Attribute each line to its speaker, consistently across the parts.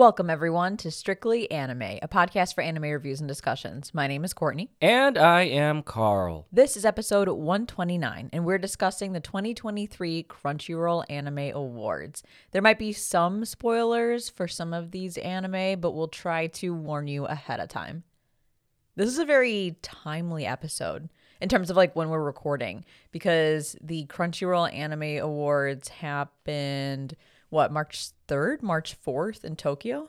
Speaker 1: Welcome, everyone, to Strictly Anime, a podcast for anime reviews and discussions. My name is Courtney.
Speaker 2: And I am Carl.
Speaker 1: This is episode 129, and we're discussing the 2023 Crunchyroll Anime Awards. There might be some spoilers for some of these anime, but we'll try to warn you ahead of time. This is a very timely episode in terms of like when we're recording because the Crunchyroll Anime Awards happened what March 3rd, March 4th in Tokyo?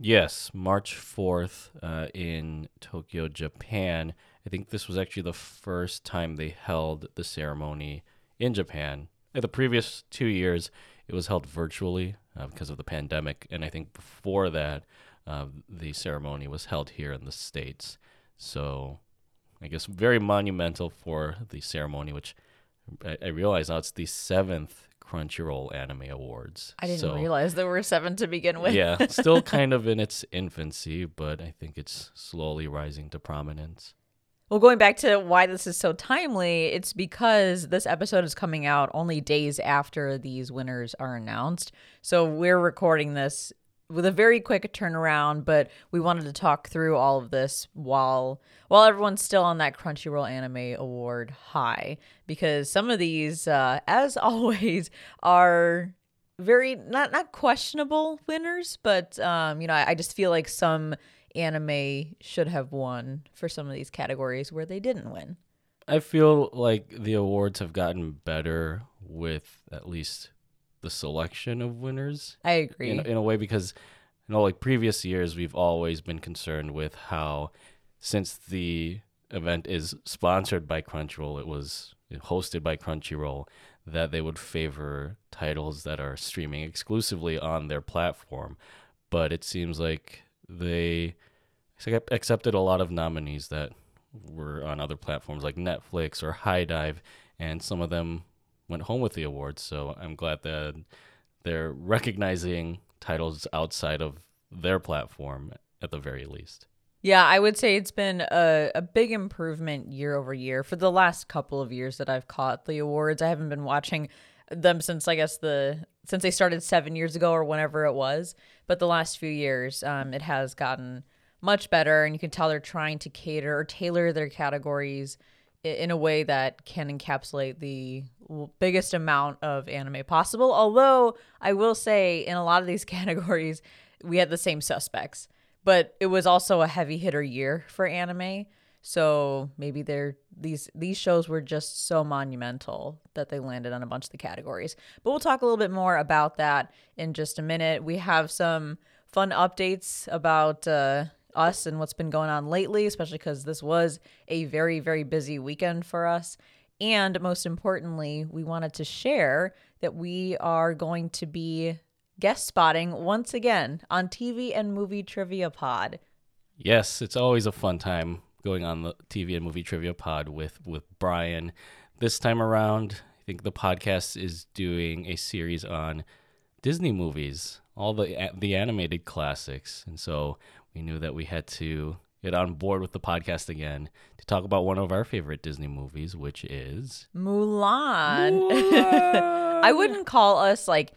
Speaker 2: Yes, March 4th uh, in Tokyo, Japan. I think this was actually the first time they held the ceremony in Japan. The previous two years, it was held virtually uh, because of the pandemic. And I think before that, uh, the ceremony was held here in the States. So I guess very monumental for the ceremony, which I, I realize now it's the seventh Crunchyroll Anime Awards.
Speaker 1: I didn't so, realize there were seven to begin with.
Speaker 2: yeah, still kind of in its infancy, but I think it's slowly rising to prominence.
Speaker 1: Well, going back to why this is so timely, it's because this episode is coming out only days after these winners are announced. So we're recording this with a very quick turnaround, but we wanted to talk through all of this while while everyone's still on that Crunchyroll Anime Award high, because some of these, uh, as always, are very not not questionable winners, but um, you know, I, I just feel like some anime should have won for some of these categories where they didn't win.
Speaker 2: I feel like the awards have gotten better with at least the selection of winners.
Speaker 1: I agree.
Speaker 2: In, in a way, because you know, like previous years, we've always been concerned with how, since the event is sponsored by Crunchyroll, it was hosted by Crunchyroll, that they would favor titles that are streaming exclusively on their platform. But it seems like they accepted a lot of nominees that were on other platforms like Netflix or HIDIVE, and some of them went home with the awards. So I'm glad that they're recognizing titles outside of their platform at the very least.
Speaker 1: Yeah, I would say it's been a, a big improvement year over year. For the last couple of years that I've caught the awards, I haven't been watching them since I guess the since they started seven years ago or whenever it was. But the last few years, um, it has gotten much better, and you can tell they're trying to cater or tailor their categories in a way that can encapsulate the biggest amount of anime possible. Although I will say, in a lot of these categories, we had the same suspects, but it was also a heavy hitter year for anime. So maybe they're these these shows were just so monumental that they landed on a bunch of the categories. But we'll talk a little bit more about that in just a minute. We have some fun updates about uh, us and what's been going on lately, especially because this was a very, very busy weekend for us. And most importantly, we wanted to share that we are going to be guest spotting once again on TV and Movie Trivia Pod.
Speaker 2: Yes, it's always a fun time going on the TV and Movie Trivia Pod with with Brian. This time around, I think the podcast is doing a series on Disney movies, all the the animated classics. And so we knew that we had to get on board with the podcast again to talk about one of our favorite Disney movies, which is
Speaker 1: Mulan. Mulan. I wouldn't call us like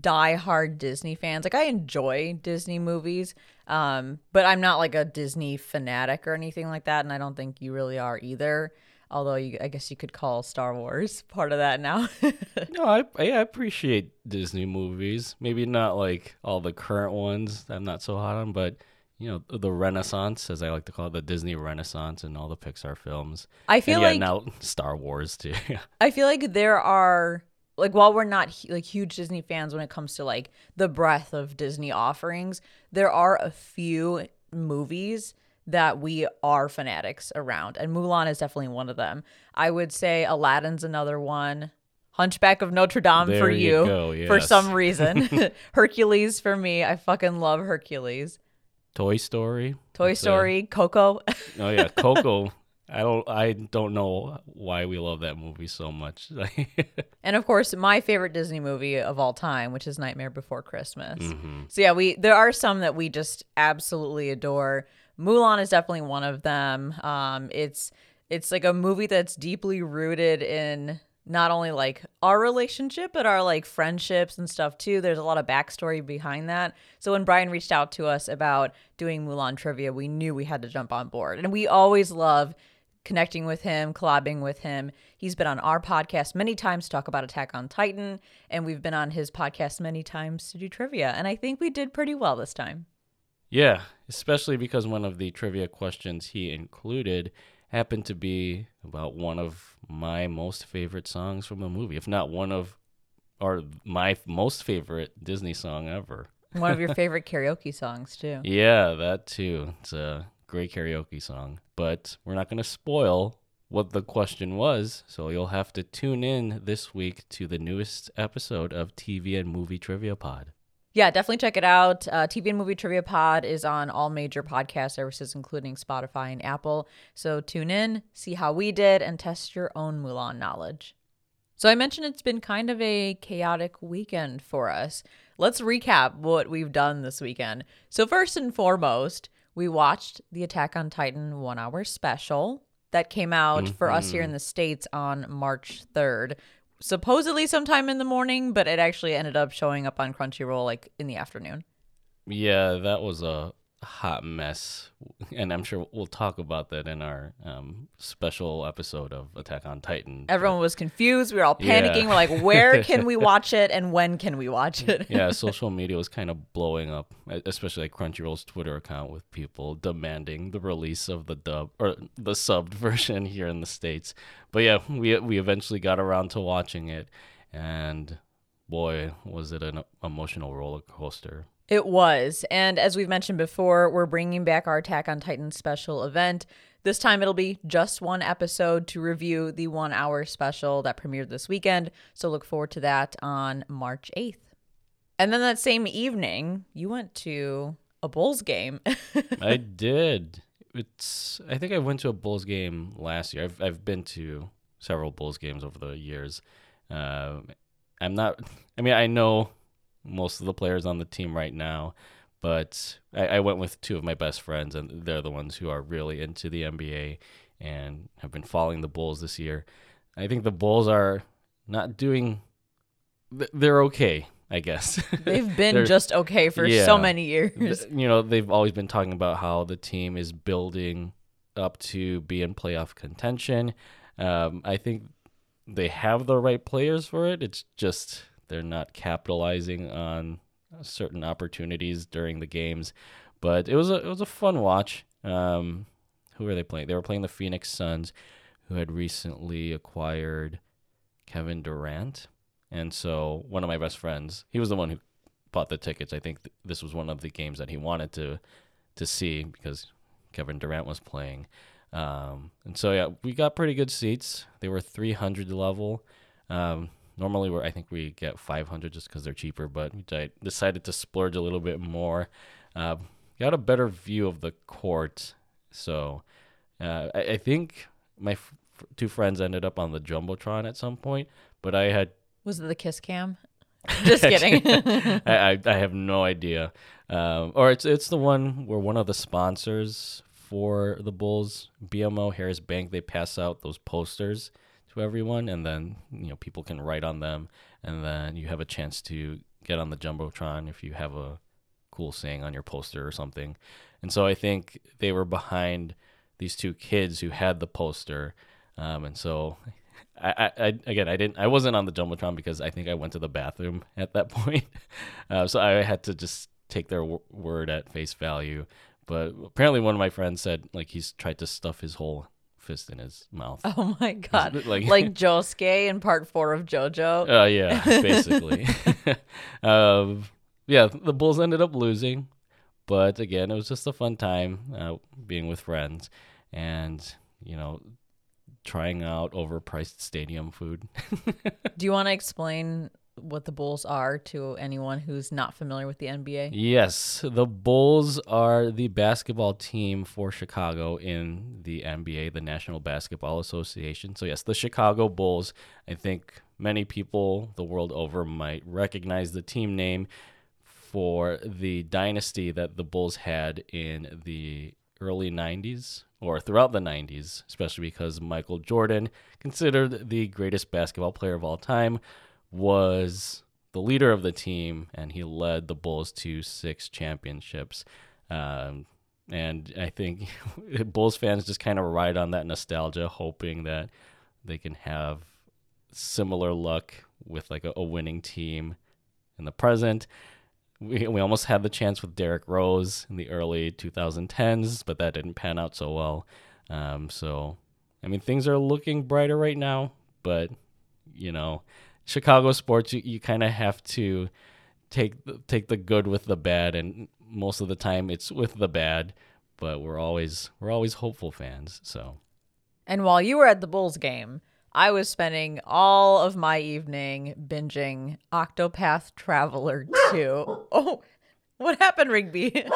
Speaker 1: die-hard Disney fans. Like I enjoy Disney movies, um, but I'm not like a Disney fanatic or anything like that, and I don't think you really are either. Although you, I guess you could call Star Wars part of that now.
Speaker 2: no, I, I appreciate Disney movies. Maybe not like all the current ones. I'm not so hot on, but you know the Renaissance, as I like to call it, the Disney Renaissance and all the Pixar films.
Speaker 1: I feel
Speaker 2: and
Speaker 1: yeah, like
Speaker 2: now Star Wars too.
Speaker 1: I feel like there are like while we're not like huge Disney fans when it comes to like the breadth of Disney offerings, there are a few movies that we are fanatics around, and Mulan is definitely one of them. I would say Aladdin's another one. Hunchback of Notre Dame
Speaker 2: there
Speaker 1: for
Speaker 2: you, you yes.
Speaker 1: for some reason. Hercules for me. I fucking love Hercules.
Speaker 2: Toy Story.
Speaker 1: Toy That's Story, a... Coco.
Speaker 2: oh yeah, Coco. I don't I don't know why we love that movie so much.
Speaker 1: and of course, my favorite Disney movie of all time, which is Nightmare Before Christmas. Mm-hmm. So yeah, we there are some that we just absolutely adore. Mulan is definitely one of them. Um, it's it's like a movie that's deeply rooted in not only like our relationship, but our like friendships and stuff too. There's a lot of backstory behind that. So when Brian reached out to us about doing Mulan trivia, we knew we had to jump on board. And we always love connecting with him, collabing with him. He's been on our podcast many times to talk about Attack on Titan, and we've been on his podcast many times to do trivia. And I think we did pretty well this time.
Speaker 2: Yeah, especially because one of the trivia questions he included happened to be about one of my most favorite songs from a movie, if not one of or my most favorite Disney song ever.
Speaker 1: One of your favorite karaoke songs too.
Speaker 2: Yeah, that too. It's a great karaoke song, but we're not going to spoil what the question was, so you'll have to tune in this week to the newest episode of TV and Movie Trivia Pod.
Speaker 1: Yeah, definitely check it out. Uh, TV and Movie Trivia Pod is on all major podcast services, including Spotify and Apple. So tune in, see how we did, and test your own Mulan knowledge. So I mentioned it's been kind of a chaotic weekend for us. Let's recap what we've done this weekend. So, first and foremost, we watched the Attack on Titan one hour special that came out for us here in the States on March 3rd supposedly sometime in the morning, but it actually ended up showing up on Crunchyroll like in the afternoon.
Speaker 2: Yeah, that was a hot mess, and I'm sure we'll talk about that in our um, special episode of Attack on Titan.
Speaker 1: Everyone was confused. We were all
Speaker 2: Yeah.
Speaker 1: panicking. We're like, where can we watch it and when can we watch it?
Speaker 2: yeah, social media was kind of blowing up, especially like Crunchyroll's Twitter account with people demanding the release of the dub or the subbed version here in the states. But yeah, we we eventually got around to watching it, and boy, was it an emotional roller coaster.
Speaker 1: It was. And as we've mentioned before, we're bringing back our Attack on Titan special event. This time it'll be just one episode to review the one hour special that premiered this weekend. So look forward to that on March 8th. And then that same evening, you went to a Bulls game.
Speaker 2: I did. It's. I think I went to a Bulls game last year. I've I've been to several Bulls games over the years. Um, I'm not. I mean, I know most of the players on the team right now, but I, I went with two of my best friends, and they're the ones who are really into the NBA and have been following the Bulls this year. I think the Bulls are not doing. They're okay, I guess.
Speaker 1: They've been just okay for
Speaker 2: Yeah.
Speaker 1: so many years.
Speaker 2: you know, they've always been talking about how the team is building up to be in playoff contention. Um, I think they have the right players for it. It's just they're not capitalizing on certain opportunities during the games. But it was a it was a fun watch. Um, who were they playing? They were playing the Phoenix Suns, who had recently acquired Kevin Durant. And so one of my best friends, he was the one who bought the tickets. I think th- this was one of the games that he wanted to to see because Kevin Durant was playing. Um, and so yeah, we got pretty good seats. They were 300 level. Um, normally, we I think we get 500 just because they're cheaper, but we decided to splurge a little bit more. Uh, got a better view of the court. So uh, I, I think my f- two friends ended up on the jumbotron at some point, but I had
Speaker 1: Was it the kiss cam? Just kidding.
Speaker 2: I, I I have no idea. Um, or it's it's the one where one of the sponsors for the Bulls, BMO Harris Bank, they pass out those posters to everyone, and then you know people can write on them, and then you have a chance to get on the jumbotron if you have a cool saying on your poster or something. And so I think they were behind these two kids who had the poster, um, and so I, I, again I didn't I wasn't on the jumbotron because I think I went to the bathroom at that point, uh, so I had to just take their w- word at face value. But apparently, one of my friends said like he's tried to stuff his whole fist in his mouth.
Speaker 1: oh my god.
Speaker 2: Like-
Speaker 1: Like, Josuke in part four of JoJo.
Speaker 2: Uh, yeah, basically. um, yeah, the Bulls ended up losing, but again, it was just a fun time uh, being with friends, and you know, trying out overpriced stadium food.
Speaker 1: Do you want to explain what the Bulls are to anyone who's not familiar with the NBA?
Speaker 2: Yes, the Bulls are the basketball team for Chicago in the NBA, the National Basketball Association. So, yes, the Chicago Bulls. I think many people the world over might recognize the team name for the dynasty that the Bulls had in the early 90s or throughout the 90s, especially because Michael Jordan, considered the greatest basketball player of all time, was the leader of the team and he led the Bulls to six championships. Um, and I think Bulls fans just kind of ride on that nostalgia, hoping that they can have similar luck with like a, a winning team in the present. We, we almost had the chance with Derrick Rose in the early 2010s, but that didn't pan out so well. Um, so, I mean, things are looking brighter right now, but, you know, Chicago sports, you, you kind of have to take take the good with the bad, and most of the time it's with the bad. But we're always we're always hopeful fans. So,
Speaker 1: and while you were at the Bulls game, I was spending all of my evening binging Octopath Traveler 2. oh, what happened, Rigby?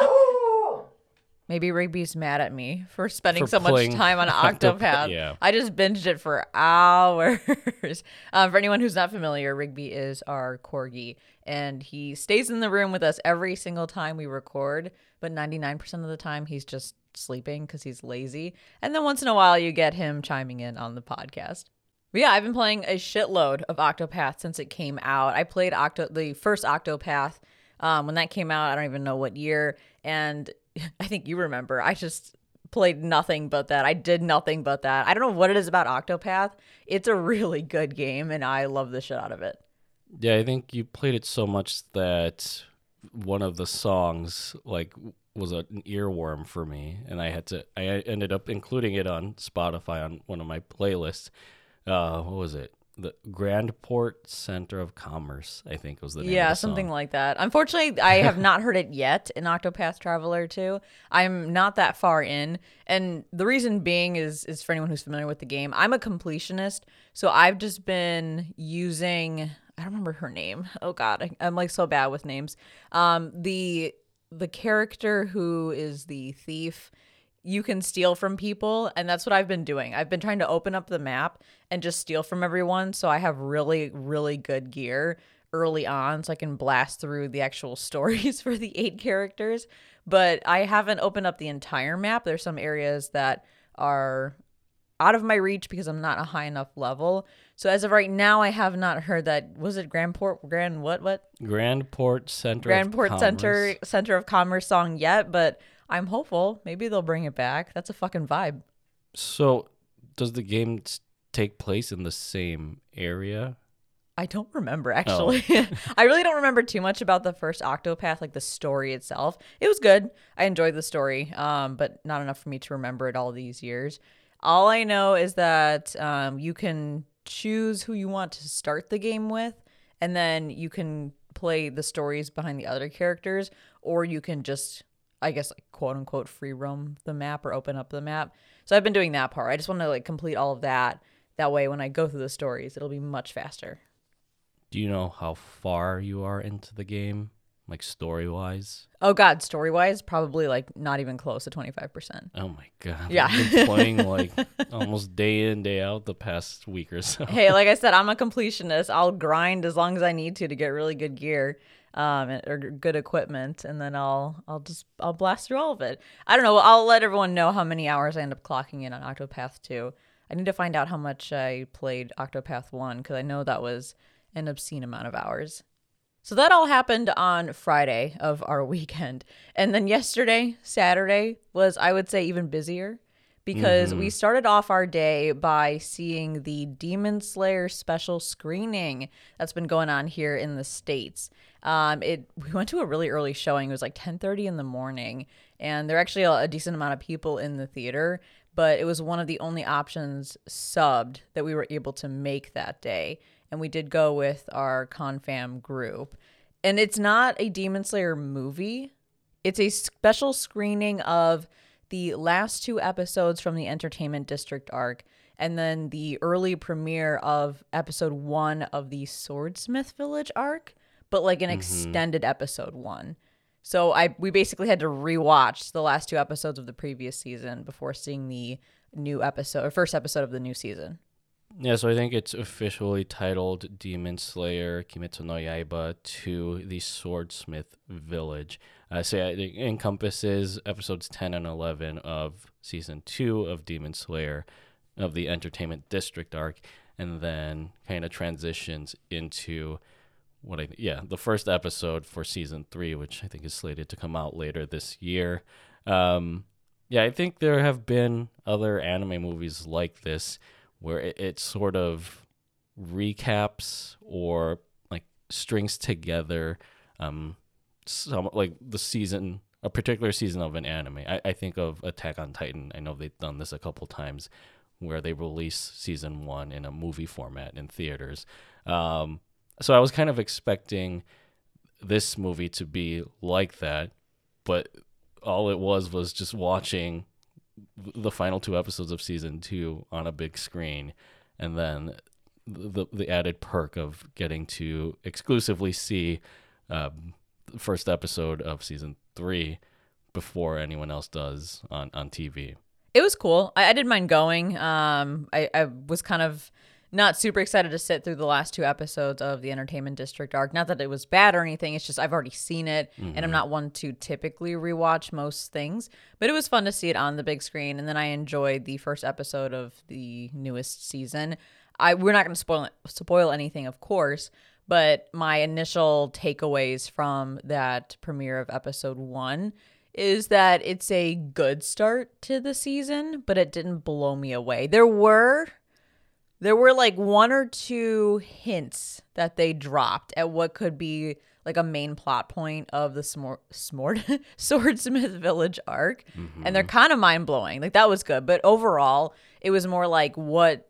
Speaker 1: Maybe Rigby's mad at me for spending
Speaker 2: For
Speaker 1: so much time on
Speaker 2: Octopath, yeah.
Speaker 1: I just binged it for hours. um, for anyone who's not familiar, Rigby is our corgi, and he stays in the room with us every single time we record. But 99% of the time, he's just sleeping because he's lazy. And then once in a while, you get him chiming in on the podcast. But yeah, I've been playing a shitload of Octopath since it came out. I played Octo the first Octopath um, when that came out. I don't even know what year, and I think you remember. I just played nothing but that. I did nothing but that. I don't know what it is about Octopath. It's a really good game, and I love the shit out of it.
Speaker 2: yeah, I think you played it so much that one of the songs like was an earworm for me, and I had to. I ended up including it on Spotify on one of my playlists. Uh, what was it? The Grand Port Center of Commerce, I think was the name.
Speaker 1: Yeah,
Speaker 2: of the
Speaker 1: something like that. Unfortunately, I have not heard it yet in Octopath Traveler 2. I'm not that far in, and the reason being is is for anyone who's familiar with the game, I'm a completionist, so I've just been using I don't remember her name. Oh god, I, I'm like so bad with names. Um the the character who is the thief you can steal from people and that's what I've been doing. I've been trying to open up the map and just steal from everyone so I have really really good gear early on so I can blast through the actual stories for the eight characters, but I haven't opened up the entire map. There's some areas that are out of my reach because I'm not a high enough level. So as of right now, I have not heard that. Was it Grand Port Grand what what
Speaker 2: Grand Port Center.
Speaker 1: Grand
Speaker 2: of
Speaker 1: Port
Speaker 2: Commerce.
Speaker 1: Center Center of Commerce song yet? But I'm hopeful. Maybe they'll bring it back. That's a fucking vibe.
Speaker 2: So, does the game take place in the same area?
Speaker 1: I don't remember actually. I really don't remember too much about the first Octopath, like the story itself. It was good. I enjoyed the story, um, but not enough for me to remember it all these years. All I know is that um, you can choose who you want to start the game with, and then you can play the stories behind the other characters, or you can just, I guess, like quote unquote, free roam the map or open up the map. So I've been doing that part. I just want to like complete all of that. That way, when I go through the stories, it'll be much faster.
Speaker 2: Do you know how far you are into the game, like story wise?
Speaker 1: Oh god, story wise, probably like not even close to twenty five percent.
Speaker 2: Oh my god!
Speaker 1: Yeah.
Speaker 2: I've been playing like almost day in day out the past week or so.
Speaker 1: Hey, like I said, I'm a completionist. I'll grind as long as I need to to get really good gear, um, or good equipment, and then I'll I'll just I'll blast through all of it. I don't know. I'll let everyone know how many hours I end up clocking in on Octopath two. I need to find out how much I played Octopath one because I know that was an obscene amount of hours. So that all happened on Friday of our weekend. And then yesterday, Saturday, was, I would say, even busier because we started off our day by seeing the Demon Slayer special screening that's been going on here in the States. Um, it we went to a really early showing. It was like 10:30 in the morning, and there are actually a, a decent amount of people in the theater, but it was one of the only options subbed that we were able to make that day and we did go with our confam group. And it's not a demon slayer movie. It's a special screening of the last two episodes from the entertainment district arc and then the early premiere of episode one of the swordsmith village arc but like an extended episode one. So i we basically had to rewatch the last two episodes of the previous season before seeing the new episode or first episode of the new season.
Speaker 2: Yeah, so I think it's officially titled Demon Slayer Kimetsu no Yaiba to the Swordsmith Village. Uh, so yeah, it encompasses episodes 10 and 11 of season 2 of Demon Slayer of the Entertainment District arc and then kind of transitions into what I yeah, the first episode for season 3 which I think is slated to come out later this year. Um, yeah, I think there have been other anime movies like this where it, it sort of recaps or like strings together um some like the season a particular season of an anime. I, I think of Attack on Titan. I know they've done this a couple times where they release season one in a movie format in theaters. Um, so I was kind of expecting this movie to be like that, but all it was was just watching the final two episodes of season two on a big screen, and then the the added perk of getting to exclusively see um, the first episode of season three before anyone else does on on TV.
Speaker 1: It was cool. I, I didn't mind going. Um, I, I was kind of not super excited to sit through the last two episodes of the Entertainment District arc. Not that it was bad or anything. It's just I've already seen it, and I'm mm-hmm. not one to typically rewatch most things. But it was fun to see it on the big screen, and then I enjoyed the first episode of the newest season. I we're not going to spoil spoil anything, of course. But my initial takeaways from that premiere of episode one is that it's a good start to the season, but it didn't blow me away. There were there were like one or two hints that they dropped at what could be like a main plot point of the Smor- Smord- Swordsmith Village arc, and they're mm-hmm. kind of mind blowing. Like that was good, but overall, it was more like what.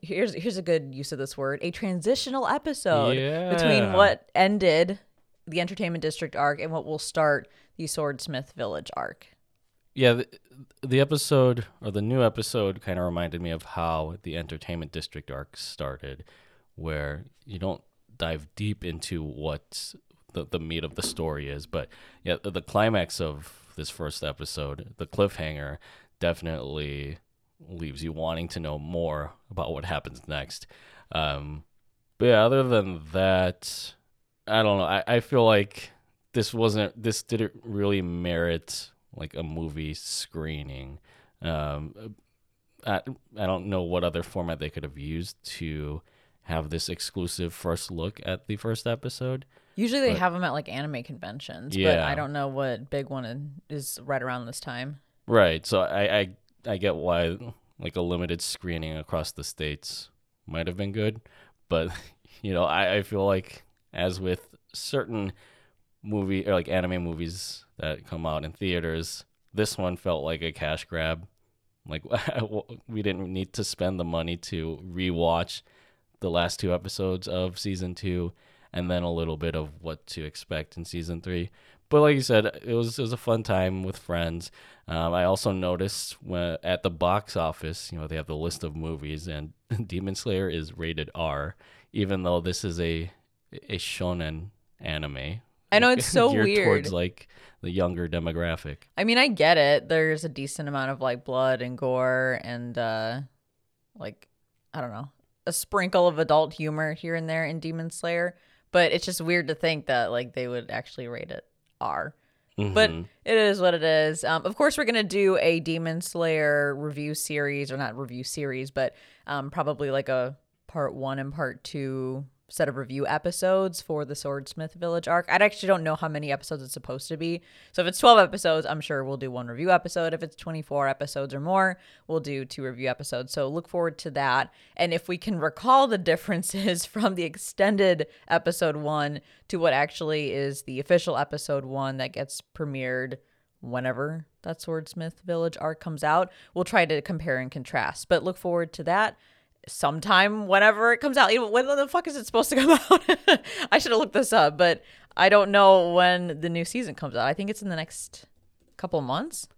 Speaker 1: Here's here's a good use of this word: a transitional episode between what ended the Entertainment District arc and what will start the Swordsmith Village arc.
Speaker 2: Yeah, the, the episode or the new episode kind of reminded me of how the Entertainment District arc started, where you don't dive deep into what the, the meat of the story is. But yeah, the, the climax of this first episode, the cliffhanger, definitely leaves you wanting to know more about what happens next. Um, but yeah, other than that, I don't know. I, I feel like this wasn't this didn't really merit like a movie screening. Um, I, I don't know what other format they could have used to have this exclusive first look at the first episode.
Speaker 1: Usually they
Speaker 2: But-
Speaker 1: have them at like anime conventions, but I don't know what big one is right around this time.
Speaker 2: Right. So I, I I get why like a limited screening across the states might have been good, but you know I, I feel like as with certain movie or like anime movies that come out in theaters, this one felt like a cash grab. Like we didn't need to spend the money to rewatch the last two episodes of season two, and then a little bit of what to expect in season three. But like you said, it was it was a fun time with friends. Um, I also noticed when at the box office, you know, they have the list of movies, and Demon Slayer is rated R, even though this is a a shonen anime.
Speaker 1: I know, it's so weird.
Speaker 2: towards like the younger demographic.
Speaker 1: I mean, I get it. There's a decent amount of like blood and gore and uh like I don't know, a sprinkle of adult humor here and there in Demon Slayer, but it's just weird to think that like they would actually rate it R. But
Speaker 2: Mhm.
Speaker 1: it is what it is. Um, of course, we're gonna do a Demon Slayer review series, or not review series, but um, probably like a part one and part two set of review episodes for the Swordsmith Village arc. I actually don't know how many episodes it's supposed to be. So if it's 12 episodes, I'm sure we'll do one review episode. If it's 24 episodes or more, we'll do two review episodes. So look forward to that. And if we can recall the differences from the extended episode one to what actually is the official episode one that gets premiered whenever that Swordsmith Village arc comes out, we'll try to compare and contrast. But look forward to that sometime whenever it comes out. Even when the fuck is it supposed to come out? I should have looked this up, but I don't know when the new season comes out. I think it's in the next couple months.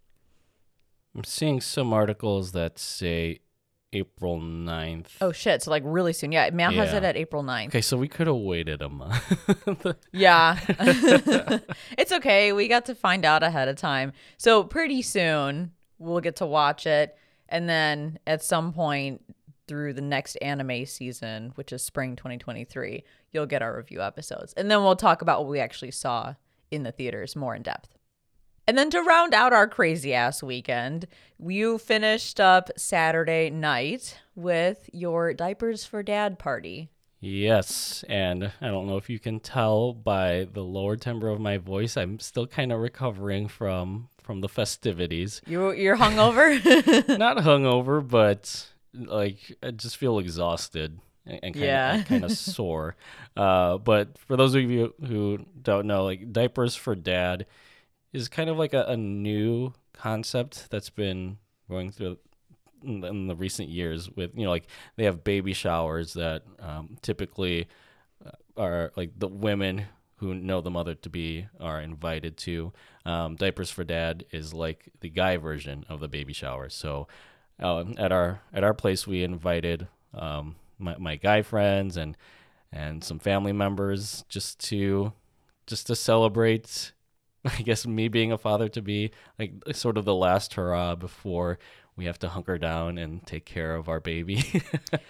Speaker 2: I'm seeing some articles that say April 9th.
Speaker 1: Oh shit! So like really soon. Yeah, Mal has it at April 9th.
Speaker 2: Okay, so we could have waited a month.
Speaker 1: Yeah. it's okay. We got to find out ahead of time. So pretty soon we'll get to watch it. And then at some point through the next anime season, which is spring 2023, you'll get our review episodes. And then we'll talk about what we actually saw in the theaters more in depth. And then to round out our crazy ass weekend, you finished up Saturday night with your Diapers for Dad party.
Speaker 2: Yes, and I don't know if you can tell by the lower timbre of my voice, I'm still kind of recovering from from the festivities.
Speaker 1: You you're hungover?
Speaker 2: Not hungover, but like I just feel exhausted and, and kind
Speaker 1: Yeah.
Speaker 2: of kind of sore. Uh, but for those of you who don't know, like diapers for dad is kind of like a, a new concept that's been going through in the- in the recent years with you know like they have baby showers that um, typically uh, are like the women who know the mother to be are invited to um, diapers for dad is like the guy version of the baby shower so um, at our at our place we invited um, my, my guy friends and and some family members just to just to celebrate I guess me being a father to be like sort of the last hurrah before we have to hunker down and take care of our baby.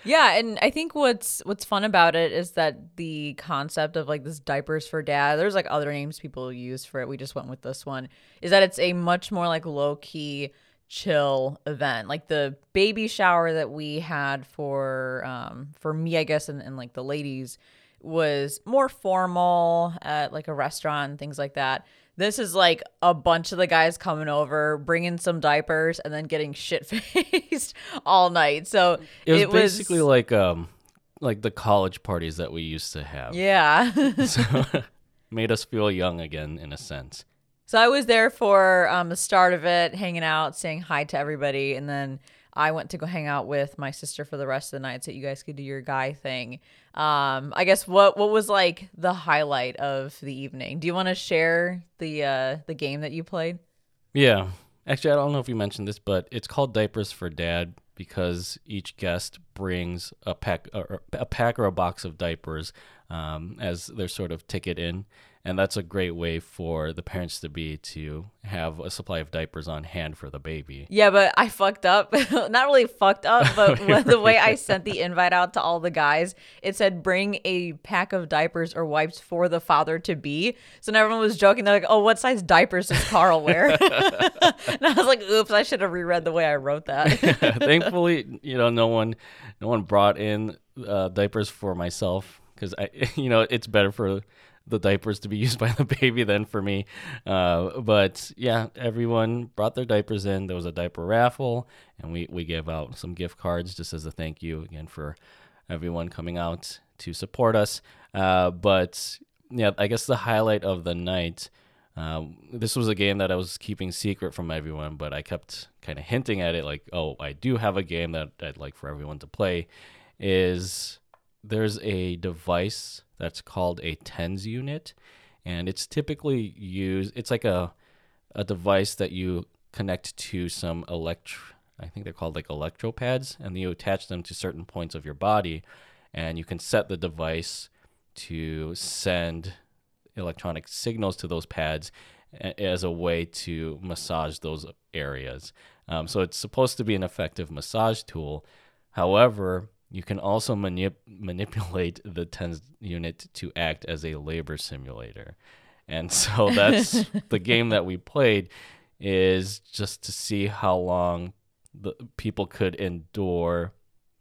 Speaker 1: Yeah, and I think what's what's fun about it is that the concept of like this diapers for dad, there's like other names people use for it. We just went with this one. Is that it's a much more like low key chill event. Like the baby shower that we had for um for me, I guess, and, and like the ladies was more formal at like a restaurant things like that. This is like a bunch of the guys coming over, bringing some diapers, and then getting shit faced all night. So
Speaker 2: it was basically like um like the college parties that we used to have.
Speaker 1: Yeah.
Speaker 2: So made us feel young again in a sense.
Speaker 1: So I was there for um, the start of it, hanging out, saying hi to everybody, and then I went to go hang out with my sister for the rest of the night so you guys could do your guy thing. Um, I guess what what was like the highlight of the evening? Do you want to share the uh, the game that you played?
Speaker 2: Yeah. Actually, I don't know if you mentioned this, but it's called Diapers for Dad because each guest brings a pack, or a pack or a box of diapers um, as their sort of ticket in, and that's a great way for the parents to be to have a supply of diapers on hand for the baby.
Speaker 1: Yeah, but I fucked up. Not really fucked up, but when- the way I sent the invite out to all the guys, it said bring a pack of diapers or wipes for the father to be. So now everyone was joking. They're like, "Oh, what size diapers does Carl wear?" and I was like, "Oops, I should have reread the way I wrote that."
Speaker 2: Thankfully, you know, no one, no one brought in uh, diapers for myself because I, you know, it's better for the diapers to be used by the baby then for me. Uh, but yeah, everyone brought their diapers in. There was a diaper raffle, and we we gave out some gift cards just as a thank you again for everyone coming out to support us. Uh, but yeah, I guess the highlight of the night. Um, this was a game that I was keeping secret from everyone, but I kept kind of hinting at it, like, "Oh, I do have a game that I'd like for everyone to play." Is there's a device that's called a tens unit, and it's typically used. It's like a a device that you connect to some electro. I think they're called like electro pads, and you attach them to certain points of your body, and you can set the device to send electronic signals to those pads as a way to massage those areas. Um, so it's supposed to be an effective massage tool. However, you can also manip- manipulate the TENS unit to act as a labor simulator. And so that's the game that we played is just to see how long the people could endure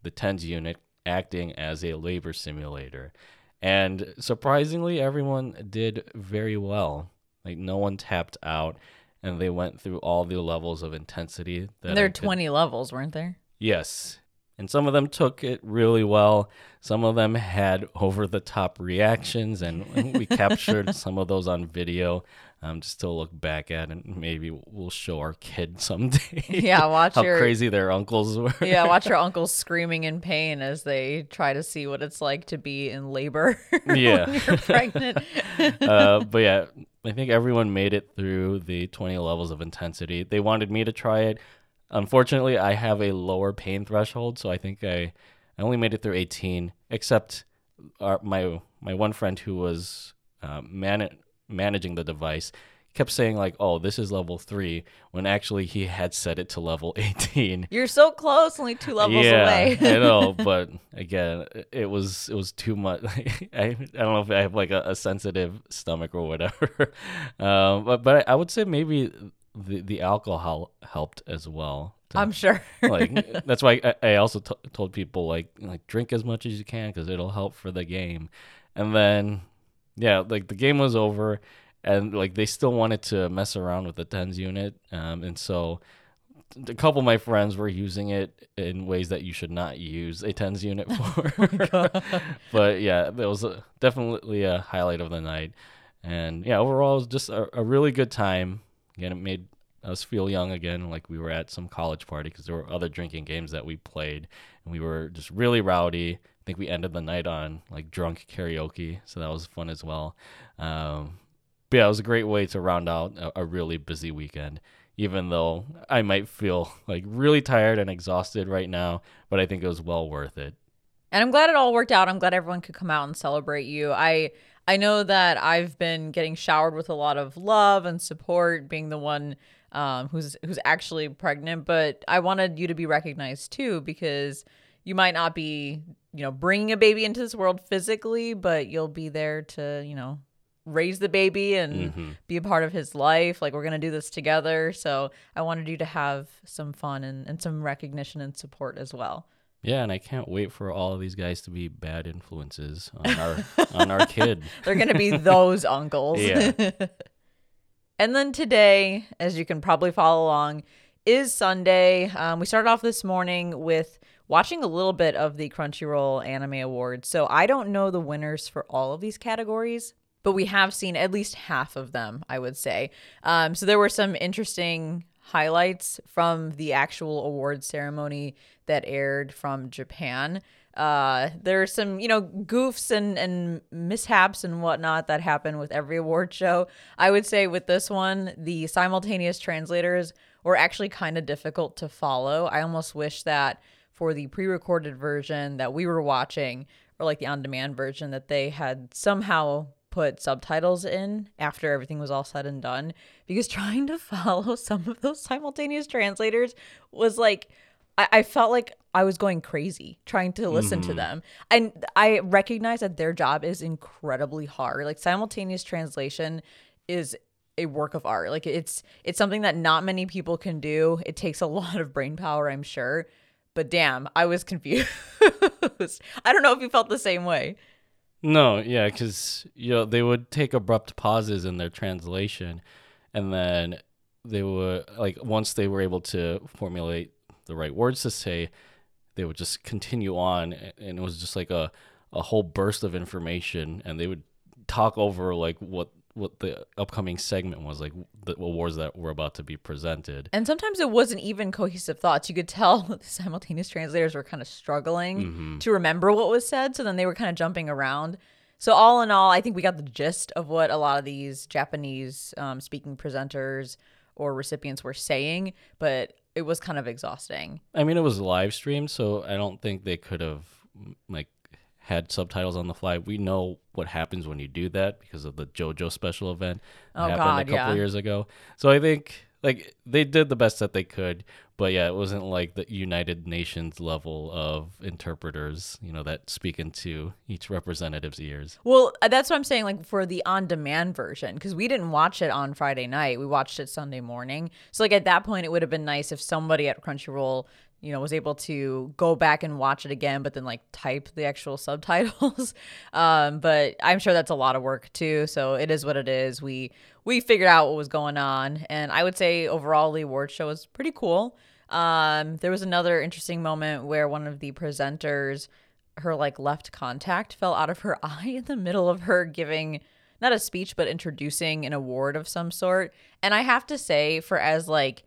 Speaker 2: the TENS unit acting as a labor simulator. And surprisingly, everyone did very well. Like no one tapped out, and they went through all the levels of intensity. That
Speaker 1: there
Speaker 2: I
Speaker 1: are 20 levels, weren't there?
Speaker 2: Yes. And some of them took it really well. Some of them had over the top reactions, and we captured some of those on video um, just to look back at, and maybe we'll show our kid someday.
Speaker 1: Yeah, watch
Speaker 2: how
Speaker 1: your
Speaker 2: crazy their uncles were.
Speaker 1: yeah, watch your uncles screaming in pain as they try to see what it's like to be in labor
Speaker 2: Yeah.
Speaker 1: when you're pregnant.
Speaker 2: uh, but yeah, I think everyone made it through the 20 levels of intensity. They wanted me to try it. Unfortunately, I have a lower pain threshold, so I think I, I only made it through 18. Except our, my my one friend who was uh, man- managing the device kept saying like, "Oh, this is level three," when actually he had set it to level eighteen.
Speaker 1: You're so close, only two levels
Speaker 2: yeah,
Speaker 1: away.
Speaker 2: I know, but again, it was it was too much. I I don't know if I have like a, a sensitive stomach or whatever, um, but but I would say maybe the the alcohol helped as well. to-
Speaker 1: I'm sure.
Speaker 2: like that's why I, I also t- told people like like drink as much as you can because it'll help for the game and then yeah like the game was over and like they still wanted to mess around with the tens unit um, and so a couple of my friends were using it in ways that you should not use a tens unit for but yeah that was a, definitely a highlight of the night and yeah overall it was just a, a really good time again it made us feel young again, like we were at some college party because there were other drinking games that we played, and we were just really rowdy. I think we ended the night on like drunk karaoke, so that was fun as well. Um, but yeah, it was a great way to round out a, a really busy weekend. Even though I might feel like really tired and exhausted right now, but I think it was well worth it.
Speaker 1: And I'm glad it all worked out. I'm glad everyone could come out and celebrate you. I I know that I've been getting showered with a lot of love and support, being the one um, who's who's actually pregnant. But I wanted you to be recognized too, because you might not be, you know, bringing a baby into this world physically, but you'll be there to, you know, raise the baby and
Speaker 2: Mhm.
Speaker 1: be a part of his life. Like we're gonna do this together. So I wanted you to have some fun and, and some recognition and support as well.
Speaker 2: Yeah, and I can't wait for all of these guys to be bad influences on our on our kid.
Speaker 1: They're going to be those uncles.
Speaker 2: Yeah.
Speaker 1: and then today, as you can probably follow along, is Sunday. Um, we started off this morning with watching a little bit of the Crunchyroll Anime Awards. So I don't know the winners for all of these categories, but we have seen at least half of them, I would say. Um, so there were some interesting highlights from the actual award ceremony that aired from Japan. Uh, there are some, you know, goofs and, and mishaps and whatnot that happen with every award show. I would say with this one, the simultaneous translators were actually kind of difficult to follow. I almost wish that for the pre-recorded version that we were watching, or like the on-demand version, that they had somehow put subtitles in after everything was all said and done because trying to follow some of those simultaneous translators was like I, I felt like I was going crazy trying to listen to mm-hmm. them. And I recognize that their job is incredibly hard. Like simultaneous translation is a work of art. Like it's it's something that not many people can do. It takes a lot of brain power, I'm sure. But damn, I was confused. I don't know if you felt the same way.
Speaker 2: No, yeah, because you know they would take abrupt pauses in their translation, and then they would like once they were able to formulate the right words to say, they would just continue on, and it was just like a a whole burst of information, and they would talk over like what what the upcoming segment was, like the awards that were about to be presented.
Speaker 1: And sometimes it wasn't even cohesive thoughts. You could tell the simultaneous translators were kind of struggling
Speaker 2: Mm-hmm.
Speaker 1: to remember what was said. So then they were kind of jumping around. So, all in all, I think we got the gist of what a lot of these Japanese um, speaking presenters or recipients were saying, but it was kind of exhausting.
Speaker 2: I mean, it was live streamed, so I don't think they could have like had subtitles on the fly. We know what happens when you do that because of the JoJo special event that
Speaker 1: Oh,
Speaker 2: happened
Speaker 1: God,
Speaker 2: a couple
Speaker 1: yeah.
Speaker 2: years ago. So I think like they did the best that they could, but yeah, it wasn't like the United Nations level of interpreters, you know, that speak into each representative's ears.
Speaker 1: Well, uh, that's what I'm saying. Like for the on-demand version, because we didn't watch it on Friday night, we watched it Sunday morning. So like at that point, it would have been nice if somebody at Crunchyroll, you know, was able to go back and watch it again, but then like type the actual subtitles. um, but I'm sure that's a lot of work too. So it is what it is. We we figured out what was going on, and I would say overall the award show was pretty cool. Um, there was another interesting moment where one of the presenters her like left contact fell out of her eye in the middle of her giving not a speech but introducing an award of some sort and i have to say for as like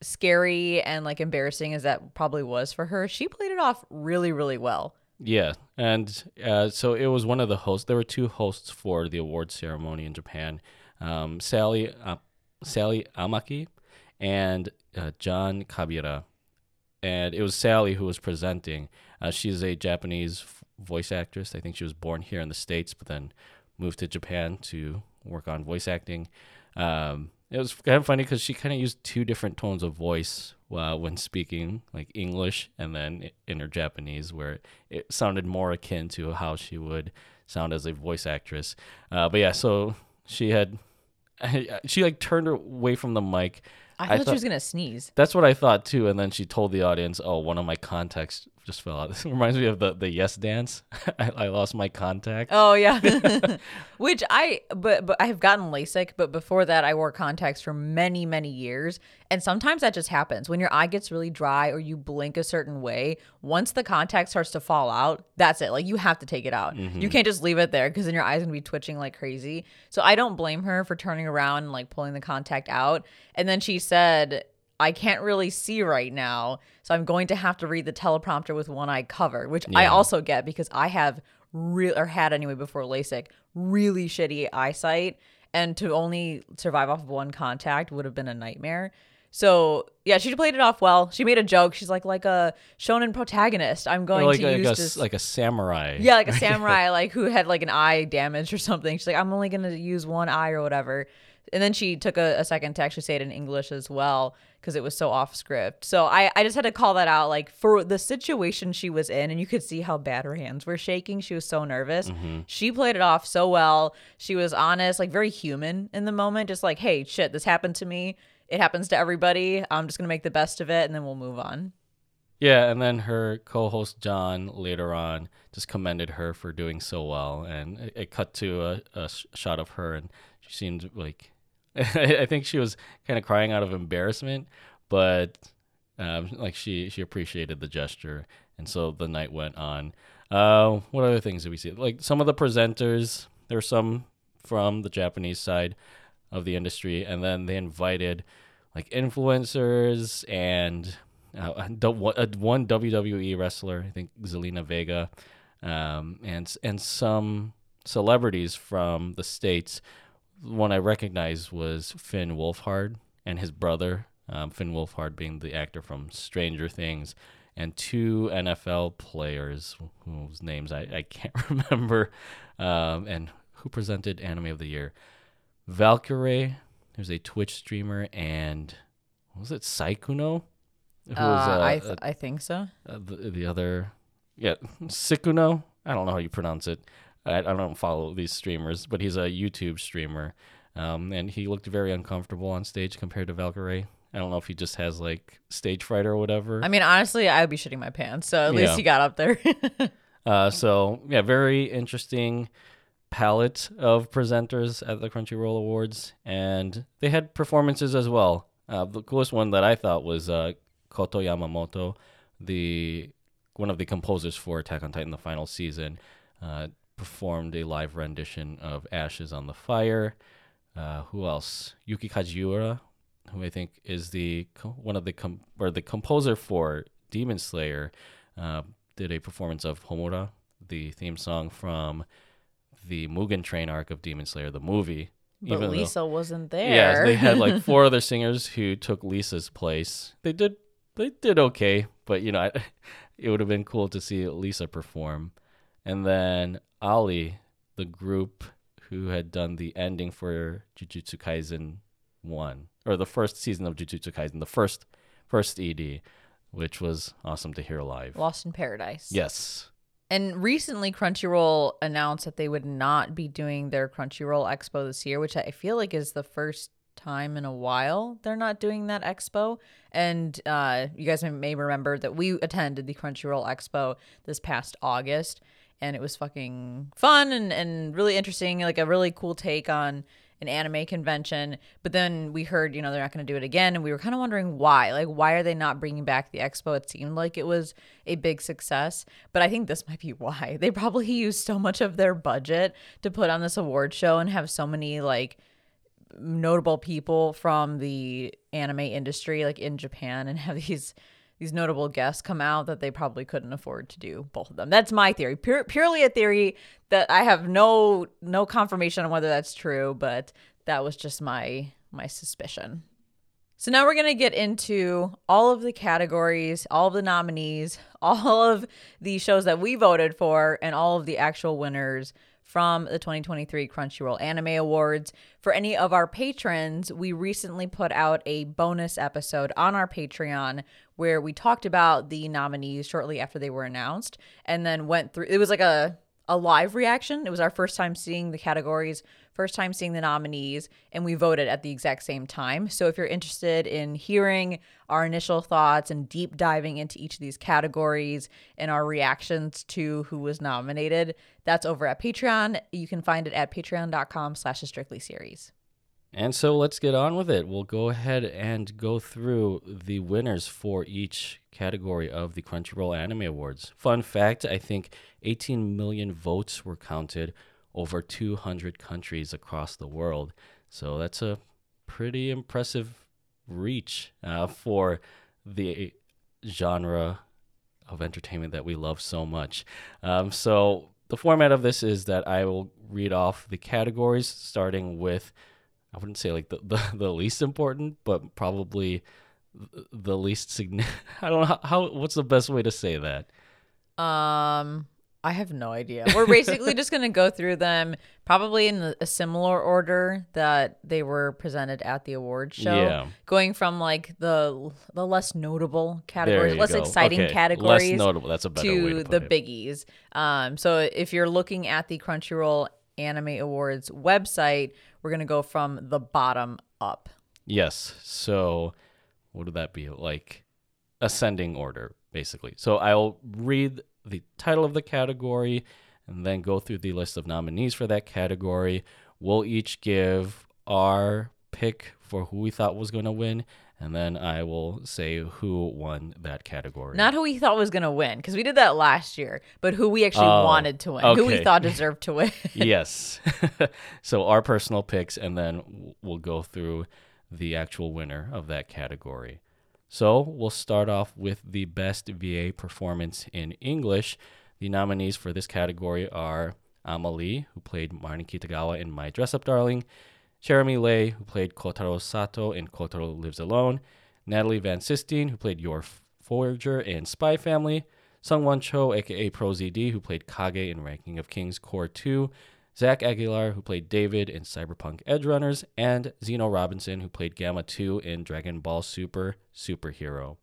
Speaker 1: scary and like embarrassing as that probably was for her she played it off really really well
Speaker 2: Yeah, and uh, so it was one of the hosts. There were two hosts for the award ceremony in Japan, um, Sally uh, Sally Amaki and uh, John Kabira, and it was Sally who was presenting. Uh, she's a Japanese voice actress. I think she was born here in the states, but then moved to Japan to work on voice acting. Um, it was kind of funny because she kind of used two different tones of voice uh, when speaking, like English and then in her Japanese, where it sounded more akin to how she would sound as a voice actress. Uh, but yeah, so she had she like turned away from the mic.
Speaker 1: I thought, she was gonna sneeze.
Speaker 2: That's what I thought too, and then she told the audience, "Oh, one of my contacts just fell out." This reminds me of the the yes dance. I, I lost my contact.
Speaker 1: Oh yeah, which I but but I have gotten LASIK, but before that I wore contacts for many many years, and sometimes that just happens when your eye gets really dry or you blink a certain way. Once the contact starts to fall out, that's it. Like you have to take it out.
Speaker 2: Mm-hmm.
Speaker 1: You can't just leave it there because then your eyes gonna be twitching like crazy. So I don't blame her for turning around and like pulling the contact out. And then she said I can't really see right now, so I'm going to have to read the teleprompter with one eye covered, which I also get because I have real or had anyway before LASIK really shitty eyesight, and to only survive off of one contact would have been a nightmare. So yeah, she played it off well. She made a joke. She's like like a shonen protagonist. I'm going
Speaker 2: like,
Speaker 1: to
Speaker 2: like,
Speaker 1: use
Speaker 2: a,
Speaker 1: this.
Speaker 2: like a samurai.
Speaker 1: Yeah, like a samurai, like who had like an eye damage or something. She's like, I'm only gonna use one eye or whatever. And then she took a, a second to actually say it in English as well because it was so off script. So I, I just had to call that out, like for the situation she was in, and you could see how bad her hands were shaking. She was so nervous. Mm-hmm. She played it off so well. She was honest, like very human in the moment, just like, hey, shit, this happened to me. It happens to everybody. I'm just gonna make the best of it, and then we'll move on.
Speaker 2: Yeah, and then her co-host John later on just commended her for doing so well, and it, it cut to a, a sh- shot of her, and she seemed like I think she was kind of crying out of embarrassment, but um, like she she appreciated the gesture, and so the night went on. Uh, what other things did we see? Like some of the presenters, there were some from the Japanese side of the industry, and then they invited like influencers and uh, one uh, WWE wrestler, I think Zelina Vega, um, and and some celebrities from the states. One I recognized was Finn Wolfhard and his brother, um, Finn Wolfhard being the actor from Stranger Things, and two NFL players whose names I, I can't remember, um, and who presented Anime of the Year. Valkyrae, who's a Twitch streamer, and what was it Sykkuno? Who
Speaker 1: Uh,
Speaker 2: was, uh,
Speaker 1: I
Speaker 2: uh,
Speaker 1: I think so.
Speaker 2: uh, the, the other, yeah, Sykkuno. I don't know how you pronounce it. I, I don't follow these streamers, but he's a YouTube streamer, um, and he looked very uncomfortable on stage compared to Valkyrae. I don't know if he just has like stage fright or whatever.
Speaker 1: I mean, honestly, I would be shitting my pants. So at
Speaker 2: Yeah.
Speaker 1: least he got up there.
Speaker 2: Uh, so yeah, very interesting palette of presenters at the Crunchyroll Awards, and they had performances as well. Uh, the coolest one that I thought was uh, Kohta Yamamoto, the one of the composers for Attack on Titan, the final season, uh, performed a live rendition of "Ashes on the Fire." Uh, who else? Yuki Kajiura, who I think is the one of the com- or the composer for Demon Slayer, uh, did a performance of Homura, the theme song from the Mugen Train arc of Demon Slayer, the movie.
Speaker 1: but
Speaker 2: though-
Speaker 1: Lisa wasn't there.
Speaker 2: yeah, they had like four other singers who took Lisa's place. They did they did okay, but you know, I, it would have been cool to see Lisa perform. And then Ali, the group who had done the ending for Jujutsu Kaisen 1 or the first season of Jujutsu Kaisen, the first first ED, which was awesome to hear live.
Speaker 1: Lost in Paradise.
Speaker 2: Yes.
Speaker 1: And recently, Crunchyroll announced that they would not be doing their Crunchyroll Expo this year, which I feel like is the first time in a while they're not doing that expo. And uh, you guys may- may remember that we attended the Crunchyroll Expo this past August, and it was fucking fun and, and really interesting, like a really cool take on an anime convention. But then we heard, you know, they're not going to do it again. And we were kind of wondering why. Like, why are they not bringing back the expo? It seemed like it was a big success. But I think this might be why. They probably used so much of their budget to put on this award show and have so many, like, notable people from the anime industry like in Japan and have these these notable guests come out that they probably couldn't afford to do both of them. That's my theory. Pure, purely a theory that I have no no confirmation on whether that's true, but that was just my my suspicion. So now we're going to get into all of the categories, all of the nominees, all of the shows that we voted for and all of the actual winners from the 2023 Crunchyroll Anime Awards. For any of our patrons, we recently put out a bonus episode on our Patreon where we talked about the nominees shortly after they were announced and then went through it was like a a live reaction. It was our first time seeing the categories, first time seeing the nominees, and we voted at the exact same time. So if you're interested in hearing our initial thoughts and deep diving into each of these categories and our reactions to who was nominated, that's over at Patreon. You can find it at patreon.com slash strictly series.
Speaker 2: And so let's get on with it. We'll go ahead and go through the winners for each category of the Crunchyroll Anime Awards. Fun fact I think 18 million votes were counted over 200 countries across the world. So that's a pretty impressive reach uh, for the genre of entertainment that we love so much. Um, so the format of this is that I will read off the categories starting with I wouldn't say like the, the, the least important, but probably the least significant. I don't know how, how, what's the best way to say that.
Speaker 1: Um, I have no idea. We're basically just going to go through them probably in a similar order that they were presented at the award show.
Speaker 2: Yeah.
Speaker 1: Going from like the the less notable categories, less
Speaker 2: go.
Speaker 1: exciting
Speaker 2: Okay,
Speaker 1: categories
Speaker 2: Less notable. That's a better way
Speaker 1: to
Speaker 2: to put
Speaker 1: the
Speaker 2: it.
Speaker 1: biggies. Um, so if you're looking at the Crunchyroll Anime Awards website, we're going to go from the bottom up.
Speaker 2: Yes. So what would that be? Like ascending order, basically. So I'll read the title of the category and then go through the list of nominees for that category. We'll each give our pick for who we thought was going to win, and then I will say who won that category.
Speaker 1: Not who we thought was going to win, because we did that last year, but who we actually
Speaker 2: Oh,
Speaker 1: wanted to win, who we thought deserved to win.
Speaker 2: yes. so our personal picks, and then we'll go through the actual winner of that category. So we'll start off with the best VA performance in English. The nominees for this category are AmaLee, who played Marin Kitagawa in My Dress Up Darling, Jeremy Lay, who played Kotaro Sato in Kotaro Lives Alone, Natalie Van Sistine, who played Yor Forger in Spy Family, Sungwon Cho, aka Pro ZD, who played Kage in Ranking of Kings Cour 2, Zach Aguilar, who played David in Cyberpunk Edge Runners, and Zeno Robinson, who played Gamma 2 in Dragon Ball Super Superhero.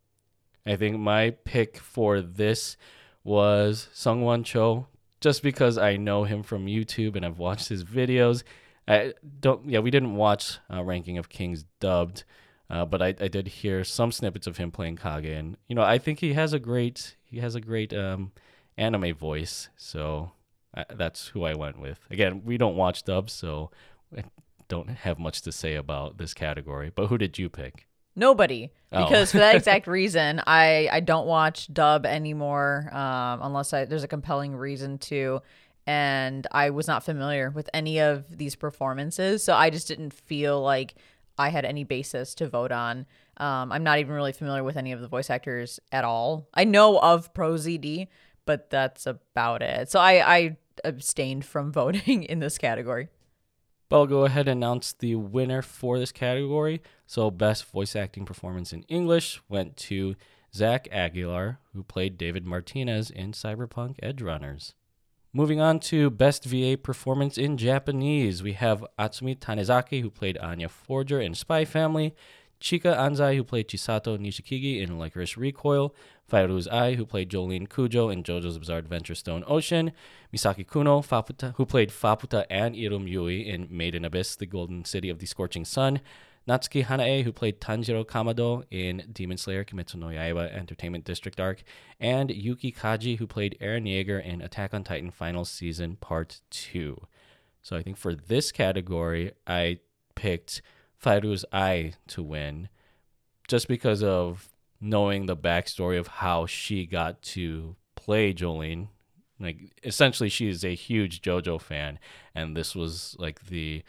Speaker 2: I think my pick for this was Sungwon Cho, just because I know him from YouTube and I've watched his videos. I don't, yeah, we didn't watch uh, Ranking of Kings dubbed, uh, but I, I did hear some snippets of him playing Kage, and you know, I think he has a great, he has a great um, anime voice, so I, that's who I went with. Again, we don't watch dubs, so I don't have much to say about this category. But who did you pick?
Speaker 1: Nobody,
Speaker 2: Oh.
Speaker 1: because for that exact reason, I I don't watch dub anymore um, unless I, there's a compelling reason to, and I was not familiar with any of these performances, so I just didn't feel like I had any basis to vote on. Um, I'm not even really familiar with any of the voice actors at all. I know of Pro ZD, but that's about it. So I I abstained from voting in this category.
Speaker 2: But I'll go ahead and announce the winner for this category. So, best voice acting performance in English went to Zach Aguilar, who played David Martinez in Cyberpunk Edge Runners. Moving on to best VA performance in Japanese, we have Atsumi Tanezaki, who played Anya Forger in Spy Family, Chika Anzai, who played Chisato Nishikigi in Lycoris Recoil, Fairouz Ai, who played Jolyne Kujo in JoJo's Bizarre Adventure Stone Ocean, Misaki Kuno, Faputa, who played Faputa and Irum Yui in Made in Abyss, The Golden City of the Scorching Sun, Natsuki Hanae, who played Tanjiro Kamado in Demon Slayer Kimetsu no Yaiba Entertainment District Arc, and Yuki Kaji, who played Eren Yeager in Attack on Titan Final Season Part 2. So I think for this category, I picked Fairouz Ai to win just because of knowing the backstory of how she got to play Jolyne. Like essentially she is a huge JoJo fan and this was like the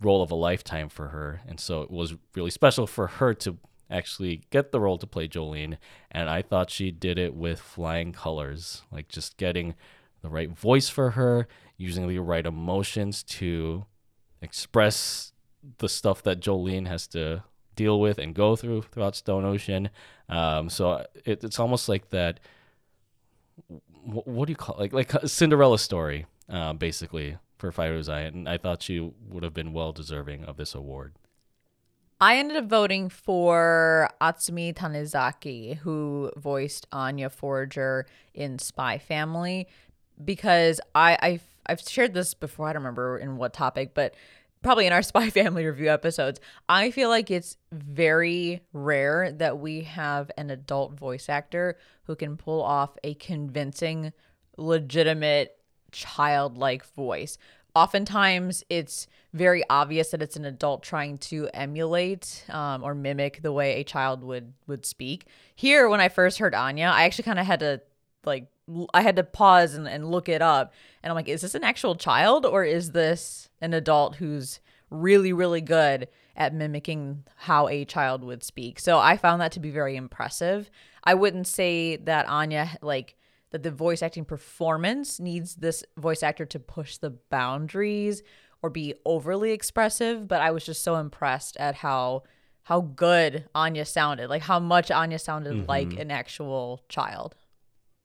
Speaker 2: role of a lifetime for her. And so it was really special for her to actually get the role to play Jolyne and I thought she did it with flying colors, like just getting the right voice for her, using the right emotions to express the stuff that Jolyne has to deal with and go through throughout Stone Ocean. Um, so it, it's almost like that. wh- What do you call it? like like a Cinderella story uh, basically for Fairouz Ai, and I thought she would have been well deserving of this award.
Speaker 1: I ended up voting for Atsumi Tanezaki, who voiced Anya Forger in Spy Family, because I I've, I've shared this before. I don't remember in what topic, but probably in our Spy Family review episodes. I feel like it's very rare that we have an adult voice actor who can pull off a convincing, legitimate, childlike voice oftentimes it's very obvious that it's an adult trying to emulate um, or mimic the way a child would would speak here when i first heard anya i actually kind of had to like i had to pause and, and look it up and i'm like is this an actual child or is this an adult who's really really good at mimicking how a child would speak so i found that to be very impressive i wouldn't say that anya like that the voice acting performance needs this voice actor to push the boundaries or be overly expressive, but I was just so impressed at how how good Anya sounded, like how much Anya sounded mm-hmm. like an actual child.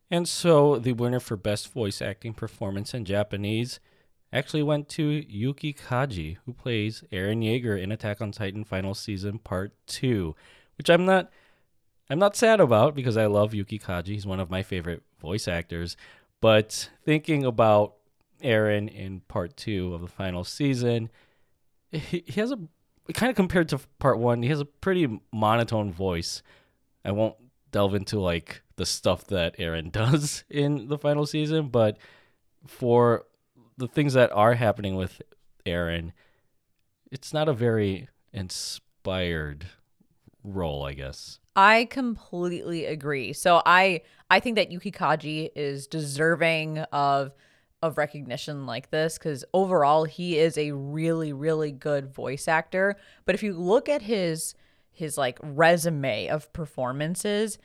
Speaker 2: And so the winner for best voice acting performance in Japanese actually went to Yuki Kaji, who plays Eren Yeager in Attack on Titan final season part 2, which I'm not I'm not sad about because I love Yuki Kaji. He's one of my favorite voice actors. But thinking about Eren in part two of the final season, he, he has a kind of compared to part one, he has a pretty monotone voice. I won't delve into like the stuff that Eren does in the final season, but for the things that are happening with Eren, it's not a very inspired role, I guess.
Speaker 1: I completely agree. So I I think that Yuki Kaji is deserving of of recognition like this cuz overall he is a really really good voice actor, but if you look at his his like resume of performances,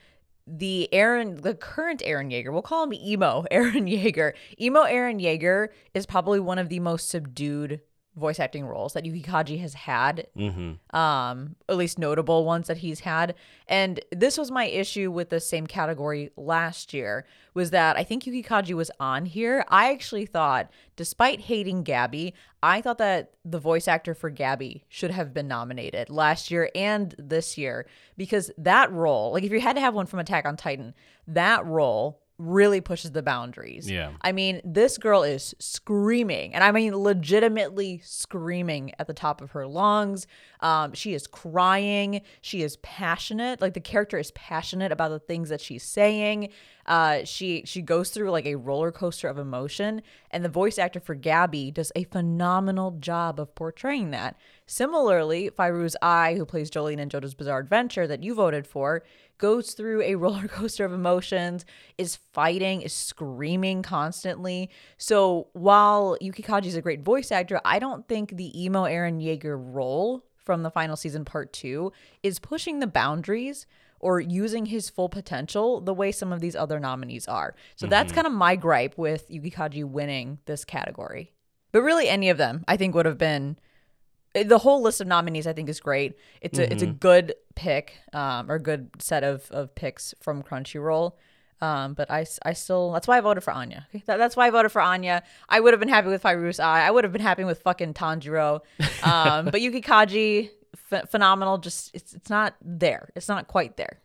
Speaker 1: the Eren, the current Eren Yeager, we'll call him emo Eren Yeager. Emo Eren Yeager is probably one of the most subdued voice acting roles that Yuki Kaji has had, mm-hmm. um, at least notable ones that he's had. And this was my issue with the same category last year was that I think Yuki Kaji was on here. I actually thought, despite hating Gabi, I thought that the voice actor for Gabi should have been nominated last year and this year because that role, like if you had to have one from Attack on Titan, that role really pushes the boundaries.
Speaker 2: Yeah.
Speaker 1: I mean, this girl is screaming, and I mean, legitimately screaming at the top of her lungs. Um, she is crying. She is passionate. Like the character is passionate about the things that she's saying. Uh, she she goes through like a roller coaster of emotion, and the voice actor for Gabi does a phenomenal job of portraying that. Similarly, Fairouz-Ai, who plays Jolyne in JoJo's Bizarre Adventure, that you voted for, goes through a roller coaster of emotions, is fighting, is screaming constantly. So while Yuki Kaji is a great voice actor, I don't think the emo Eren Yeager role from the final season part two is pushing the boundaries or using his full potential the way some of these other nominees are. So mm-hmm. that's kind of my gripe with Yuki Kaji winning this category. But really, any of them, I think, would have been the whole list of nominees. I think is great. It's a mm-hmm. it's a mm-hmm. good pick um, or good set of of picks from Crunchyroll. Um, but I, I still that's why I voted for Anya. That, that's why I voted for Anya. I would have been happy with Fairouz-Ai. I would have been happy with fucking Tanjiro. Um, but Yuki Kaji, ph- phenomenal. Just it's it's not there. It's not quite there.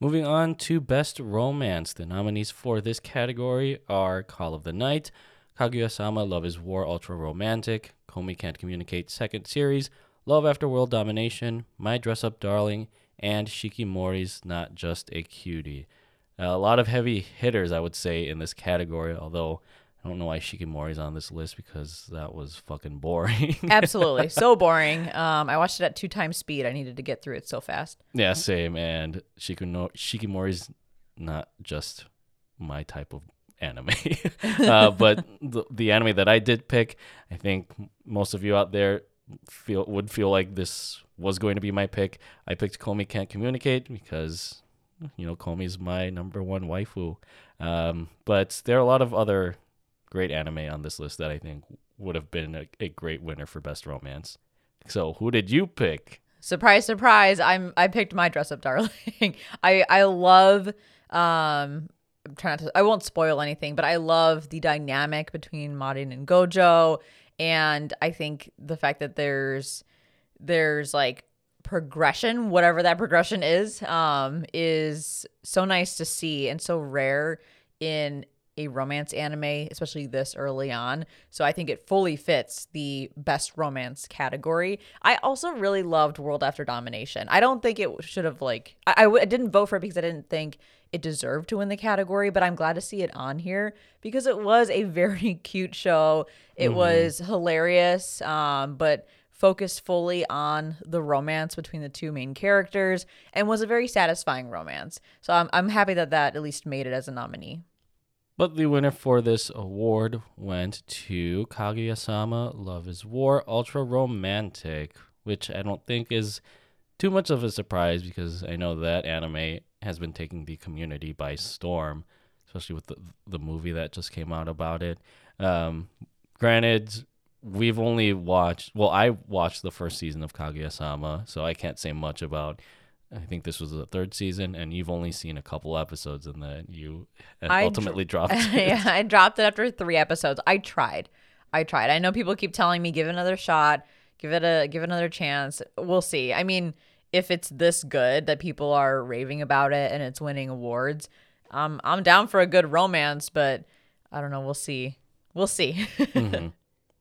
Speaker 2: Moving on to best romance, the nominees for this category are Call of the Night, Kaguya-sama Love is War Ultra Romantic, Komi Can't Communicate Second Series, Love After World Domination, My Dress Up Darling, and Shikimori's Not Just a Cutie. a lot of heavy hitters, I would say, in this category, although I don't know why Shikimori's on this list because that was fucking boring.
Speaker 1: Absolutely. So boring. Um, I watched it at two times speed. I needed to get through it so fast.
Speaker 2: Yeah, same. And Shikino- Shikimori's not just my type of anime. uh, but the, the anime that I did pick, I think most of you out there feel would feel like this was going to be my pick. I picked Komi Can't Communicate because, you know, Komi's my number one waifu. Um, but there are a lot of other great anime on this list that I think would have been a, a great winner for best romance. So who did you pick?
Speaker 1: Surprise, surprise! I'm I picked my dress up darling. I I love um I'm trying to I won't spoil anything, but I love the dynamic between Marin and Gojo and I think the fact that there's there's like progression, whatever that progression is, um, is so nice to see and so rare in a romance anime, especially this early on. So I think it fully fits the best romance category. I also really loved World After Domination. I don't think it should have like I I, w- I didn't vote for it because I didn't think it deserved to win the category, but I'm glad to see it on here because it was a very cute show. It mm-hmm. was hilarious, um, but focused fully on the romance between the two main characters and was a very satisfying romance. So I'm, I'm happy that that at least made it as a nominee.
Speaker 2: But the winner for this award went to Kaguya-sama Love is War Ultra Romantic, which I don't think is too much of a surprise because I know that anime has been taking the community by storm, especially with the, the movie that just came out about it. Um, granted, we've only watched well i watched the first season of kaguya-sama so i can't say much about i think this was the third season and you've only seen a couple episodes and then you ultimately dr- dropped
Speaker 1: it. Yeah i dropped it after three episodes. I tried. I tried. I know people keep telling me give it another shot. Give it a give it another chance. We'll see. I mean if it's this good that people are raving about it and it's winning awards um, i'm down for a good romance but i don't know we'll see we'll see mm-hmm.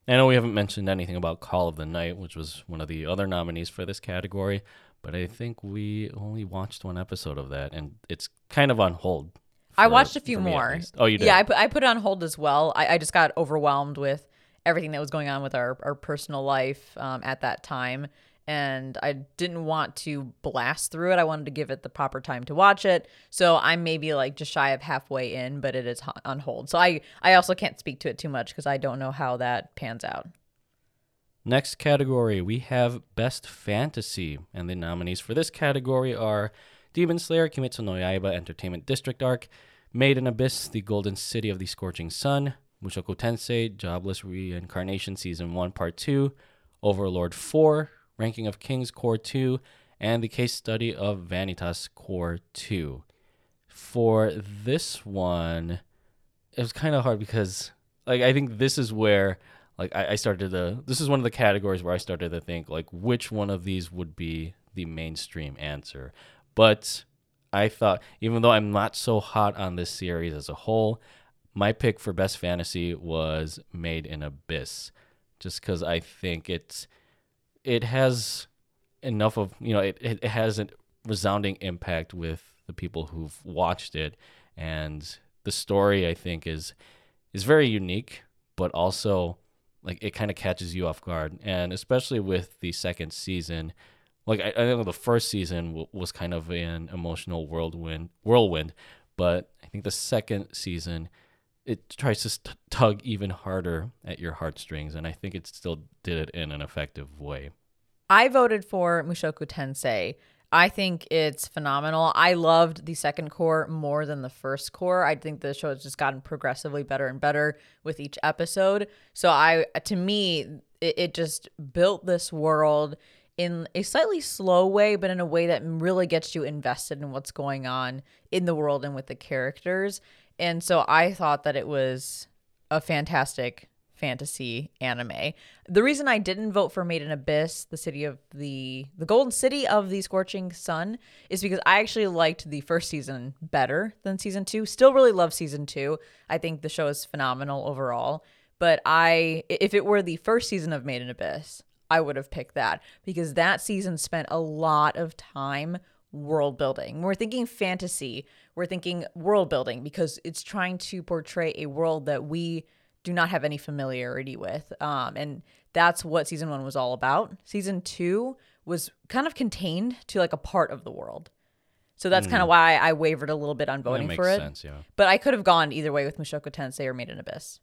Speaker 2: I know we haven't mentioned anything about Call of the Night, which was one of the other nominees for this category, but I think we only watched one episode of that, and it's kind of on hold.
Speaker 1: For, I watched a few more.
Speaker 2: Oh, you did?
Speaker 1: Yeah, I put, I put it on hold as well. I, I just got overwhelmed with everything that was going on with our, our personal life um, at that time and I didn't want to blast through it. I wanted to give it the proper time to watch it. So I'm maybe like just shy of halfway in, but it is on hold. So I I also can't speak to it too much because I don't know how that pans out.
Speaker 2: Next category, we have Best Fantasy, and the nominees for this category are Demon Slayer, Kimetsu no Yaiba Entertainment District Arc, Made in Abyss, The Golden City of the Scorching Sun, Mushoku Tensei, Jobless Reincarnation Season 1 Part 2, Overlord 4, Ranking of Kings Cour 2, and the case study of Vanitas Cour 2. For this one, it was kind of hard because like I think this is where like I, I started to this is one of the categories where I started to think like which one of these would be the mainstream answer. But I thought even though I'm not so hot on this series as a whole, my pick for best fantasy was Made in Abyss. Just because I think it's it has enough of you know it, it has a resounding impact with the people who've watched it. And the story i think is is very unique but also like it kind of catches you off guard. And especially with the second season like i, I know the first season w- was kind of an emotional whirlwind whirlwind but i think the second season it tries to tug even harder at your heartstrings, and I think it still did it in an effective way.
Speaker 1: I voted for Mushoku Tensei. I think it's phenomenal. I loved the second cour more than the first cour. I think the show has just gotten progressively better and better with each episode. So I, to me, it, it just built this world in a slightly slow way, but in a way that really gets you invested in what's going on in the world and with the characters. And so I thought that it was a fantastic fantasy anime. The reason I didn't vote for Made in Abyss, the city of the the golden city of the scorching sun, is because I actually liked the first season better than season 2. Still really love season 2. I think the show is phenomenal overall, but I if it were the first season of Made in Abyss, I would have picked that because that season spent a lot of time world building. We're thinking fantasy, we're thinking world building because it's trying to portray a world that we do not have any familiarity with. Um, and that's what season one was all about. Season two was kind of contained to like a part of the world. So that's mm. kind of why I wavered a little bit on voting for it.
Speaker 2: Sense, yeah.
Speaker 1: But I could have gone either way with Mushoku Tensei or Made in Abyss.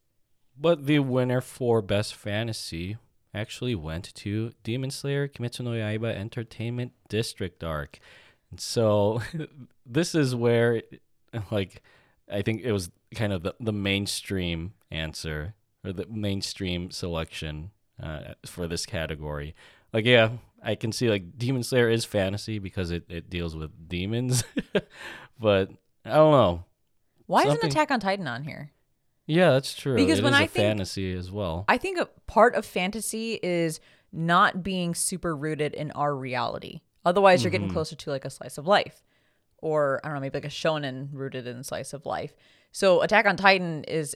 Speaker 2: But the winner for Best Fantasy actually went to Demon Slayer Kimetsu no Yaiba Entertainment District Arc. And so this is where like I think it was kind of the, the mainstream answer or the mainstream selection uh, for this category. Like, yeah, I can see like Demon Slayer is fantasy because it, it deals with demons, but I don't know.
Speaker 1: Why isn't Attack on Titan on here?
Speaker 2: Yeah, that's true.
Speaker 1: Because
Speaker 2: It
Speaker 1: when I
Speaker 2: a
Speaker 1: think-
Speaker 2: fantasy as well.
Speaker 1: I think a part of fantasy is not being super rooted in our reality. Otherwise, you're getting closer to like a slice of life, or I don't know, maybe like a shonen rooted in slice of life. So Attack on Titan is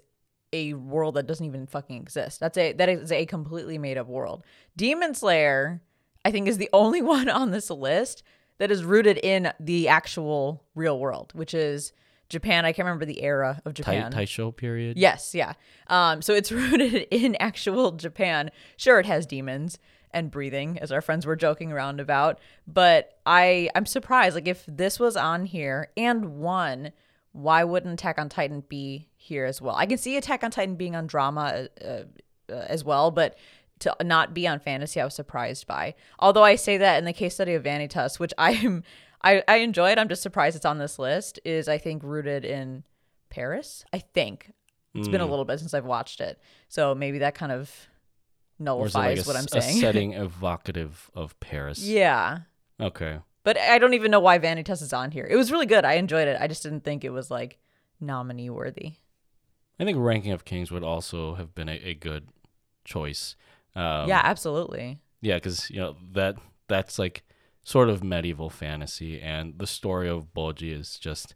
Speaker 1: a world that doesn't even fucking exist. That's a that is a completely made up world. Demon Slayer, I think, is the only one on this list that is rooted in the actual real world, which is Japan. I can't remember the era of
Speaker 2: Tai-
Speaker 1: Japan.
Speaker 2: Taisho period.
Speaker 1: Yes, yeah. Um, so it's rooted in actual Japan. Sure, it has demons and breathing, as our friends were joking around about. But I, I'm surprised. Like, if this was on here and won, why wouldn't Attack on Titan be here as well? I can see Attack on Titan being on drama uh, uh, as well, but to not be on fantasy, I was surprised by. Although I say that in the case study of Vanitas, which I'm, I, I enjoyed. I'm just surprised it's on this list. Is I think rooted in Paris. I think it's been a little bit since I've watched it, so maybe that kind of
Speaker 2: it
Speaker 1: nullifies
Speaker 2: like a,
Speaker 1: what I'm
Speaker 2: s- a
Speaker 1: saying.
Speaker 2: setting evocative of Paris?
Speaker 1: yeah,
Speaker 2: Okay.
Speaker 1: but I don't even know why Vanitas is on here. It was really good. I enjoyed it. I just didn't think it was like nominee worthy.
Speaker 2: I think Ranking of Kings would also have been a, a good choice. Um,
Speaker 1: yeah, absolutely.
Speaker 2: Yeah, because you know that that's like sort of medieval fantasy, and the story of Bojji is just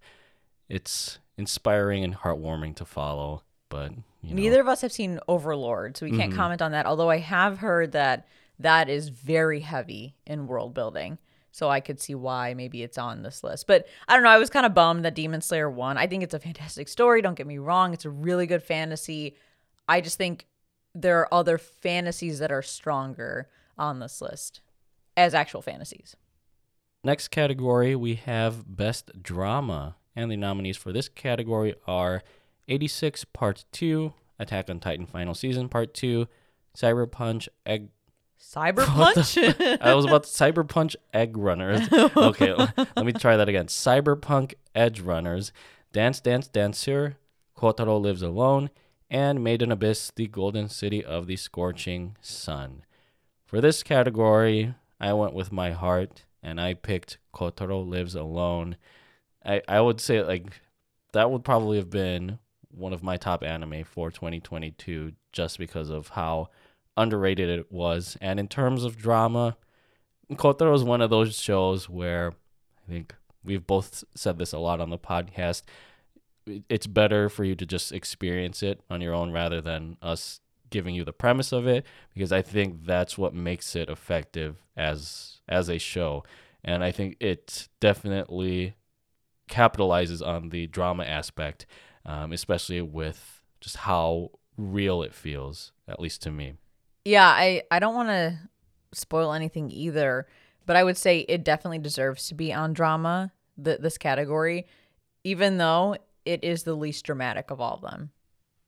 Speaker 2: it's inspiring and heartwarming to follow. But you know,
Speaker 1: Neither of us have seen Overlord, so we can't mm-hmm. comment on that. Although I have heard that that is very heavy in world building. So I could see why maybe it's on this list. But I don't know. I was kind of bummed that Demon Slayer won. I think it's a fantastic story. Don't get me wrong. It's a really good fantasy. I just think there are other fantasies that are stronger on this list as actual fantasies.
Speaker 2: Next category, we have Best Drama. And the nominees for this category are 86 Part 2, Attack on Titan Final Season Part 2, Cyberpunch Egg.
Speaker 1: Cyberpunch?
Speaker 2: I was about to, Cyberpunch Egg Runners. Okay, let me try that again. Cyberpunk Edge Runners, Dance Dance Dancer, Kotaro Lives Alone, and Made in Abyss, the Golden City of the Scorching Sun. For this category, I went with my heart and I picked Kotaro Lives Alone. I, I would say like that would probably have been one of my top anime for 2022 just because of how underrated it was. And in terms of drama, Kotaro is one of those shows where I think we've both said this a lot on the podcast. It's better for you to just experience it on your own rather than us giving you the premise of it because I think that's what makes it effective as as a show. And I think it definitely capitalizes on the drama aspect, um, especially with just how real it feels, at least to me.
Speaker 1: Yeah, I I don't want to spoil anything either, but I would say it definitely deserves to be on drama, th- this category, even though it is the least dramatic of all of them.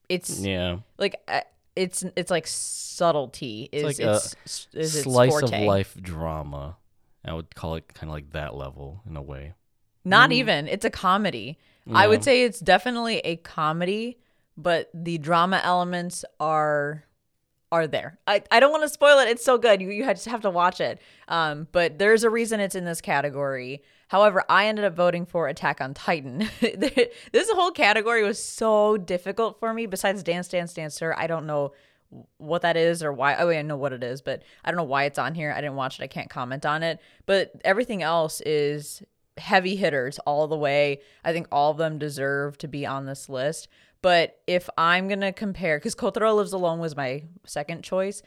Speaker 1: It's
Speaker 2: Yeah.
Speaker 1: like uh, it's it's like subtlety is
Speaker 2: like a
Speaker 1: its, is its
Speaker 2: slice of life drama. I would call it kind of like that level in a way.
Speaker 1: Not even. It's a comedy. I would say it's definitely a comedy, but the drama elements are are there. I, I don't want to spoil it. It's so good. You you just have to watch it. Um, but there's a reason it's in this category. However, I ended up voting for Attack on Titan. this whole category was so difficult for me. Besides Dance Dance Dancer, I don't know what that is or why. Oh, wait, I know what it is, but I don't know why it's on here. I didn't watch it. I can't comment on it. But everything else is heavy hitters all the way. I think all of them deserve to be on this list. But if I'm going to compare, because Kotaro Lives Alone was my second choice,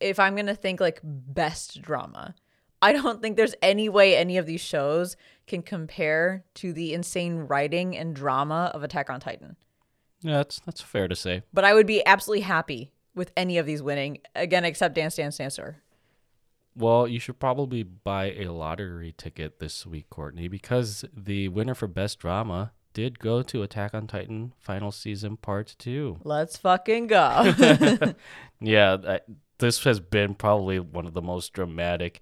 Speaker 1: if I'm going to think like best drama, I don't think there's any way any of these shows can compare to the insane writing and drama of Attack on Titan.
Speaker 2: Yeah, that's that's fair to say.
Speaker 1: But I would be absolutely happy with any of these winning, again, except Dance Dance Dancer.
Speaker 2: Well, you should probably buy a lottery ticket this week, Courtney, because the winner for best drama did go to Attack on Titan final season part 2.
Speaker 1: Let's fucking go.
Speaker 2: Yeah, this has been probably one of the most dramatic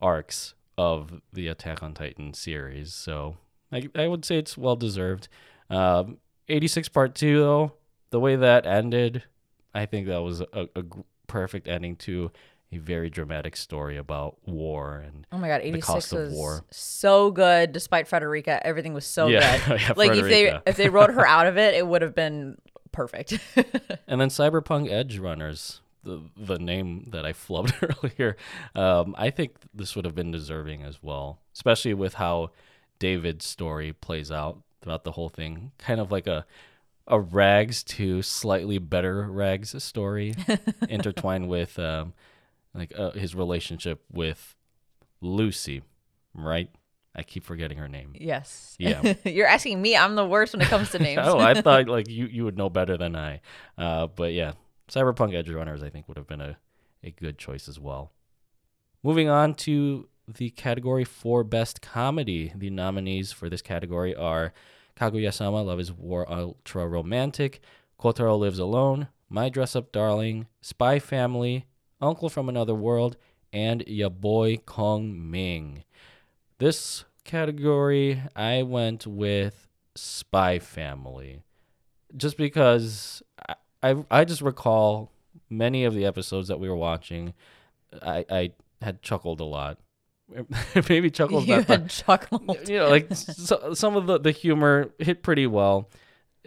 Speaker 2: arcs of the Attack on Titan series. So I, I would say it's well deserved. Um, 86 part two, though, the way that ended, I think that was a perfect ending to a very dramatic story about war and
Speaker 1: Oh my god,
Speaker 2: the
Speaker 1: 86
Speaker 2: cost of
Speaker 1: was
Speaker 2: war.
Speaker 1: so good despite Frederica. Everything was so
Speaker 2: Yeah,
Speaker 1: good.
Speaker 2: yeah,
Speaker 1: like if they if they wrote her out of it, it would have been perfect.
Speaker 2: And then Cyberpunk Edge Runners, the the name that I flubbed earlier, um, I think this would have been deserving as well, especially with how David's story plays out throughout the whole thing. Kind of like a a rags to slightly better rags story, intertwined with um, like uh, his relationship with Lucy, right? I keep forgetting her name.
Speaker 1: yes.
Speaker 2: Yeah.
Speaker 1: You're asking me. I'm the worst when it comes to names.
Speaker 2: oh, I thought like you, you would know better than I. Uh, but yeah, Cyberpunk Edge Runners I think would have been a, a good choice as well. Moving on to the category for best comedy. The nominees for this category are Kaguya-sama Love is War Ultra Romantic, Kotaro Lives Alone, My Dress Up Darling, Spy Family, Uncle from Another World, and Ya Boy Kong Ming. This category, I went with Spy Family, just because I, I I just recall many of the episodes that we were watching. I I had chuckled a lot. Maybe chuckled
Speaker 1: you
Speaker 2: not the,
Speaker 1: had chuckled.
Speaker 2: you know, like so, some of the, the humor hit pretty well,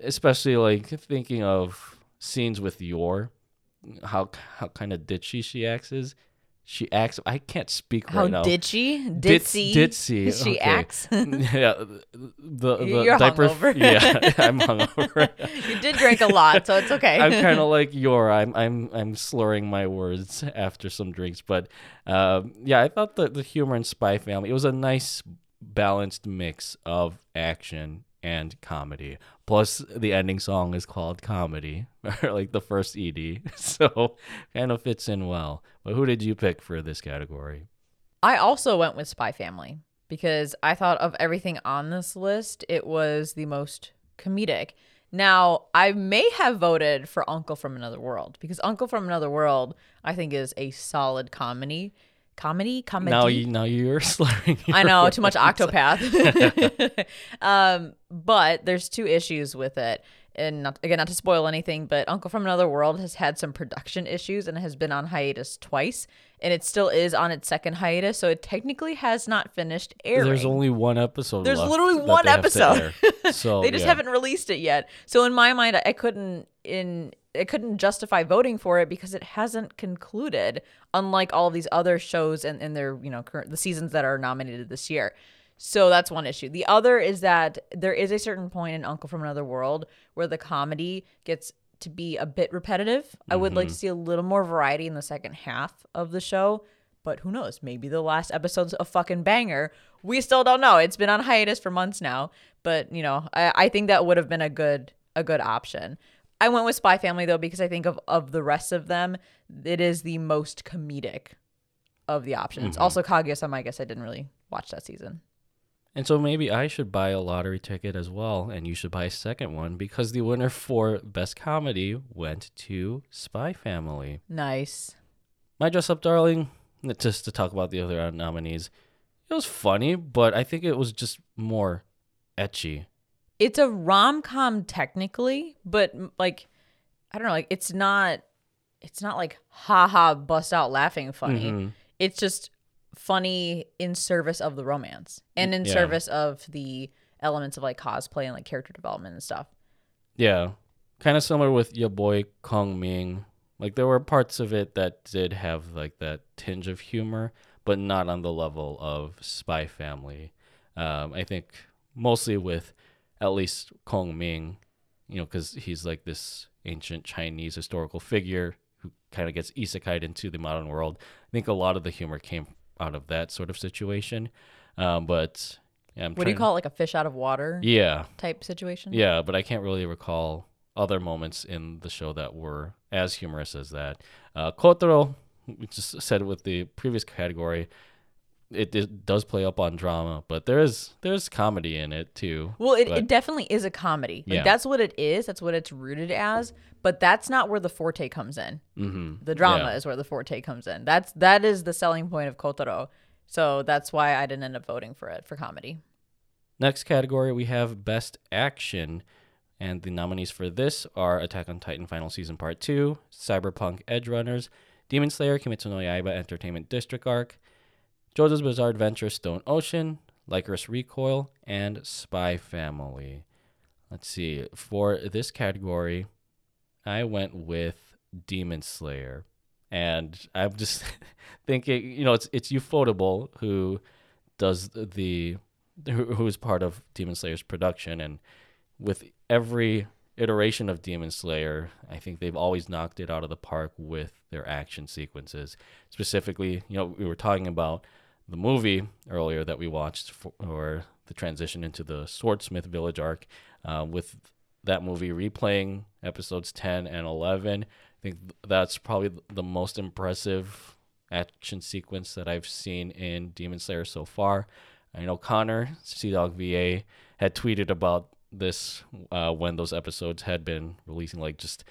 Speaker 2: especially like thinking of scenes with Yor, how how kind of ditchy she acts is. She acts. I can't speak
Speaker 1: How
Speaker 2: right now.
Speaker 1: How ditchy,
Speaker 2: Ditz-
Speaker 1: ditzy,
Speaker 2: ditzy,
Speaker 1: she
Speaker 2: okay.
Speaker 1: acts.
Speaker 2: yeah, the the
Speaker 1: You're
Speaker 2: diaper.
Speaker 1: hungover.
Speaker 2: Yeah, I'm hungover.
Speaker 1: you did drink a lot, so it's okay.
Speaker 2: I'm kind of like Yor. I'm I'm I'm slurring my words after some drinks, but um, yeah, I thought the the humor in Spy Family it was a nice balanced mix of action and comedy. Plus, the ending song is called "Comedy," like the first ED, so kind of fits in well. But who did you pick for this category?
Speaker 1: I also went with Spy Family because I thought of everything on this list, it was the most comedic. Now, I may have voted for Uncle from Another World because Uncle from Another World, I think, is a solid comedy. Comedy? Comedy?
Speaker 2: Now you now you're slurring.
Speaker 1: I know, too much octopath. um, but there's two issues with it. And not, again, not to spoil anything, but Uncle from Another World has had some production issues and has been on hiatus twice. And it still is on its second hiatus. So it technically has not finished airing.
Speaker 2: There's only one episode.
Speaker 1: There's literally one
Speaker 2: they have to
Speaker 1: episode.
Speaker 2: So
Speaker 1: they just
Speaker 2: yeah.
Speaker 1: haven't released it yet. So in my mind, I couldn't in I couldn't justify voting for it because it hasn't concluded. Unlike all these other shows and, and their you know current the seasons that are nominated this year. So that's one issue. The other is that there is a certain point in Uncle from Another World where the comedy gets to be a bit repetitive. I would like to mm-hmm. see a little more variety in the second half of the show. But who knows? Maybe the last episode's a fucking banger. We still don't know. It's been on hiatus for months now. But you know, I, I think that would have been a good a good option. I went with Spy Family though because I think of of the rest of them, it is the most comedic of the options. Mm-hmm. Also, Kaguya-sama, I guess I didn't really watch that season.
Speaker 2: And so maybe I should buy a lottery ticket as well, and you should buy a second one because the winner for best comedy went to Spy Family.
Speaker 1: Nice.
Speaker 2: My Dress Up Darling, just to talk about the other nominees, it was funny, but I think it was just more ecchi.
Speaker 1: It's a rom com technically, but like I don't know, like it's not it's not like ha ha bust out laughing funny.
Speaker 2: Mhm.
Speaker 1: It's just funny in service of the romance and in
Speaker 2: Yeah.
Speaker 1: service of the elements of like cosplay and like character development and stuff.
Speaker 2: Yeah, kind of similar with your boy Kong Ming. Like there were parts of it that did have like that tinge of humor, but not on the level of Spy Family. Um, I think mostly with at least Kong Ming, you know, because he's like this ancient Chinese historical figure who kind of gets isekai'd into the modern world. I think a lot of the humor came out of that sort of situation. Um, but yeah, I'm
Speaker 1: What do you call it? Like a fish out of water
Speaker 2: Yeah,
Speaker 1: type situation?
Speaker 2: yeah, but I can't really recall other moments in the show that were as humorous as that. Uh, Kotaro, we just said with the previous category, it, it does play up on drama, but there is there's comedy in it too.
Speaker 1: Well, it,
Speaker 2: But-
Speaker 1: it definitely is a comedy. Like
Speaker 2: Yeah.
Speaker 1: that's what it is. That's what it's rooted as. But that's not where the forte comes in.
Speaker 2: hmm
Speaker 1: The drama
Speaker 2: Yeah.
Speaker 1: is where the forte comes in. That's that is the selling point of Kotaro. So that's why I didn't end up voting for it for comedy.
Speaker 2: Next category we have Best Action, and the nominees for this are Attack on Titan Final Season Part Two, Cyberpunk Edge Runners, Demon Slayer Kimetsu no Yaiba Entertainment District Arc, JoJo's Bizarre Adventure Stone Ocean, Lycoris Recoil, and Spy Family. Let's see. For this category, I went with Demon Slayer. And I'm just thinking, you know, it's it's Ufotable who does the who, who is part of Demon Slayer's production and with every iteration of Demon Slayer, I think they've always knocked it out of the park with their action sequences. Specifically, you know, we were talking about the movie earlier that we watched for, or the transition into the Swordsmith Village arc uh, with that movie replaying episodes 10 and 11. I think that's probably the most impressive action sequence that I've seen in Demon Slayer so far. I know Connor, CDawgVA, had tweeted about this uh, when those episodes had been releasing, like just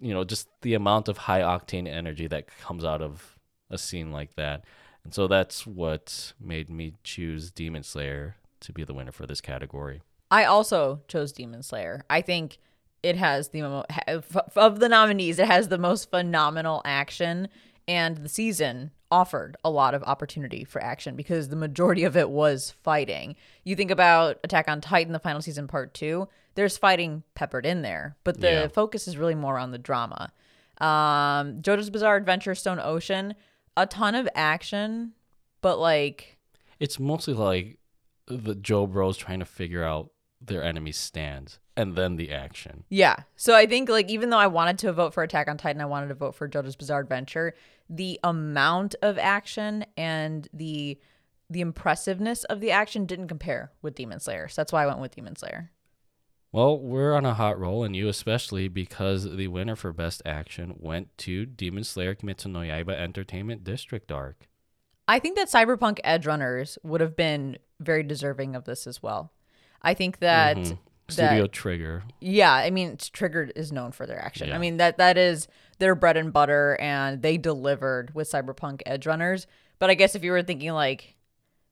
Speaker 2: you know, just the amount of high octane energy that comes out of a scene like that. And so that's what made me choose Demon Slayer to be the winner for this category.
Speaker 1: I also chose Demon Slayer. I think it has the of the nominees, it has the most phenomenal action and the season offered a lot of opportunity for action because the majority of it was fighting. You think about Attack on Titan, the final season, part two, there's fighting peppered in there, but the
Speaker 2: Yeah.
Speaker 1: focus is really more on the drama. Um, JoJo's Bizarre Adventure, Stone Ocean, a ton of action, but like,
Speaker 2: It's mostly like the Joe Bros trying to figure out their enemy's stands and then the action.
Speaker 1: Yeah. So I think like even though I wanted to vote for Attack on Titan, I wanted to vote for JoJo's Bizarre Adventure. The amount of action and the the impressiveness of the action didn't compare with Demon Slayer. So that's why I went with Demon Slayer.
Speaker 2: Well, we're on a hot roll, and you especially, because the winner for Best Action went to Demon Slayer Kimetsu no Yaiba Entertainment District Arc.
Speaker 1: I think that Cyberpunk Edge Runners would have been very deserving of this as well. I think that
Speaker 2: Mhm. Studio
Speaker 1: that
Speaker 2: Trigger.
Speaker 1: Yeah, I mean, Triggered is known for their action. I mean that that is their bread and butter, and they delivered with Cyberpunk Edge Runners. But I guess if you were thinking like,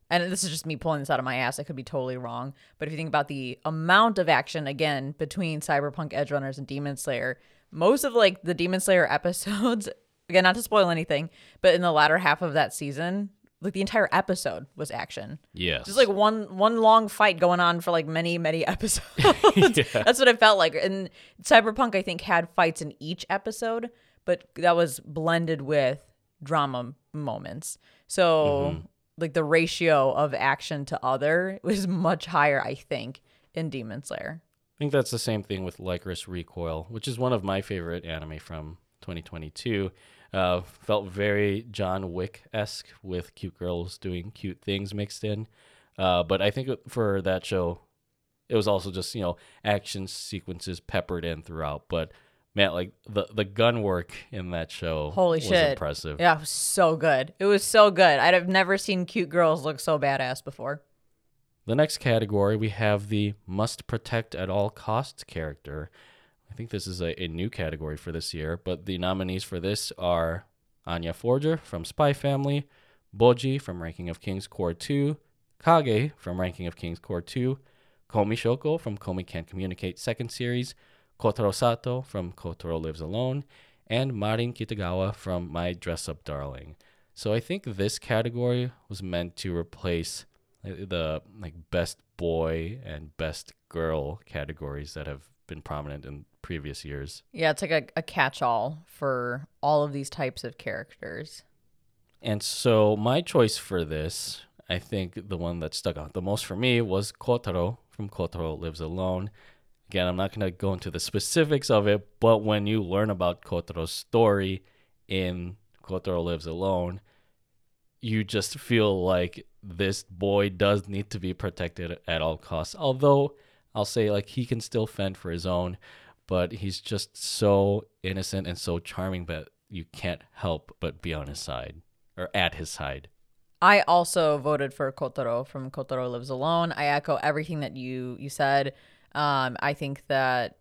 Speaker 1: and this is just me pulling this out of my ass, I could be totally wrong. But if you think about the amount of action again between Cyberpunk Edge Runners and Demon Slayer, most of like the Demon Slayer episodes, again, not to spoil anything, but in the latter half of that season, like the entire episode was action.
Speaker 2: Yes.
Speaker 1: Just like one one long fight going on for like many many episodes.
Speaker 2: Yeah.
Speaker 1: That's what it felt like. And Cyberpunk, I think, had fights in each episode, but that was blended with drama moments. So
Speaker 2: Mm-hmm.
Speaker 1: like the ratio of action to other was much higher, I think, in Demon Slayer.
Speaker 2: I think that's the same thing with Lycoris Recoil, which is one of my favorite anime from 2022. Uh, felt very John Wick esque with cute girls doing cute things mixed in. Uh, but I think for that show, it was also just you know action sequences peppered in throughout. But man, like the the gun work in that show,
Speaker 1: Holy
Speaker 2: was
Speaker 1: shit.
Speaker 2: impressive.
Speaker 1: Yeah, it was so good. It was so good. I'd have never seen cute girls look so badass before.
Speaker 2: The next category, we have the must protect at all costs character. I think this is a, a new category for this year, but the nominees for this are Anya Forger from Spy Family, Bojji from Ranking of Kings Cour 2, Kage from Ranking of Kings Cour 2, Komi Shoko from Komi Can't Communicate Second Series, Kotaro Sato from Kotaro Lives Alone, and Marin Kitagawa from My Dress Up Darling. So I think this category was meant to replace uh, the like best boy and best girl categories that have been prominent in previous years.
Speaker 1: Yeah, it's like a, a catch all for all of these types of characters.
Speaker 2: And so my choice for this, I think the one that stuck out the most for me was Kotaro from Kotaro Lives Alone. Again, I'm not going to go into the specifics of it, but when you learn about Kotaro's story in Kotaro Lives Alone, you just feel like this boy does need to be protected at all costs. Although I'll say like he can still fend for his own, but he's just so innocent and so charming that you can't help but be on his side or at his side.
Speaker 1: I also voted for Kotaro from Kotaro Lives Alone. I echo everything that you you said. Um, I think that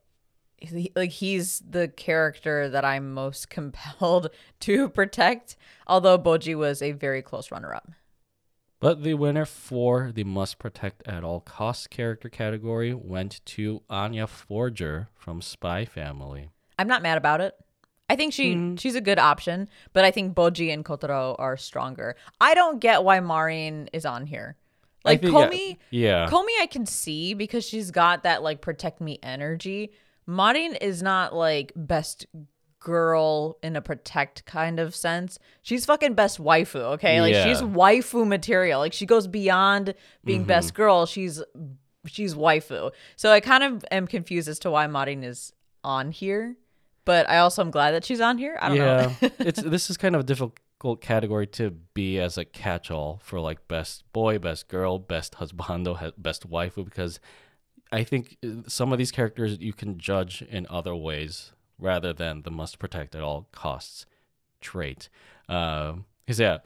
Speaker 1: he, like he's the character that I'm most compelled to protect. Although Bojji was a very close runner-up.
Speaker 2: But the winner for the must protect at all costs character category went to Anya Forger from Spy Family.
Speaker 1: I'm not mad about it. I think she
Speaker 2: Mm-hmm.
Speaker 1: she's a good option, but I think Bojji and Kotaro are stronger. I don't get why Marin is on here. Like
Speaker 2: think-
Speaker 1: Komi,
Speaker 2: yeah.
Speaker 1: Komi I can see because she's got that like protect me energy. Marin is not like best girl in a protect kind of sense. She's fucking best waifu, okay? Like she's waifu material. Like she goes beyond being
Speaker 2: Mm-hmm.
Speaker 1: best girl. She's she's waifu. So I kind of am confused as to why Marin is on here. But I also am glad that she's on here. I don't
Speaker 2: yeah,
Speaker 1: know.
Speaker 2: it's this is kind of a difficult category to be as a catch-all for like best boy, best girl, best husbando, best waifu because I think uh, some of these characters you can judge in other ways rather than the must protect at all costs trait. Because yeah,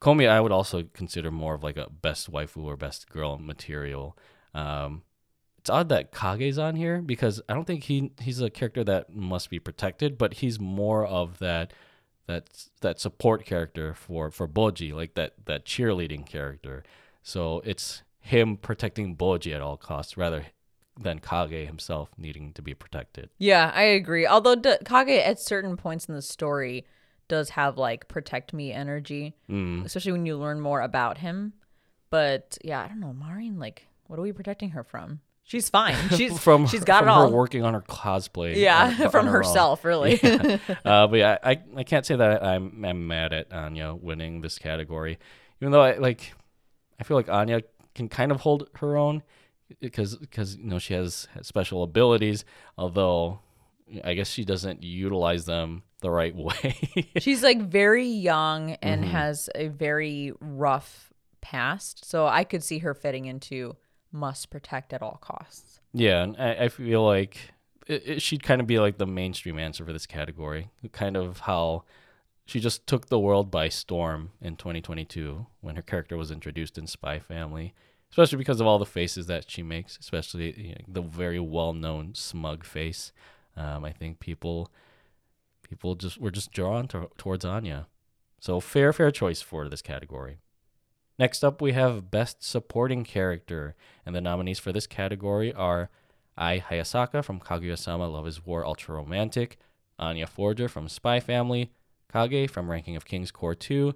Speaker 2: Komi I would also consider more of like a best waifu or best girl material. Um, it's odd that Kage's on here because I don't think he he's a character that must be protected, but he's more of that that that support character for for Bojji, like that that cheerleading character. So it's him protecting Bojji at all costs rather than Kage himself needing to be protected.
Speaker 1: Yeah, I agree. Although D- Kage at certain points in the story does have like protect me energy,
Speaker 2: Mm.
Speaker 1: especially when you learn more about him. But yeah, I don't know, Marin. Like, what are we protecting her from? She's fine. She's
Speaker 2: from
Speaker 1: she's got
Speaker 2: from
Speaker 1: it all.
Speaker 2: her working on her cosplay.
Speaker 1: yeah,
Speaker 2: on-
Speaker 1: from
Speaker 2: on her own.
Speaker 1: herself, really.
Speaker 2: uh, but yeah, I, I can't say that I'm I'm mad at Anya winning this category, even though I like I feel like Anya can kind of hold her own because because you know she has special abilities, although I guess she doesn't utilize them the right way.
Speaker 1: She's like very young and
Speaker 2: Mm-hmm.
Speaker 1: has a very rough past, so I could see her fitting into must protect at all costs.
Speaker 2: yeah, and I, I feel like it, it, she'd kind of be like the mainstream answer for this category, kind of how. She just took the world by storm in 2022 when her character was introduced in Spy Family. Especially because of all the faces that she makes, especially you know, the very well-known smug face. Um, I think people people just were just drawn to, towards Anya. So fair, fair choice for this category. Next up, we have Best Supporting Character, and the nominees for this category are Ai Hayasaka from Kaguya-sama Love is War Ultra Romantic, Anya Forger from Spy Family, Kage from Ranking of Kings Cour 2,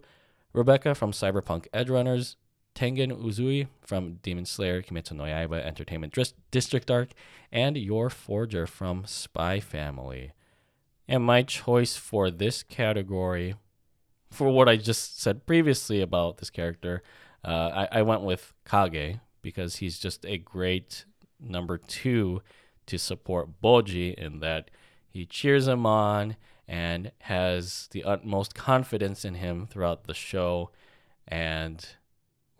Speaker 2: Rebecca from Cyberpunk Edgerunners, Tengen Uzui from Demon Slayer Kimetsu no Yaiba Entertainment District Arc, and Yor Forger from Spy Family. And my choice for this category, for what I just said previously about this character, uh, I, I went with Kage because he's just a great number two to support Bojji in that he cheers him on and has the utmost confidence in him throughout the show. And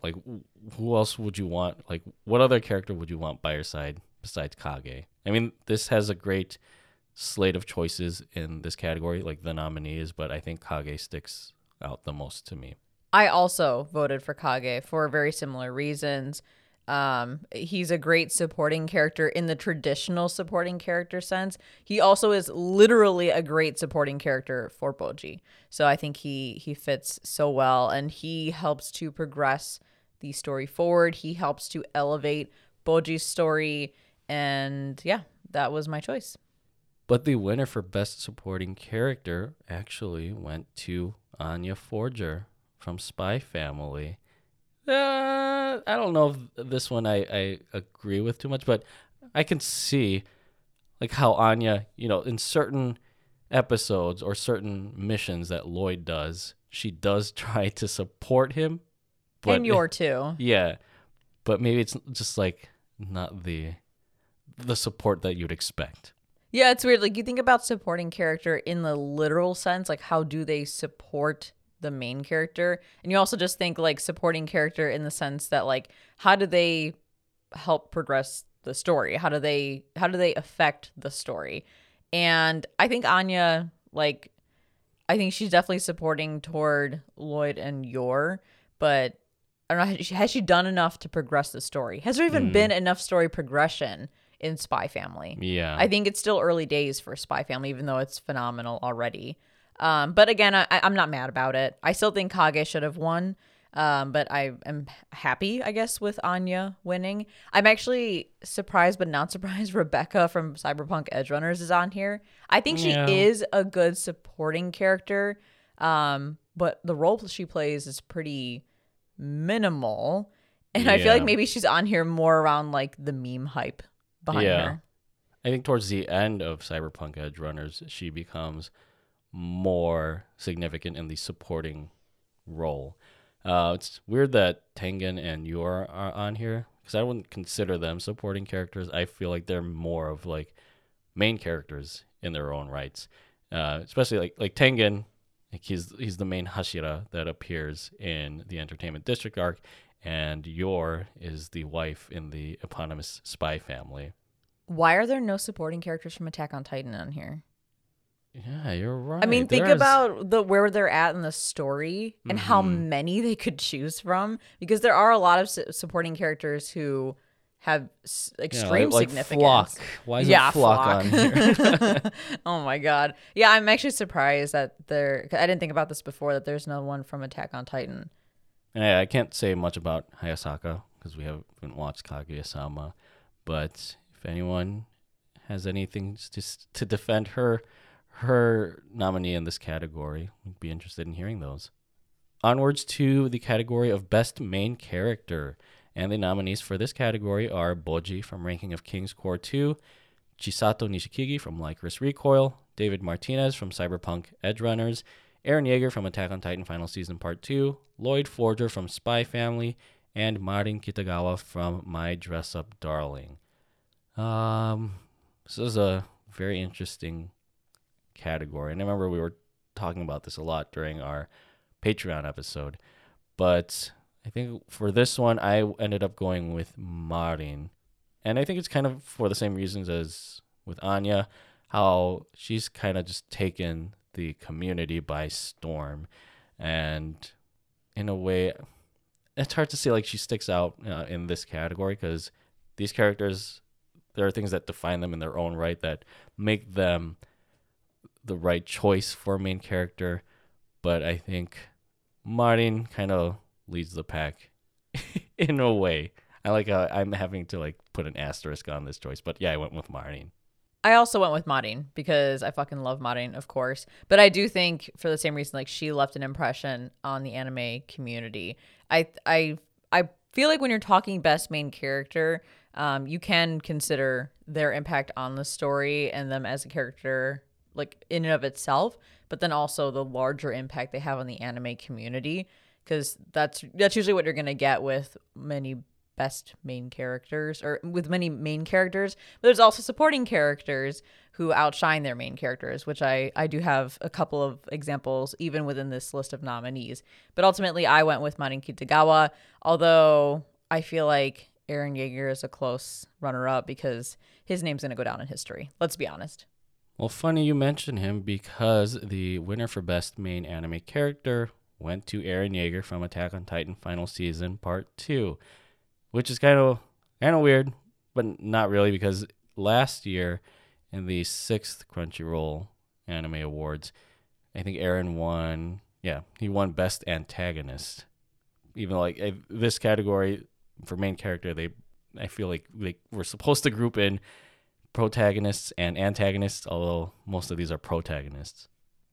Speaker 2: like, who else would you want? Like, what other character would you want by your side besides Kage? I mean, this has a great slate of choices in this category, like the nominees, but I think Kage sticks out the most to me.
Speaker 1: I also voted for Kage for very similar reasons. Um, he's a great supporting character in the traditional supporting character sense. He also is literally a great supporting character for Bojji. So I think he he fits so well and he helps to progress the story forward. He helps to elevate Bojji's story and yeah, that was my choice.
Speaker 2: But the winner for Best Supporting Character actually went to Anya Forger from Spy Family. Uh, I don't know if this one I, I agree with too much, but I can see like how Anya, you know, in certain episodes or certain missions that Lloyd does, she does try to support him. But
Speaker 1: and Yor too.
Speaker 2: yeah, but maybe it's just like not the the support that you'd expect.
Speaker 1: Yeah, it's weird. Like you think about supporting character in the literal sense, like how do they support the main character? And you also just think like supporting character in the sense that like how do they help progress the story? How do they how do they affect the story? And I think Anya like I think she's definitely supporting toward Lloyd and Yor, but I don't know has she, has she done enough to progress the story? Has there even hmm. been enough story progression in Spy Family?
Speaker 2: Yeah.
Speaker 1: I think it's still early days for Spy Family, even though it's phenomenal already. Um, but again, I, I'm not mad about it. I still think Kage should have won. Um, but I am happy, I guess, with Anya winning. I'm actually surprised, but not surprised. Rebecca from Cyberpunk Edge Runners is on here. I think she
Speaker 2: Yeah.
Speaker 1: is a good supporting character, um, but the role she plays is pretty minimal. And I feel like maybe she's on here more around like the meme hype behind
Speaker 2: Yeah.
Speaker 1: her.
Speaker 2: I think towards the end of Cyberpunk Edge Runners, she becomes more significant in the supporting role. Uh, it's weird that Tengen and Yor are on here because I wouldn't consider them supporting characters. I feel like they're more of like main characters in their own rights. Uh, especially like like Tengen, like he's he's the main Hashira that appears in the Entertainment District arc, and Yor is the wife in the eponymous spy family.
Speaker 1: Why are there no supporting characters from Attack on Titan on here?
Speaker 2: Yeah, you're right.
Speaker 1: I mean, think
Speaker 2: There's-
Speaker 1: about the where they're at in the story and how
Speaker 2: Mhm.
Speaker 1: many they could choose from because there are a lot of su- supporting characters who have s- extreme
Speaker 2: like, like
Speaker 1: significance.
Speaker 2: Floch. Why is
Speaker 1: yeah,
Speaker 2: it Floch, on here?
Speaker 1: oh my god. Yeah, I'm actually surprised that there. 'cause I didn't think about this before that there's no one from Attack on Titan.
Speaker 2: yeah, I can't say much about Hayasaka because we haven't watched Kaguya-sama. But if anyone has anything just to defend her, her nominee in this category, we'd be interested in hearing those. Onwards to the category of Best Main Character. And the nominees for this category are Bojji from Ranking of Kings Cour 2, Chisato Nishikigi from Lycoris Recoil, David Martinez from Cyberpunk Edge Runners, Eren Yeager from Attack on Titan Final Season Part 2, Lloyd Forger from Spy Family, and Marin Kitagawa from My Dress Up Darling. Um, this is a very interesting category. And I remember we were talking about this a lot during our Patreon episode. But I think for this one, I ended up going with Marin. And I think it's kind of for the same reasons as with Anya, how she's kind of just taken the community by storm. And in a way, it's hard to say like she sticks out uh, in this category because these characters, there are things that define them in their own right that make them the right choice for a main character. But I think Marin kind of leads the pack in a way. I like how I'm having to like put an asterisk on this choice, but yeah, I went with Marin.
Speaker 1: I also went with Marin because I fucking love Marin, of course. But I do think for the same reason, like she left an impression on the anime community. I I I feel like when you're talking best main character, um, you can consider their impact on the story and them as a character, like in and of itself, but then also the larger impact they have on the anime community, because that's that's usually what you're gonna get with many best main characters or with many main characters but there's also supporting characters who outshine their main characters which i i do have a couple of examples even within this list of nominees. But ultimately i went with marin kitagawa although i feel like eren yeager is a close runner-up because his name's going to go down in history let's be honest
Speaker 2: Well, funny you mention him because the winner for best main anime character went to Eren Yeager from Attack on Titan Final Season Part 2, which is kind of kind of weird, but not really because last year in the 6th Crunchyroll Anime Awards, I think Eren won, yeah, he won best antagonist. Even like this category for main character, they I feel like they were supposed to group in protagonists and antagonists, although most of these are protagonists.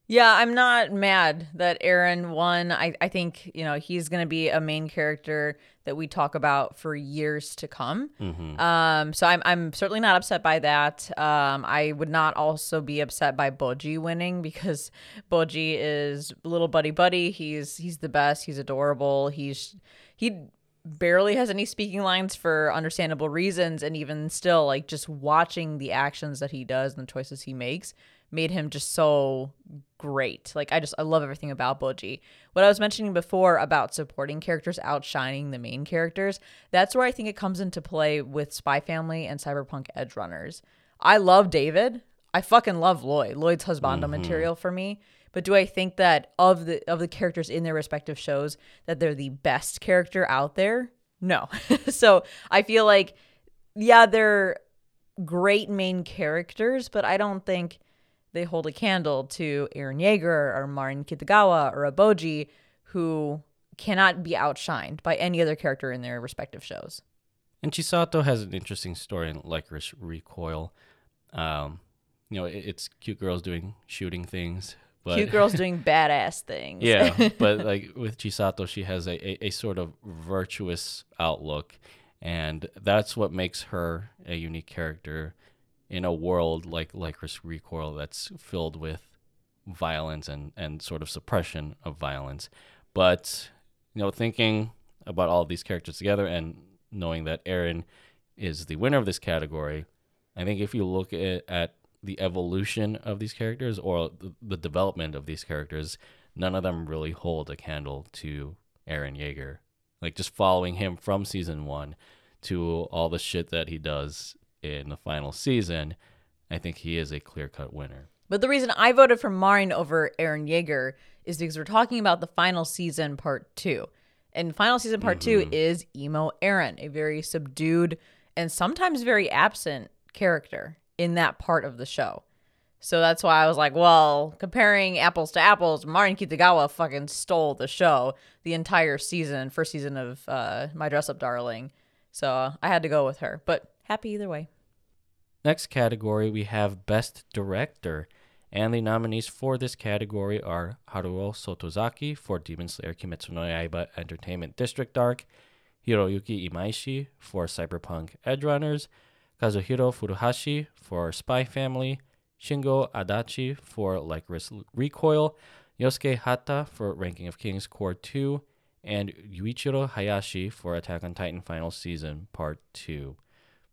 Speaker 1: Yeah, I'm not mad that Eren won. I, I think, you know, he's going to be a main character that we talk about for years to come.
Speaker 2: Mm-hmm.
Speaker 1: Um, so I'm, I'm certainly not upset by that. Um, I would not also be upset by Bojji winning because Bojji is little buddy buddy. He's he's the best. He's adorable. He's he barely has any speaking lines for understandable reasons, and even still, like just watching the actions that he does and the choices he makes made him just so great. Like I just I love everything about Bojji. What I was mentioning before about supporting characters outshining the main characters, that's where I think it comes into play with Spy Family and Cyberpunk Edge Runners. I love David. I fucking love Lloyd. Lloyd's husbando mm-hmm. material for me. But do I think that of the of the characters in their respective shows that they're the best character out there? No. so I feel like yeah, they're great main characters, but I don't think they hold a candle to Eren Yeager or Marin Kitagawa or Aboji, who cannot be outshined by any other character in their respective shows.
Speaker 2: And Chisato has an interesting story in Lycoris Recoil. Um, you know, it's cute girls doing shooting things. But,
Speaker 1: Cute girls doing badass things.
Speaker 2: yeah, but like with Chisato, she has a, a, a sort of virtuous outlook, and that's what makes her a unique character in a world like Lycoris Recoil that's filled with violence and, and sort of suppression of violence. But, you know, thinking about all of these characters together and knowing that Eren is the winner of this category, I think if you look at, at the evolution of these characters or the, development of these characters, none of them really hold a candle to Eren Yeager. Like just following him from season one to all the shit that he does in the final season, I think he is a clear cut winner.
Speaker 1: But the reason I voted for Marin over Eren Yeager is because we're talking about the final season part two. And final season part two mm-hmm. is emo Eren, a very subdued and sometimes very absent character in that part of the show. So that's why I was like, well, comparing apples to apples, Marin Kitagawa fucking stole the show the entire season, first season of uh, My Dress Up Darling. So I had to go with her, but happy either way.
Speaker 2: Next category, we have Best Director. And the nominees for this category are Haruo Sotozaki for Demon Slayer Kimetsu no Yaiba Entertainment District Arc, Hiroyuki Imaishi for Cyberpunk Edgerunners, Kazuhiro Furuhashi for Spy Family, Shingo Adachi for Lycoris Recoil, Yosuke Hata for Ranking of Kings Cour 2, and Yuichiro Hayashi for Attack on Titan Final Season Part 2.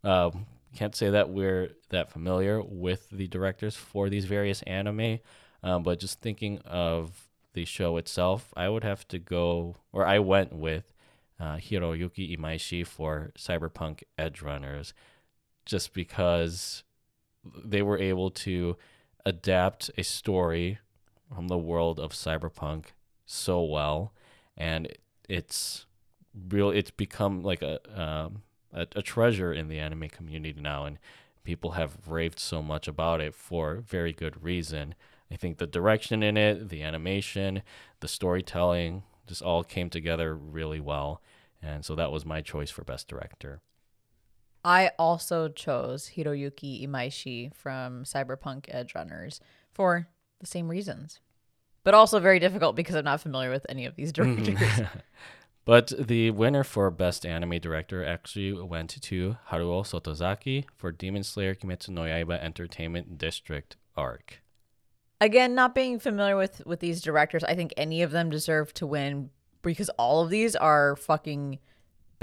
Speaker 2: Um, can't say that we're that familiar with the directors for these various anime, um, but just thinking of the show itself, I would have to go, or I went with uh, Hiroyuki Imaishi for Cyberpunk Edgerunners, just because they were able to adapt a story from the world of cyberpunk so well, and it's real. It's become like a um, a, a treasure in the anime community now, and people have raved so much about it for very good reason. I think the direction in it, the animation, the storytelling, just all came together really well, and so that was my choice for best director.
Speaker 1: I also chose Hiroyuki Imaishi from Cyberpunk Edge Runners for the same reasons. But also very difficult because I'm not familiar with any of these mm-hmm. directors.
Speaker 2: But the winner for Best Anime Director actually went to Haruo Sotozaki for Demon Slayer Kimetsu no Yaiba Entertainment District Arc.
Speaker 1: Again, not being familiar with with these directors, I think any of them deserve to win because all of these are fucking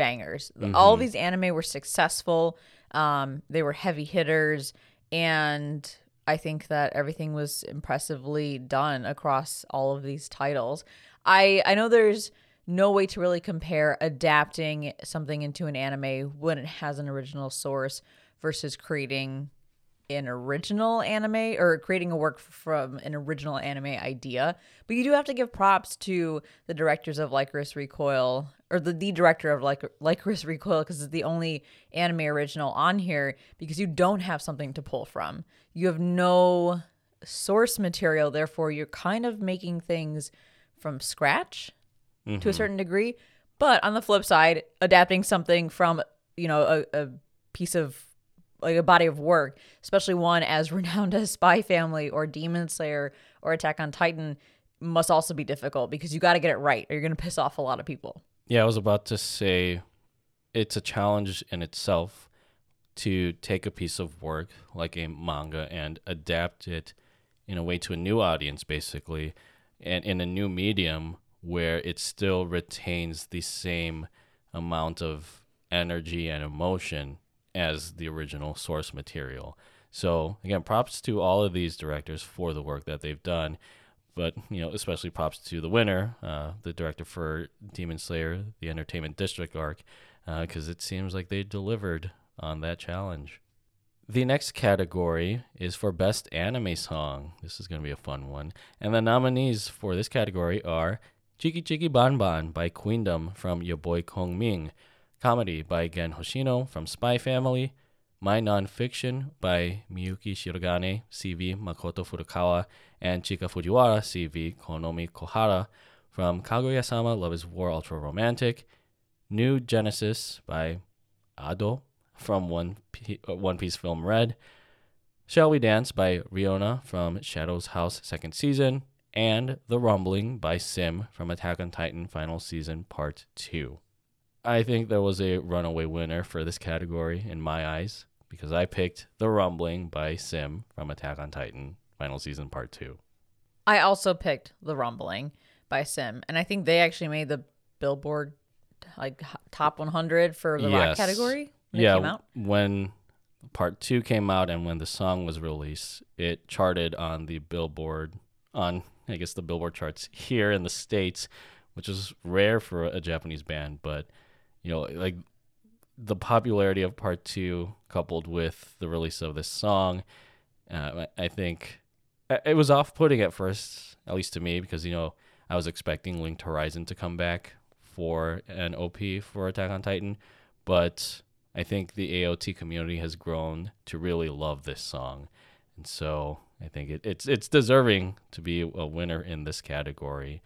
Speaker 1: bangers. All these anime were successful. Um, they were heavy hitters, and I think that everything was impressively done across all of these titles. I I know there's no way to really compare adapting something into an anime when it has an original source versus creating an original anime or creating a work from an original anime idea. But you do have to give props to the directors of Lycoris Recoil or the, the director of Lic- Lycoris Recoil because it's the only anime original on here because you don't have something to pull from. You have no source material, therefore, you're kind of making things from scratch to a mm-hmm. certain degree. But on the flip side, adapting something from, you know, a, a piece of like a body of work, especially one as renowned as Spy Family or Demon Slayer or Attack on Titan, must also be difficult because you got to get it right or you're going to piss off a lot of people.
Speaker 2: Yeah, I was about to say it's a challenge in itself to take a piece of work like a manga and adapt it in a way to a new audience, basically, and in a new medium where it still retains the same amount of energy and emotion as the original source material. So again, props to all of these directors for the work that they've done, but you know, especially props to the winner, uh, the director for Demon Slayer, the Entertainment District arc, because it seems like they delivered on that challenge. The next category is for Best Anime Song. This is going to be a fun one. And the nominees for this category are Chiki Chiki Ban Ban by Queendom from Your Boy Kong Ming, Comedy by Gen Hoshino from Spy Family, My Nonfiction by Miyuki Shirogane, CV Makoto Furukawa, and Chika Fujiwara, CV Konomi Kohara from Kaguya-sama Love is War Ultra Romantic, New Genesis by Ado from One, P- uh, One Piece film Red, Shall We Dance by ReoNa from Shadow's House second season, and The Rumbling by Sim from Attack on Titan final season part 2. I think there was a runaway winner for this category in my eyes because I picked The Rumbling by Sim from Attack on Titan final season part 2.
Speaker 1: I also picked The Rumbling by Sim, and I think they actually made the Billboard like top 100 for the rock category when
Speaker 2: yeah,
Speaker 1: it came out.
Speaker 2: when part 2 came out and when the song was released, it charted on the Billboard on I guess the Billboard charts here in the states, which is rare for a Japanese band, but you know, like the popularity of part 2 coupled with the release of this song, uh, I think it was off-putting at first, at least to me because you know, I was expecting Linked Horizon to come back for an OP for Attack on Titan, but I think the AOT community has grown to really love this song, and so I think it, it's it's deserving to be a winner in this category.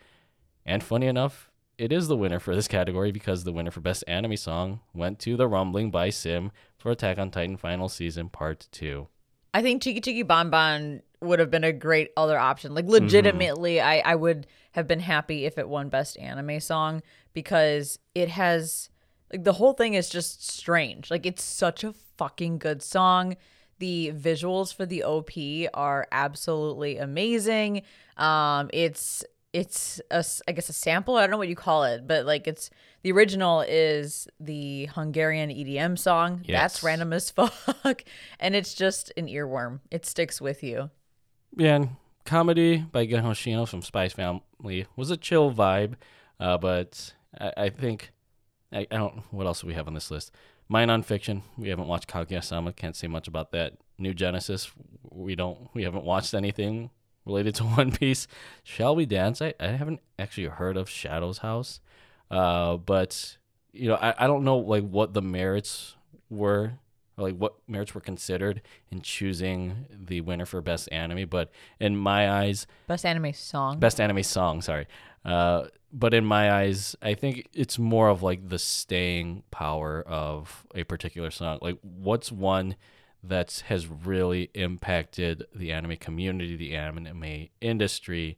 Speaker 2: And funny enough, it is the winner for this category because the winner for best anime song went to "The Rumbling" by Sim for Attack on Titan final season part two.
Speaker 1: I think Chiki Chiki Bon Bon would have been a great other option. Like legitimately, I I would have been happy if it won best anime song because it has like the whole thing is just strange. Like it's such a fucking good song. The visuals for the OP are absolutely amazing. Um it's it's a I guess a sample. I don't know what you call it, but like it's the original is the Hungarian EDM song. That's random as fuck, and it's just an earworm. It sticks with you.
Speaker 2: Yeah, and comedy by Gen Hoshino from Spice Family was a chill vibe, uh, but I, I think I, I don't. What else do we have on this list? My nonfiction. We haven't watched Kaguya-sama. Can't say much about that. New Genesis. We don't. We haven't watched anything related to One Piece. Shall we dance? I, I haven't actually heard of Shadow's House, uh, but you know I, I don't know like what the merits were or like what merits were considered in choosing the winner for best anime but in my eyes
Speaker 1: Best anime song.
Speaker 2: best anime song sorry uh but in my eyes i think it's more of like the staying power of a particular song like what's one that has really impacted the anime community the anime industry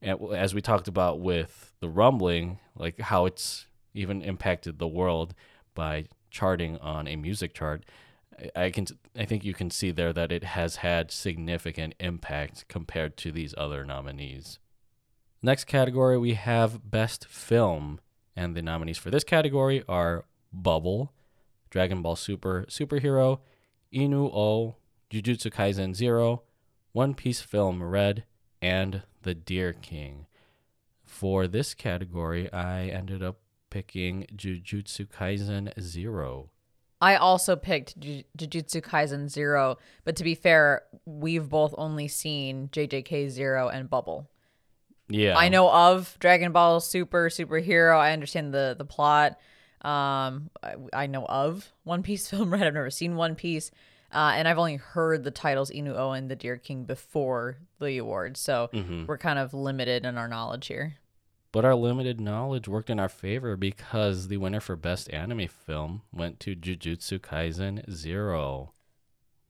Speaker 2: and as we talked about with the rumbling like how it's even impacted the world by charting on a music chart I- can I think you can see there that it has had significant impact compared to these other nominees. Next category we have best film and the nominees for this category are Bubble, Dragon Ball Super Superhero, Inu O, Jujutsu Kaisen Zero, One Piece Film Red, and The Deer King. For this category, I ended up picking Jujutsu Kaisen 0.
Speaker 1: I also picked Ju- Jujutsu Kaisen Zero, but to be fair, we've both only seen JJK Zero and Bubble.
Speaker 2: Yeah.
Speaker 1: I know of Dragon Ball Super superhero. I understand the the plot. Um, I, I know of One Piece film Red. I've never seen One Piece, uh, and I've only heard the titles Inu and the Deer King before the awards, so we're kind of limited in our knowledge here.
Speaker 2: But our limited knowledge worked in our favor because the winner for Best Anime Film went to Jujutsu Kaisen Zero.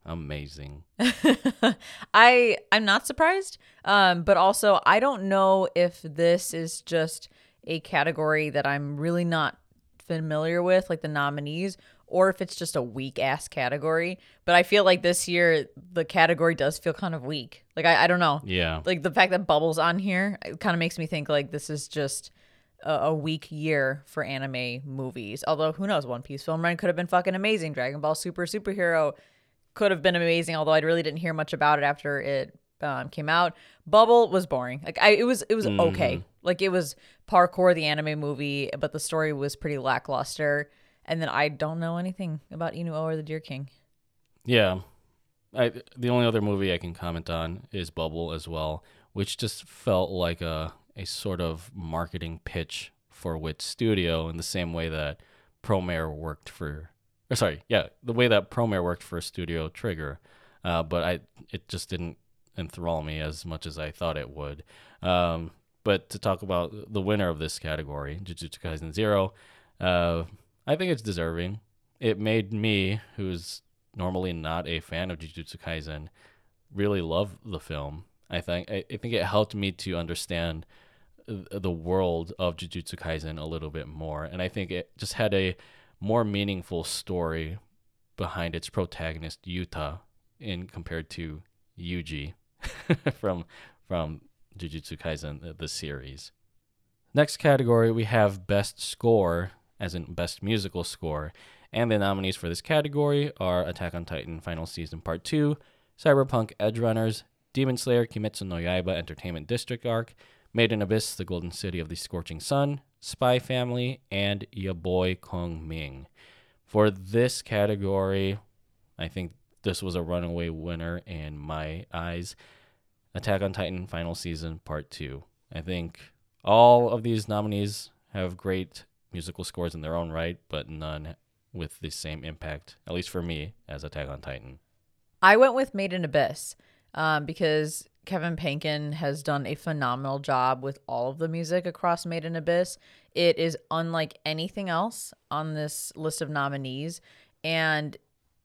Speaker 2: Amazing.
Speaker 1: I I'm not surprised. Um, but also I don't know if this is just a category that I'm really not familiar with, like the nominees, or if it's just a weak ass category. But I feel like this year the category does feel kind of weak. Like I, I don't know.
Speaker 2: Yeah.
Speaker 1: Like the fact that Bubbles on here it kind of makes me think like this is just a, a weak year for anime movies. Although who knows, One Piece film run could have been fucking amazing. Dragon Ball Super superhero could have been amazing. Although I really didn't hear much about it after it um, came out. Bubble was boring. Like I, it was it was okay. Like it was parkour the anime movie, but the story was pretty lackluster. And then I don't know anything about Inu or the Deer King.
Speaker 2: Yeah. I the only other movie I can comment on is Bubble as well, which just felt like a a sort of marketing pitch for Wit Studio in the same way that Promare worked for or sorry, yeah, the way that Promare worked for Studio Trigger. Uh, but I it just didn't enthrall me as much as I thought it would. Um, but to talk about the winner of this category, Jujutsu Kaisen Zero, uh, I think it's deserving. It made me, who's normally not a fan of Jujutsu Kaisen, really love the film. I think I, I think it helped me to understand the world of Jujutsu Kaisen a little bit more, and I think it just had a more meaningful story behind its protagonist Yuta in compared to Yuji from from Jujutsu Kaisen the, the series. Next category we have best score as in best musical score, and the nominees for this category are Attack on Titan Final Season Part 2, Cyberpunk Edge Runners, Demon Slayer Kimetsu no Yaiba Entertainment District Arc, Made in Abyss The Golden City of the Scorching Sun, Spy Family, and Ya Boy Kong Ming. For this category, I think this was a runaway winner in my eyes. Attack on Titan Final Season Part 2. I think all of these nominees have great musical scores in their own right, but none with the same impact, at least for me, as Attack on Titan.
Speaker 1: I went with Made in Abyss um, because Kevin Penkin has done a phenomenal job with all of the music across Made in Abyss. It is unlike anything else on this list of nominees, and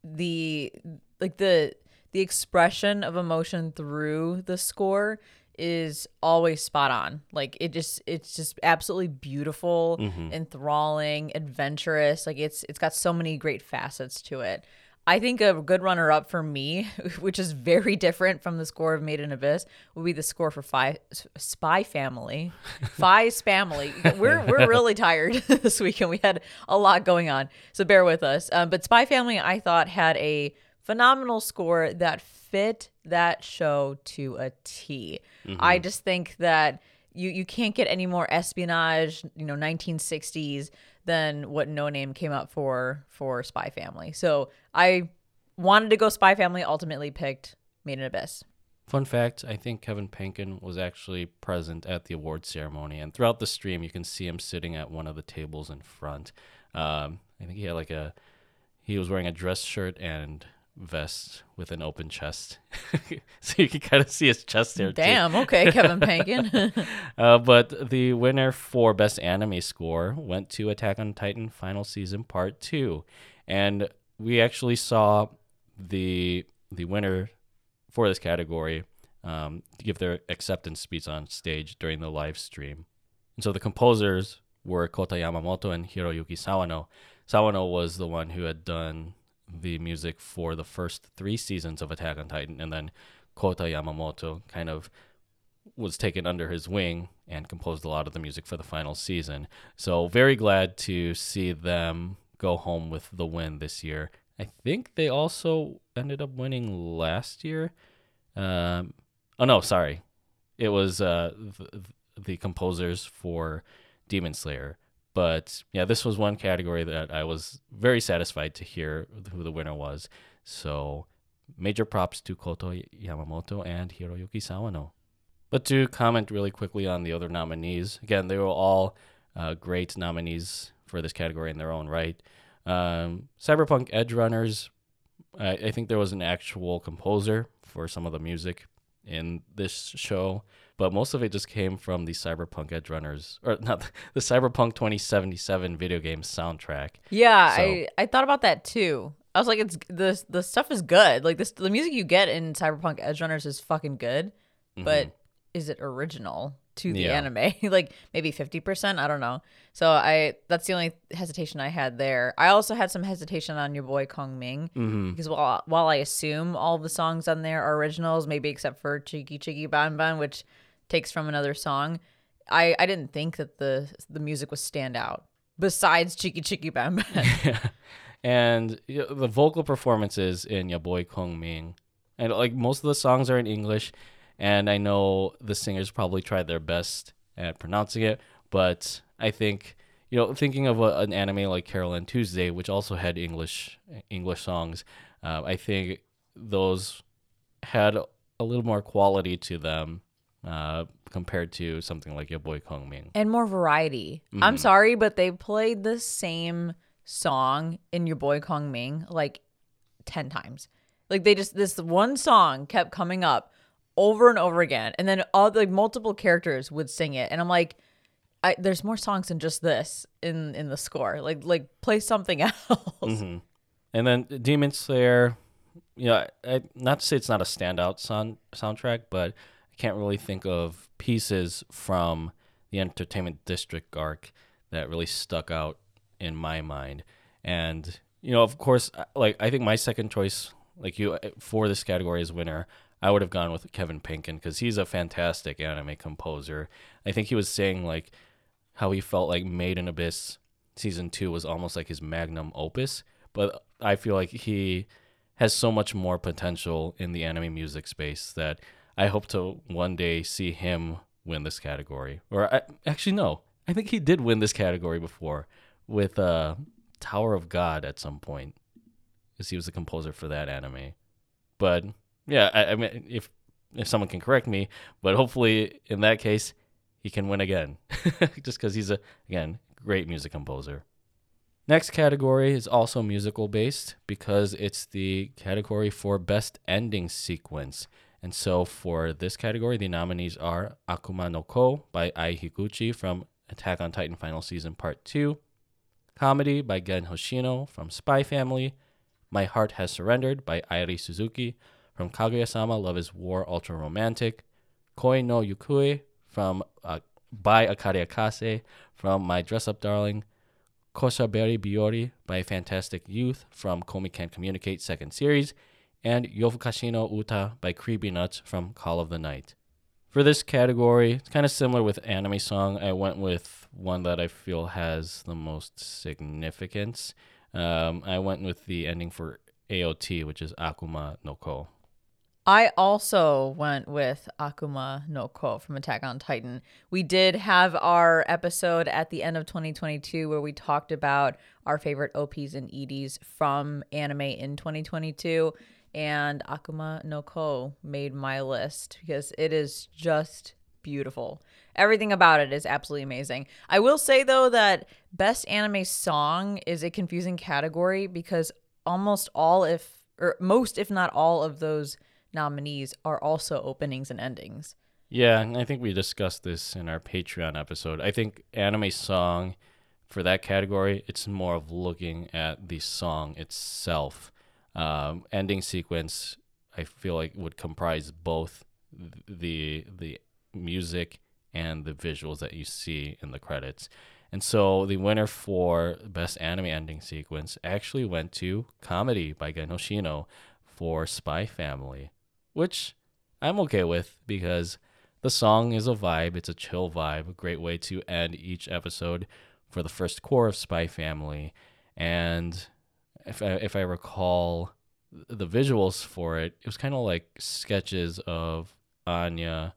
Speaker 1: the like the the expression of emotion through the score is always spot on. Like it just it's just absolutely beautiful,
Speaker 2: Mm-hmm.
Speaker 1: enthralling, adventurous. Like it's it's got so many great facets to it. I think a good runner up for me, which is very different from the score of Made in Abyss, would be the score for Fi- Spy Family. Fi's Family. We're we're really tired this weekend. We had a lot going on, so bear with us. Um, but Spy Family, I thought had a phenomenal score that fit that show to a T. I just think that you you can't get any more espionage, you know, 1960s than what No Name came up for for Spy Family. So I wanted to go Spy Family, ultimately picked Made in Abyss.
Speaker 2: Fun fact I think Kevin Penkin was actually present at the award ceremony, and throughout the stream, you can see him sitting at one of the tables in front. Um, I think he had like a, he was wearing a dress shirt and vest with an open chest. so you can kind of see his chest there, too.
Speaker 1: Damn, okay, Kevin Penkin.
Speaker 2: Uh, but the winner for best anime score went to Attack on Titan Final Season Part Two, and we actually saw the the winner for this category um, give their acceptance speech on stage during the live stream. And so the composers were Kohta Yamamoto and Hiroyuki Sawano. Sawano was the one who had done the music for the first three seasons of Attack on Titan, and then Kohta Yamamoto kind of was taken under his wing and composed a lot of the music for the final season. So very glad to see them go home with the win this year. I think they also ended up winning last year. Um, oh no, sorry, it was uh, the, the composers for Demon Slayer. But yeah, this was one category that I was very satisfied to hear who the winner was. So major props to Kohta Yamamoto and Hiroyuki Sawano. But to comment really quickly on the other nominees, again, they were all uh, great nominees for this category in their own right. Um, Cyberpunk Edgerunners, I, I think there was an actual composer for some of the music in this show, but most of it just came from the Cyberpunk Edge Runners, or not the Cyberpunk 2077 video game soundtrack.
Speaker 1: yeah,
Speaker 2: So-
Speaker 1: I I thought about that too. I was like, it's the the stuff is good. Like this, the music you get in Cyberpunk Edge Runners is fucking good, mm-hmm. but is it original to the
Speaker 2: Yeah.
Speaker 1: anime? like maybe fifty percent. I don't know. So I that's the only hesitation I had there. I also had some hesitation on your boy Kong Ming mm-hmm. because while while I assume all the songs on there are originals, maybe except for Chiki Chiki Ban Ban, which takes from another song, I I didn't think that the the music was stand out. Besides Chiki Chiki Ban Ban.
Speaker 2: and you know, the vocal performances in Ya Boy Kong Ming, and like most of the songs are in English, and I know the singers probably tried their best at pronouncing it, but I think you know thinking of a, an anime like Carole and Tuesday, which also had English English songs, uh, I think those had a little more quality to them uh, compared to something like your Boy Kong Ming.
Speaker 1: and more variety.
Speaker 2: Mm-hmm.
Speaker 1: I'm sorry, but they played the same song in your boy Kong Ming like 10 times. Like they just this one song kept coming up over and over again, and then all like multiple characters would sing it, and I'm like, I, there's more songs than just this in in the score. Like like play something else.
Speaker 2: Mm-hmm. And then Demon Slayer, you know, I, not to say it's not a standout sound, soundtrack, but I can't really think of pieces from the Entertainment District arc that really stuck out in my mind. And you know, of course, like I think my second choice, like you, uh, for this category as winner, I would have gone with Kevin Penkin because he's a fantastic anime composer. I think he was saying like how he felt like Made in Abyss season two was almost like his magnum opus, but I feel like he has so much more potential in the anime music space that I hope to one day see him win this category. Or I, actually, no, I think he did win this category before with uh, Tower of God at some point, because he was the composer for that anime. But yeah, I, I mean, if if someone can correct me, but hopefully in that case he can win again, just because he's a again great music composer. Next category is also musical based because it's the category for best ending sequence. And so for this category, the nominees are Akuma no Ko by Ai Higuchi from Attack on Titan Final Season Part 2, Comedy by Gen Hoshino from Spy Family, My Heart Has Surrendered by Airi Suzuki from Kaguya-sama Love is War Ultra Romantic, Koi no Yukue from uh, by Akari Akase from My Dress Up Darling, Koshaberi Biyori by Fantastic Youth from Komi Can't Communicate second series, and Yofukashi no Uta by Creepy Nuts from Call of the Night. For this category, it's kind of similar with anime song. I went with one that I feel has the most significance. Um, I went with the ending for AOT, which is Akuma no Ko.
Speaker 1: I also went with Akuma no Ko from Attack on Titan. We did have our episode at the end of 2022 where we talked about our favorite OPs and EDs from anime in 2022 and Akuma no Ko made my list because it is just beautiful. Everything about it is absolutely amazing. I will say though that best anime song is a confusing category because almost all if or most if not all of those nominees are also openings and endings.
Speaker 2: Yeah, and I think we discussed this in our Patreon episode. I think anime song for that category, it's more of looking at the song itself. Um, ending sequence, I feel like would comprise both the the music and the visuals that you see in the credits. And so the winner for best anime ending sequence actually went to Comedy by Gen Hoshino for Spy Family which I'm okay with because the song is a vibe. It's a chill vibe, a great way to end each episode for the first cour of Spy Family. And if I, if I recall the visuals for it, it was kind of like sketches of Anya.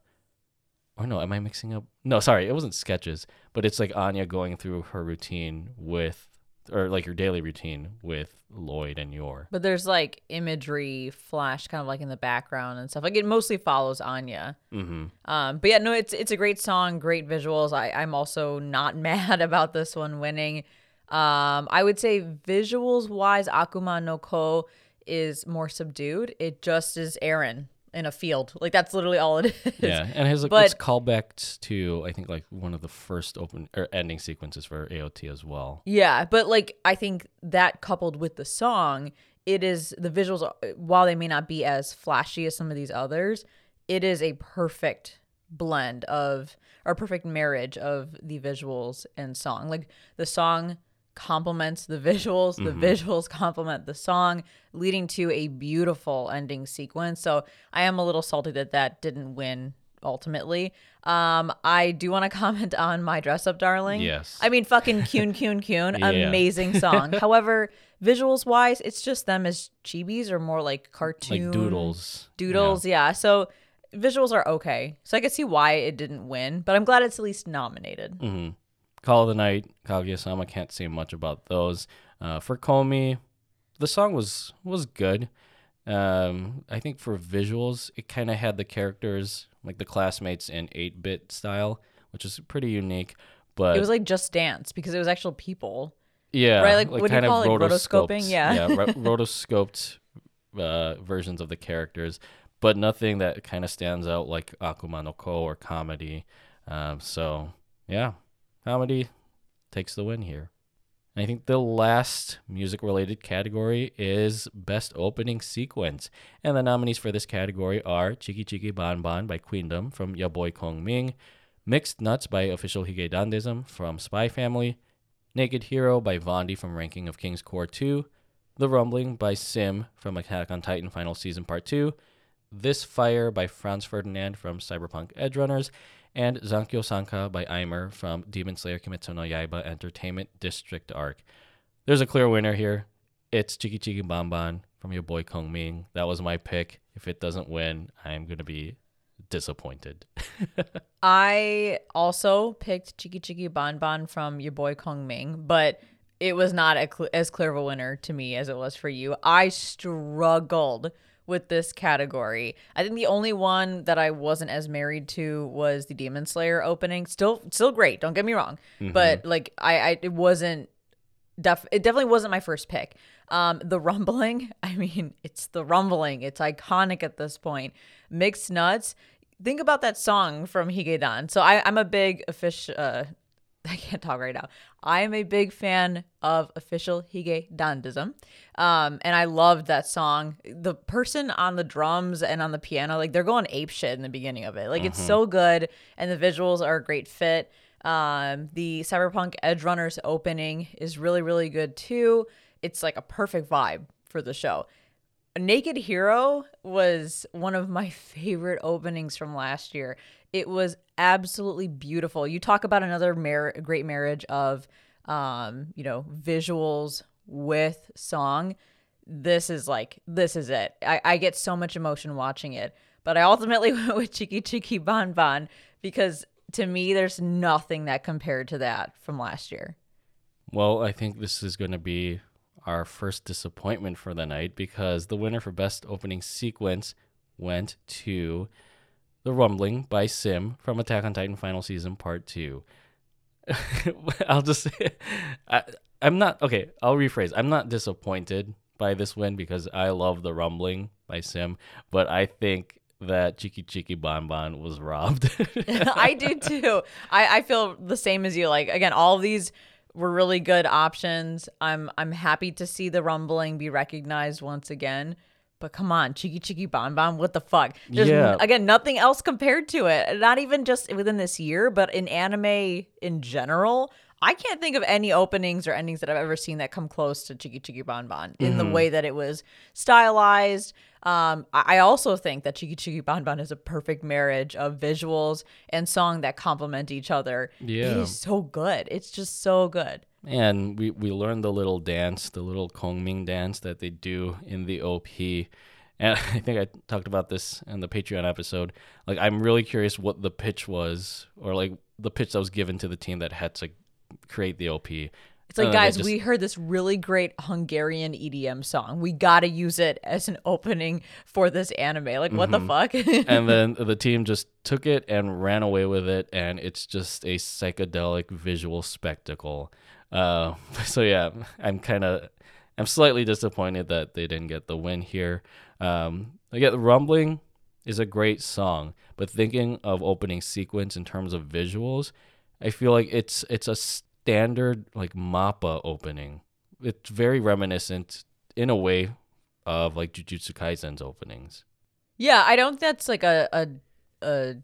Speaker 2: Or no, am I mixing up? No, sorry, it wasn't sketches, but it's like Anya going through her routine with or like your daily routine with Lloyd and Yor.
Speaker 1: But there's like imagery flash kind of like in the background and stuff. Like it mostly follows Anya.
Speaker 2: Mm-hmm.
Speaker 1: Um, but yeah, no, it's it's a great song, great visuals. I I'm also not mad about this one winning. Um, I would say visuals wise, Akuma no Ko is more subdued. It just is Eren in a field. Like that's literally all it is.
Speaker 2: Yeah, and his but, it's callback to I think like one of the first open or ending sequences for AOT as well.
Speaker 1: Yeah, but like I think that coupled with the song, it is the visuals. While they may not be as flashy as some of these others, it is a perfect blend of or perfect marriage of the visuals and song. Like the song complements the visuals, the mm-hmm. visuals complement the song, leading to a beautiful ending sequence. So I am a little salty that that didn't win ultimately. Um, I do want to comment on My Dress Up Darling.
Speaker 2: Yes.
Speaker 1: I mean, fucking Kyun Kyun Kyun, yeah. amazing song. However, visuals wise, it's just them as chibis or more like cartoon.
Speaker 2: Like doodles.
Speaker 1: Doodles, yeah. yeah. So visuals are okay. So I can see why it didn't win, but I'm glad it's at least nominated.
Speaker 2: Mm-hmm. Call of the Night, Kaguya-sama, can't say much about those. Uh, for Komi, the song was was good. Um, I think for visuals, it kind of had the characters like the classmates in 8-bit style, which is pretty unique. But
Speaker 1: it was like Just Dance because it was actual people.
Speaker 2: Yeah,
Speaker 1: right. Like, like what do you call it? Like rotoscoping? Yeah,
Speaker 2: yeah, rotoscoped uh, versions of the characters. but nothing that kind of stands out like Akuma no Ko or comedy. Um, so yeah, comedy takes the win here. And I think the last music related category is Best Opening Sequence. And the nominees for this category are Chiki Chiki Ban Ban by Queendom from Ya Boy Kong Ming, Mixed Nuts by Official Hige Dandism from Spy Family, Naked Hero by Vaundy from Ranking of Kings Cour 2, The Rumbling by Sim from Attack on Titan Final Season Part 2, This Fire by Franz Ferdinand from Cyberpunk Edgerunners, and Zankyo Sanka by Aimer from Demon Slayer Kimetsu no Yaiba Entertainment District Arc. There's a clear winner here. It's Chiki Chiki Ban from your boy Kong Ming. That was my pick. If it doesn't win, I'm going to be disappointed.
Speaker 1: I also picked Chiki Chiki Ban from your boy Kong Ming, but it was not cl- as clear of a winner to me as it was for you. I struggled with this category. I think the only one that I wasn't as married to was the Demon Slayer opening. Still, still great. Don't get me wrong, but like I, I it wasn't. Def- it definitely wasn't my first pick. Um, the rumbling. I mean, it's the rumbling. It's iconic at this point. Mixed nuts. Think about that song from Higedan. So I, I'm a big official. Uh, I can't talk right now. I am a big fan of official Hige Dandism. Um, and I loved that song. The person on the drums and on the piano, like they're going ape shit in the beginning of it. Like it's so good, and the visuals are a great fit. Um, the Cyberpunk Edgerunners opening is really, really good too. It's like a perfect vibe for the show. Naked Hero was one of my favorite openings from last year. It was absolutely beautiful. You talk about another mar- great marriage of, um, you know, visuals with song. This is like, this is it. I, I get so much emotion watching it. But I ultimately went with Chiki Chiki Bon Bon because to me, there's nothing that compared to that from last year.
Speaker 2: Well, I think this is going to be our first disappointment for the night because the winner for best opening sequence went to The Rumbling by Sim from Attack on Titan Final Season Part 2. I'll just say, I, I'm not, okay, I'll rephrase. I'm not disappointed by this win because I love The Rumbling by Sim, but I think that Chiki Chiki Bon Bon was robbed.
Speaker 1: I do too. I, I feel the same as you. Like again, all these were really good options. I'm I'm happy to see the rumbling be recognized once again. But come on, Chiki Chiki Bon Bon, what the fuck? There's
Speaker 2: Yeah.
Speaker 1: n- again nothing else compared to it. Not even just within this year, but in anime in general. I can't think of any openings or endings that I've ever seen that come close to Chiki Chiki Bon Bon in the mm-hmm. way that it was stylized. Um, I also think that Chiki Chiki Bon Bon is a perfect marriage of visuals and song that complement each other.
Speaker 2: Yeah.
Speaker 1: It is so good. It's just so good.
Speaker 2: And we, we learned the little dance, the little Kongming dance that they do in the OP. And I think I talked about this in the Patreon episode. Like, I'm really curious what the pitch was, or like the pitch that was given to the team that had to create the OP.
Speaker 1: It's like,
Speaker 2: Uh,
Speaker 1: guys,
Speaker 2: just-
Speaker 1: we heard this really great Hungarian EDM song. We got to use it as an opening for this anime. Like, what the fuck?
Speaker 2: and then the team just took it and ran away with it, and it's just a psychedelic visual spectacle. Uh, so yeah, I'm kind of, I'm slightly disappointed that they didn't get the win here. Um, again, the rumbling is a great song, but thinking of opening sequence in terms of visuals, I feel like it's it's a standard like Mappa opening. It's very reminiscent in a way of like Jujutsu Kaisen's openings.
Speaker 1: yeah, I don't. That's like a a a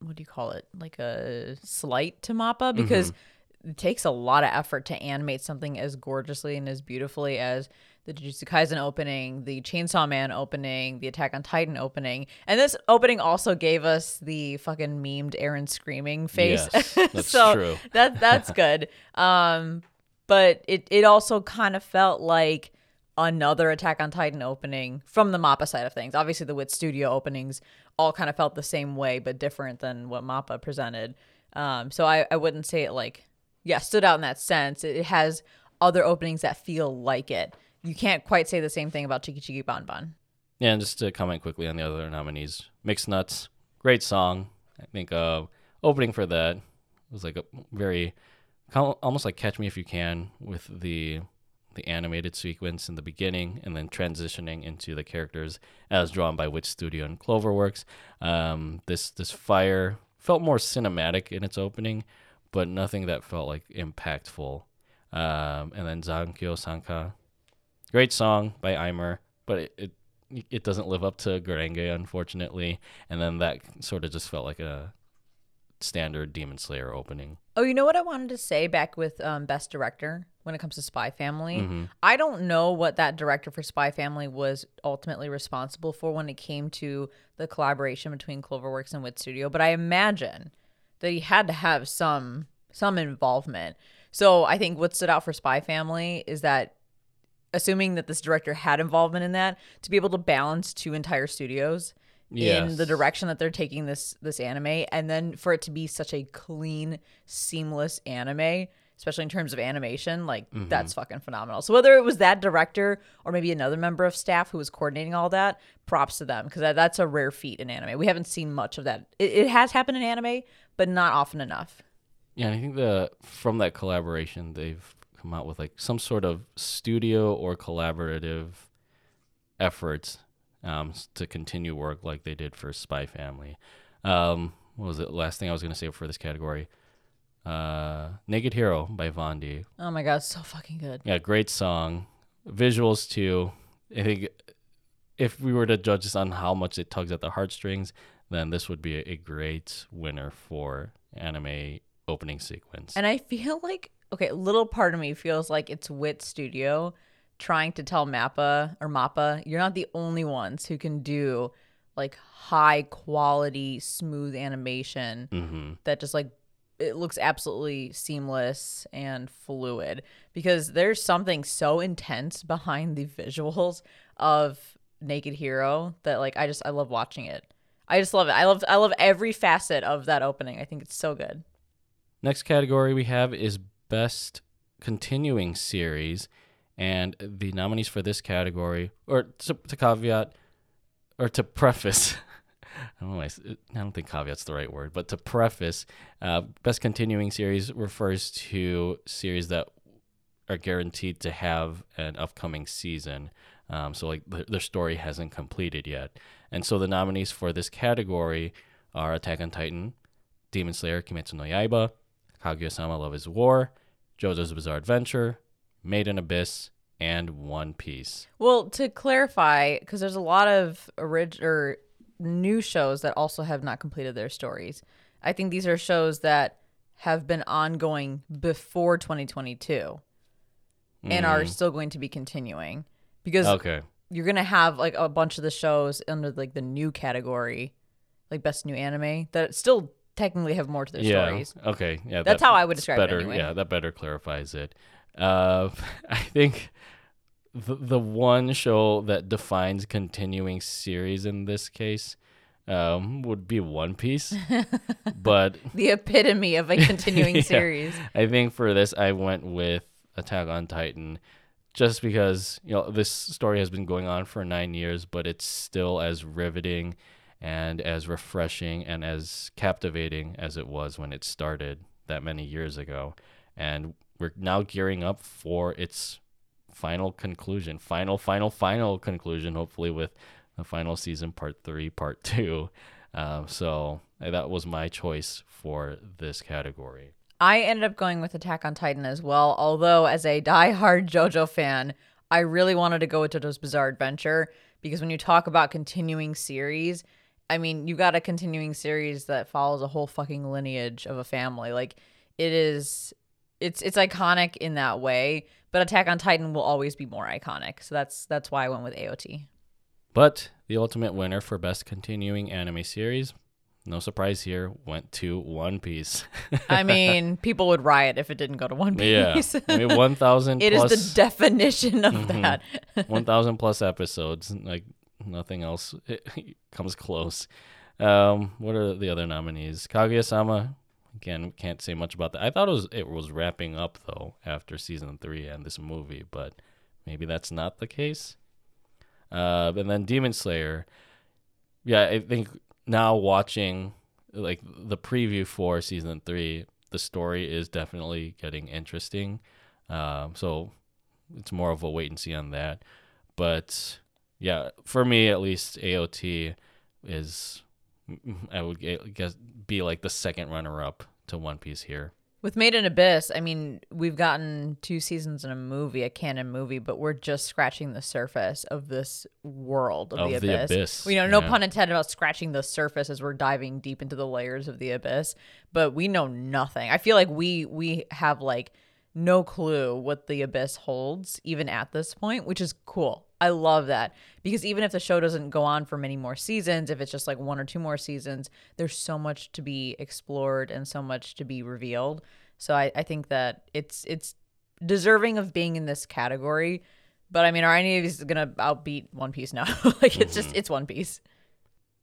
Speaker 1: what do you call it? Like a slight to Mappa because mm-hmm. it takes a lot of effort to animate something as gorgeously and as beautifully as the Jujutsu Kaisen opening, the Chainsaw Man opening, the Attack on Titan opening, and this opening also gave us the fucking memed Eren screaming face.
Speaker 2: Yes, that's
Speaker 1: so
Speaker 2: true.
Speaker 1: That that's good. Um, but it it also kind of felt like another Attack on Titan opening from the Mappa side of things. Obviously, the Wit Studio openings all kind of felt the same way, but different than what Mappa presented. Um, so I, I wouldn't say it like, yeah, stood out in that sense. It has other openings that feel like it. You can't quite say the same thing about Chiki Chiki Bon Bon.
Speaker 2: Yeah, and just to comment quickly on the other nominees, Mixed Nuts, great song. I think uh, opening for that was like a very, almost like Catch Me If You Can with the the animated sequence in the beginning and then transitioning into the characters as drawn by Wit Studio and Cloverworks. Um, this this fire felt more cinematic in its opening, but nothing that felt like impactful. Um, and then Zankyo Sanka, great song by Aimer, but it, it it doesn't live up to Gurenge, unfortunately. And then that sort of just felt like a standard Demon Slayer opening.
Speaker 1: Oh, you know what I wanted to say back with um, Best Director when it comes to Spy Family?
Speaker 2: Mm-hmm.
Speaker 1: I don't know what that director for Spy Family was ultimately responsible for when it came to the collaboration between Cloverworks and Wit Studio, but I imagine that he had to have some some involvement. So I think what stood out for Spy Family is that assuming that this director had involvement in that, to be able to balance two entire studios in the direction that they're taking this this anime and then for it to be such a clean seamless anime especially in terms of animation like
Speaker 2: Mm-hmm.
Speaker 1: that's fucking phenomenal. So whether it was that director or maybe another member of staff who was coordinating all that props to them because that, that's a rare feat in anime. We haven't seen much of that. It, it has happened in anime but not often enough.
Speaker 2: Yeah, and I think the from that collaboration they've come out with like some sort of studio or collaborative efforts um, to continue work like they did for Spy Family. Um, what was it? Last thing I was gonna say for this category, uh, "Naked Hero" by Vaundy.
Speaker 1: oh my god so fucking good
Speaker 2: Yeah, great song, visuals too. I think if we were to judge this on how much it tugs at the heartstrings, then this would be a, a great winner for anime opening sequence.
Speaker 1: And I feel like okay, little part of me feels like it's Wit Studio trying to tell Mappa or Mappa, you're not the only ones who can do like high quality smooth animation
Speaker 2: mm-hmm.
Speaker 1: that just like it looks absolutely seamless and fluid because there's something so intense behind the visuals of Naked Hero that like I just I love watching it. I just love it. I love I love every facet of that opening. I think it's so good.
Speaker 2: Next category we have is Best Continuing Series. And the nominees for this category, or to, to caveat, or to preface, I don't know, I don't think caveat's the right word, but to preface, uh, Best Continuing Series refers to series that are guaranteed to have an upcoming season. Um, so, like, th- their story hasn't completed yet. And so the nominees for this category are Attack on Titan, Demon Slayer, Kimetsu no Yaiba, Kaguya-sama Love is War, JoJo's Bizarre Adventure, Made in Abyss, and One Piece.
Speaker 1: Well, to clarify, because there's a lot of orig- or new shows that also have not completed their stories. I think these are shows that have been ongoing before 2022 and are mm. still going to be continuing because
Speaker 2: Okay.
Speaker 1: you're going to have like a bunch of the shows under like the new category, like best new anime that still technically have more to their
Speaker 2: yeah.
Speaker 1: stories.
Speaker 2: Okay. Yeah.
Speaker 1: That's how I would describe it
Speaker 2: better,
Speaker 1: anyway.
Speaker 2: Yeah, that better clarifies it. Uh, I think the the one show that defines continuing series in this case um, would be One Piece, but
Speaker 1: The epitome of a continuing
Speaker 2: Yeah.
Speaker 1: series.
Speaker 2: I think for this I went with Attack on Titan just because, you know, this story has been going on for 9 years, but it's still as riveting and as refreshing and as captivating as it was when it started that many years ago. And we're now gearing up for its final conclusion, final final final conclusion hopefully with the final season part 3, part 2. Um, so that was my choice for this category.
Speaker 1: I ended up going with Attack on Titan as well, although as a diehard JoJo fan, I really wanted to go with JoJo's Bizarre Adventure because when you talk about continuing series, I mean, you got a continuing series that follows a whole fucking lineage of a family. Like it is it's it's iconic in that way, but Attack on Titan will always be more iconic. So that's that's why I went with AOT.
Speaker 2: But the ultimate winner for best continuing anime series, no surprise here, went to One Piece.
Speaker 1: I mean, people would riot if it didn't go to One Piece. yeah.
Speaker 2: I mean, 1,000
Speaker 1: It is
Speaker 2: plus,
Speaker 1: the definition of
Speaker 2: Mhm.
Speaker 1: that.
Speaker 2: 1,000 plus episodes. Like nothing else comes close. Um, what are the other nominees? Kaguya-sama. Again, can't say much about that. I thought it was it was wrapping up though after season three and this movie, but maybe that's not the case. Uh, and then Demon Slayer. Yeah, I think now watching like the preview for season three, the story is definitely getting interesting. Um, so it's more of a wait and see on that. But yeah, for me at least, AOT is I would guess be like the second runner up to One Piece here.
Speaker 1: With Made in Abyss, I mean, we've gotten two seasons in a movie, a canon movie, but we're just scratching the surface of this world of,
Speaker 2: Of
Speaker 1: the,
Speaker 2: the
Speaker 1: abyss.
Speaker 2: abyss,
Speaker 1: We know, no
Speaker 2: yeah.
Speaker 1: pun intended about scratching the surface as we're diving deep into the layers of the abyss, but we know nothing. I feel like we we have like no clue what the abyss holds even at this point, which is cool. I love that because even if the show doesn't go on for many more seasons, if it's just like one or two more seasons, there's so much to be explored and so much to be revealed. So I, I think that it's it's deserving of being in this category. But I mean, are any of these gonna outbeat One Piece now? like it's just mm-hmm. it's One Piece.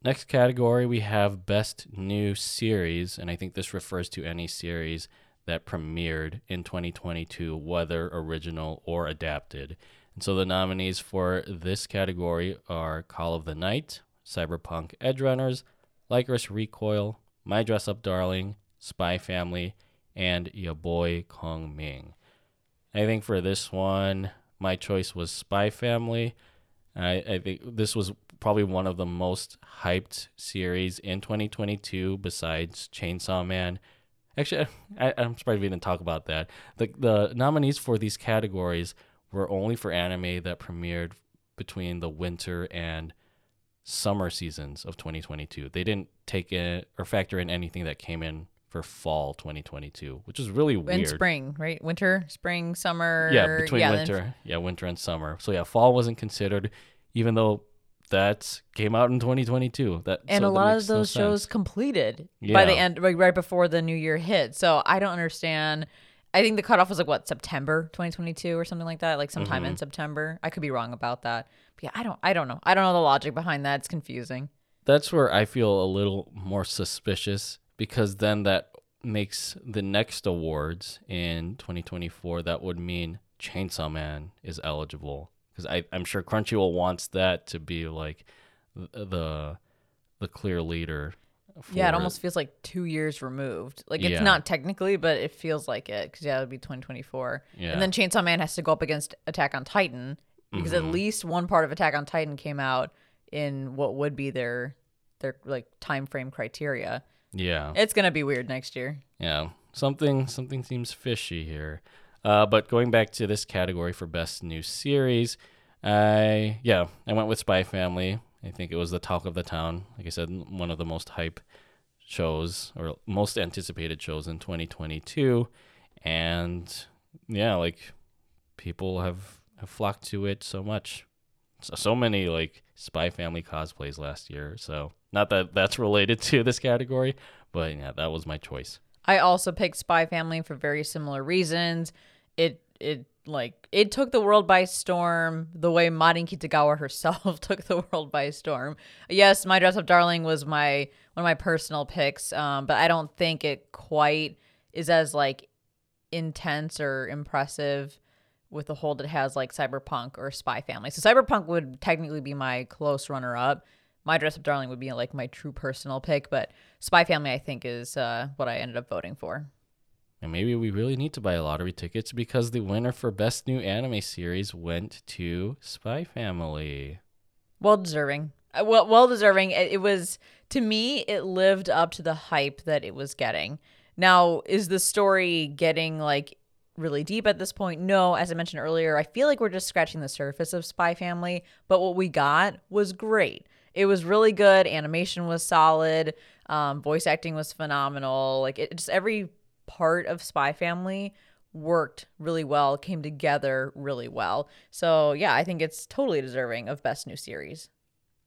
Speaker 2: Next category, we have Best New Series, and I think this refers to any series that premiered in 2022, whether original or adapted. And so the nominees for this category are Call of the Night, Cyberpunk Edge Runners, Lycoris Recoil, My Dress Up Darling, Spy Family, and Ya Boy Kong Ming. I think for this one, my choice was Spy Family. I, I think this was probably one of the most hyped series in 2022 besides Chainsaw Man. Actually, I, I'm surprised we didn't talk about that. The, the nominees for these categories were only for anime that premiered between the winter and summer seasons of 2022. They didn't take in or factor in anything that came in for fall 2022, which is really weird.
Speaker 1: spring, right? Winter, spring, summer.
Speaker 2: Yeah, between
Speaker 1: then-
Speaker 2: winter, yeah, winter and summer. So yeah, fall wasn't considered, even though that came out in 2022. That
Speaker 1: and
Speaker 2: so
Speaker 1: a lot of
Speaker 2: no
Speaker 1: those shows
Speaker 2: sense.
Speaker 1: completed by the end, like right before the new year hit. So I don't understand. I think the cutoff was like what September 2022 or something like that, like sometime
Speaker 2: Mm-hmm.
Speaker 1: in September. I could be wrong about that. But yeah, I don't. I don't know. I don't know the logic behind that. It's confusing.
Speaker 2: That's where I feel a little more suspicious because then that makes the next awards in 2024. That would mean Chainsaw Man is eligible because I'm sure Crunchyroll wants that to be like the the clear leader.
Speaker 1: Yeah, it almost feels like two years removed. Like it's
Speaker 2: Yeah.
Speaker 1: not technically, but it feels like it because yeah, it would be 2024.
Speaker 2: Yeah.
Speaker 1: And then Chainsaw Man has to go up against Attack on Titan because at least one part of Attack on Titan came out in what would be their their like time frame criteria.
Speaker 2: yeah.
Speaker 1: It's gonna be weird next year.
Speaker 2: Yeah, something something seems fishy here. Uh, but going back to this category for best new series, I yeah, I went with Spy Family. I think it was the talk of the town. Like I said, one of the most hype shows or most anticipated shows in 2022, and yeah, like people have, have flocked to it so much. So, so many like Spy Family cosplays last year. So not that that's related to this category, but yeah, that was my choice.
Speaker 1: I also picked Spy Family for very similar reasons. It it like it took the world by storm the way Marin Kitagawa herself took the world by storm. Yes, My Dress Up Darling was my one of my personal picks, um, but I don't think it quite is as like intense or impressive with the hold it has like Cyberpunk or Spy Family. So Cyberpunk would technically be my close runner up. My Dress Up Darling would be like my true personal pick, but Spy Family I think is uh, what I ended up voting for.
Speaker 2: And maybe we really need to buy lottery tickets because the winner for best new anime series went to Spy Family.
Speaker 1: Well deserving. Uh, Well, well deserving. It, it was to me. It lived up to the hype that it was getting. Now, is the story getting like really deep at this point? No. As I mentioned earlier, I feel like we're just scratching the surface of Spy Family. But what we got was great. It was really good. Animation was solid. Um, voice acting was phenomenal. Like it just every part of Spy Family worked really well, came together really well. So yeah, I think it's totally deserving of best new series.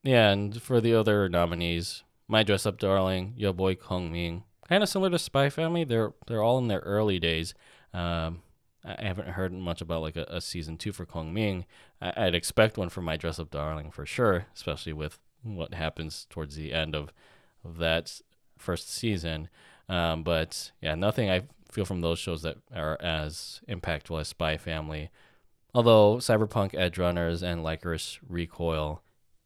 Speaker 2: Yeah, and for the other nominees, My Dress Up Darling, Yo Boy Kong Ming, kind of similar to Spy Family. They're they're all in their early days. Um, I haven't heard much about like a, a season two for Kong Ming. I, I'd expect one for My Dress Up Darling for sure, especially with what happens towards the end of of that first season. Um, but yeah, nothing I feel from those shows that are as impactful as Spy Family. Although Cyberpunk Edgerunners and Lycoris Recoil,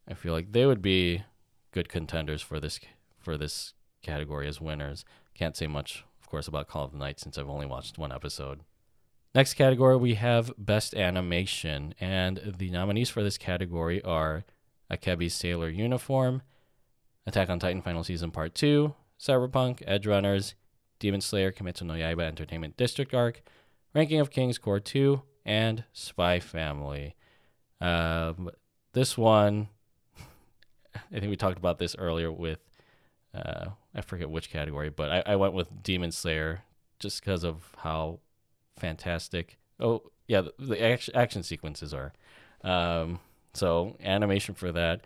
Speaker 2: I feel like they would be good contenders for this for this category as winners. Can't say much, of course, about Call of the Night since I've only watched one episode. Next category, we have Best Animation. And the nominees for this category are Akebi's Sailor Uniform, Attack on Titan Final Season Part 2, Cyberpunk, Edgerunners, Demon Slayer Kimetsu no Yaiba Entertainment District Arc, Ranking of Kings Cour 2, and Spy Family. Um, this one, I think we talked about this earlier with, uh, I forget which category, but I, I went with Demon Slayer just because of how fantastic. Oh, yeah, the, the action, action sequences are. Um, so animation for that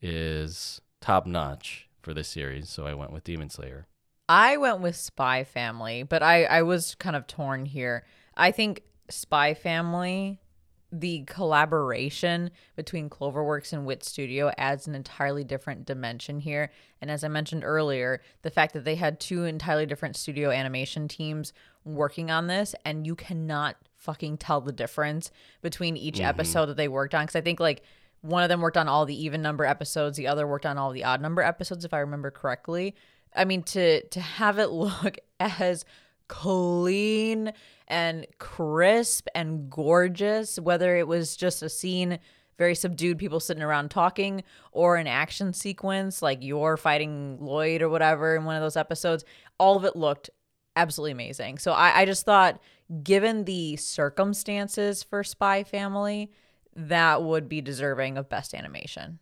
Speaker 2: is top notch for this series. So I went with Demon Slayer.
Speaker 1: I went with Spy Family, but I I was kind of torn here. I think Spy Family the collaboration between Cloverworks and Wit Studio adds an entirely different dimension here. And as I mentioned earlier, the fact that they had two entirely different studio animation teams working on this, and you cannot fucking tell the difference between each mm-hmm. episode that they worked on. Because I think like one of them worked on all the even number episodes, the other worked on all the odd number episodes, if I remember correctly. I mean, to to have it look as clean and crisp and gorgeous, whether it was just a scene very subdued people sitting around talking or an action sequence like you're fighting Lloyd or whatever in one of those episodes, all of it looked absolutely amazing. So I, I just thought, given the circumstances for Spy Family, that would be deserving of best animation.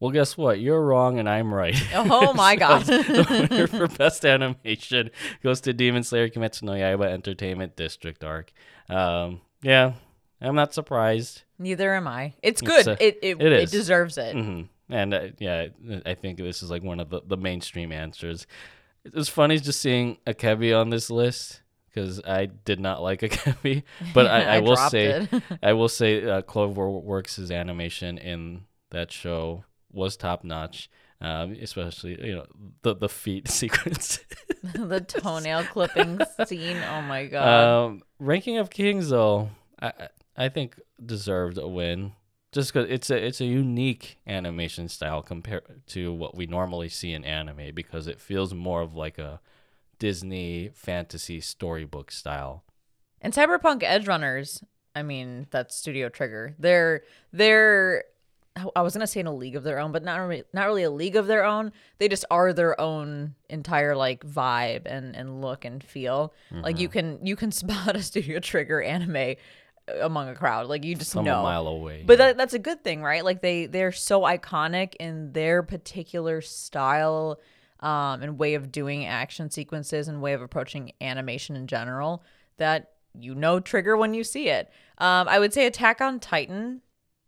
Speaker 2: Well, guess what? You're wrong and I'm right.
Speaker 1: Oh my god.
Speaker 2: the winner for best animation goes to Demon Slayer Kimetsu no Yaiba Entertainment District Arc. Um, yeah, I'm not surprised.
Speaker 1: Neither am I. It's good. It's, uh, it, it, it, it deserves it.
Speaker 2: Mm-hmm. And uh, yeah, I think this is like one of the, the mainstream answers. It was funny just seeing Akebi on this list because I did not like Akebi, but I, I, I will say, I will say, uh, Cloverworks' animation in that show was top notch. Um, especially you know the the feet sequence,
Speaker 1: the toenail clipping scene. Oh my god!
Speaker 2: Um, Ranking of Kings though, I I think deserved a win just because it's a it's a unique animation style compared to what we normally see in anime because it feels more of like a Disney fantasy storybook style.
Speaker 1: And Cyberpunk Edge Runners, I mean, that's Studio Trigger. They're they're I was gonna say in a league of their own, but not really, not really a league of their own. They just are their own entire like vibe and and look and feel. Mm-hmm. Like you mm-hmm. can you can spot a Studio Trigger anime among a crowd. Like you just
Speaker 2: From
Speaker 1: know
Speaker 2: a mile away.
Speaker 1: But that, that's a good thing, right? Like they they're so iconic in their particular style um, and way of doing action sequences and way of approaching animation in general that you know trigger when you see it. Um, I would say Attack on Titan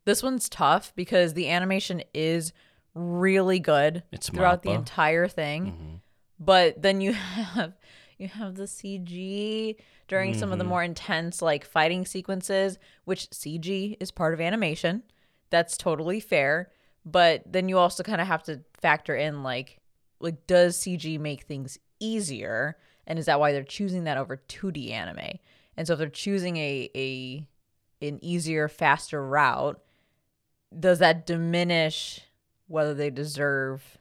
Speaker 1: this one's tough because the animation is really good
Speaker 2: it's
Speaker 1: throughout
Speaker 2: Mappa.
Speaker 1: the entire thing. Mm-hmm. But then you have you have the CG during mm-hmm. some of the mm-hmm. more intense like fighting sequences, which CG is part of animation. That's totally fair. But then you also kind of have to factor in like like does CG make things easier? And is that why they're choosing that over 2D anime? And so if they're choosing a a an easier, faster route, does that diminish whether they deserve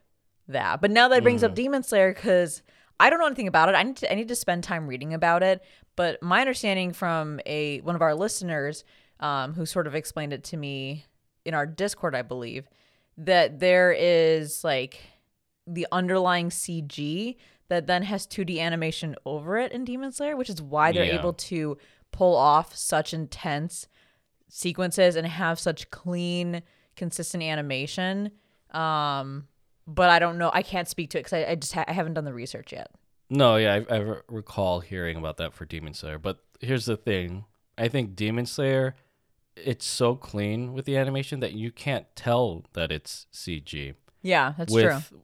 Speaker 1: that? But now that brings mm. up Demon Slayer because I don't know anything about it. I need to I need to spend time reading about it. But my understanding from a one of our listeners um, who sort of explained it to me in our Discord, I believe, that there is like the underlying CG that then has 2D animation over it in Demon Slayer, which is why they're yeah. able to pull off such intense sequences and have such clean, consistent animation. Um, but I don't know. I can't speak to it because I, I, just ha- I haven't done the research yet.
Speaker 2: No, yeah, I, I recall hearing about that for Demon Slayer. But here's the thing: I think Demon Slayer, it's so clean with the animation that you can't tell that it's CG.
Speaker 1: Yeah, that's with true.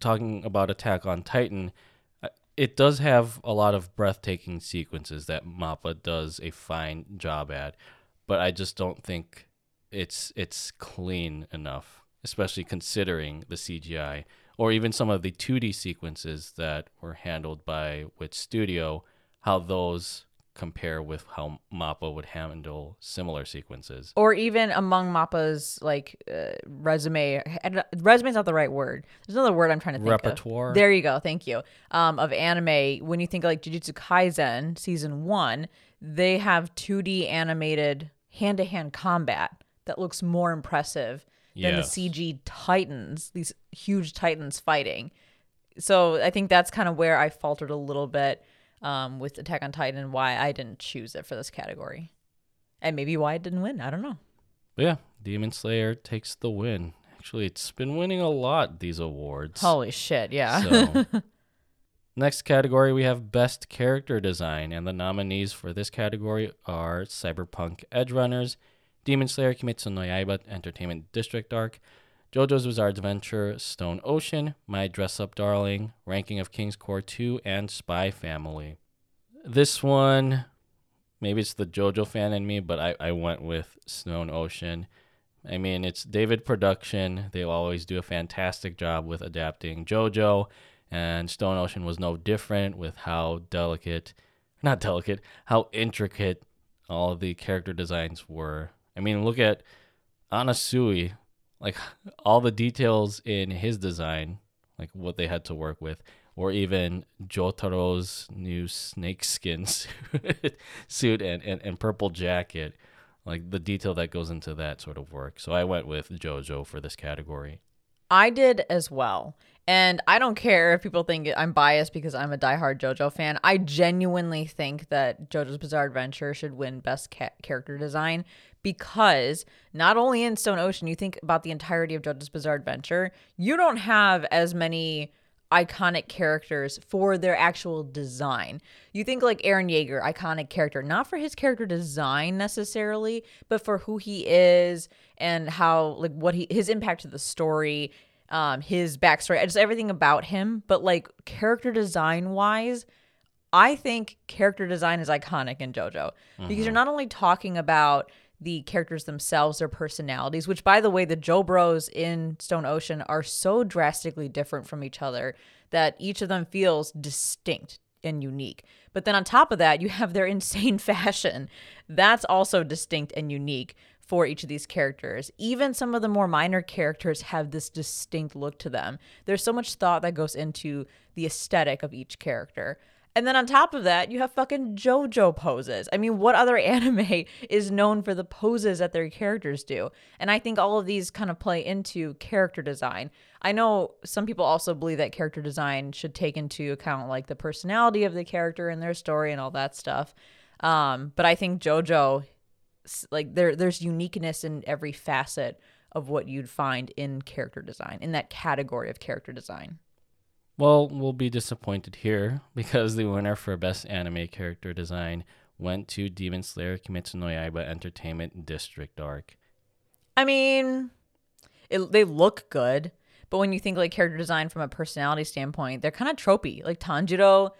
Speaker 2: Talking about Attack on Titan, uh, it does have a lot of breathtaking sequences that Mappa does a fine job at but I just don't think it's it's clean enough, especially considering the CGI or even some of the 2D sequences that were handled by Wit Studio, how those compare with how Mappa would handle similar sequences.
Speaker 1: Or even among Mappa's like uh, resume, resume is not the right word. There's another word I'm trying to think
Speaker 2: Repertoire.
Speaker 1: Of. There you go. Thank you. Um, of anime, when you think like Jujutsu Kaisen season one, they have 2D animated hand to hand combat that looks more impressive than
Speaker 2: Yes.
Speaker 1: the CG titans, these huge titans fighting. So I think that's kind of where I faltered a little bit um, with Attack on Titan why I didn't choose it for this category. And maybe why it didn't win. I don't know.
Speaker 2: But yeah, Demon Slayer takes the win. Actually, it's been winning a lot these awards.
Speaker 1: Holy shit, yeah.
Speaker 2: So, next category we have Best Character Design, and the nominees for this category are Cyberpunk Edgerunners, Demon Slayer Kimetsu no Yaiba Entertainment District Arc, JoJo's Bizarre Adventure, Stone Ocean, My Dress Up Darling, Ranking of Kings Cour 2, and Spy Family. This one, maybe it's the JoJo fan in me, but I, I went with Stone Ocean. I mean, it's David Production. They always do a fantastic job with adapting JoJo, and Stone Ocean was no different with how delicate, not delicate, how intricate all the character designs were. I mean, look at Anasui, like all the details in his design, like what they had to work with, or even Jotaro's new snakeskin suit, suit and, and, and purple jacket, like the detail that goes into that sort of work. So I went with JoJo for this category.
Speaker 1: I did as well. And I don't care if people think I'm biased because I'm a diehard JoJo fan. I genuinely think that JoJo's Bizarre Adventure should win Best ca- Character Design because not only in Stone Ocean, you think about the entirety of JoJo's Bizarre Adventure, you don't have as many iconic characters for their actual design. You think like Eren Yeager, iconic character, not for his character design necessarily, but for who he is and how like what he his impact to the story, um, his backstory, just everything about him. But like character design wise, I think character design is iconic in JoJo because you're not only talking about the characters themselves, their personalities, which by the way, the Joe Bros in Stone Ocean are so drastically different from each other that each of them feels distinct and unique. But then on top of that, you have their insane fashion. That's also distinct and unique for each of these characters. Even some of the more minor characters have this distinct look to them. There's so much thought that goes into the aesthetic of each character. And then on top of that, you have fucking JoJo poses. I mean, what other anime is known for the poses that their characters do? And I think all of these kind of play into character design. I know some people also believe that character design should take into account like the personality of the character and their story and all that stuff. Um, but I think JoJo, like there, there's uniqueness in every facet of what you'd find in character design, in that category of character design.
Speaker 2: Well, we'll be disappointed here because the winner for Best Anime Character Design went to Demon Slayer Kimetsu no Yaiba Entertainment District Arc.
Speaker 1: I mean, it, they look good, but when you think like character design from a personality standpoint, they're kind of tropey. Like Tanjiro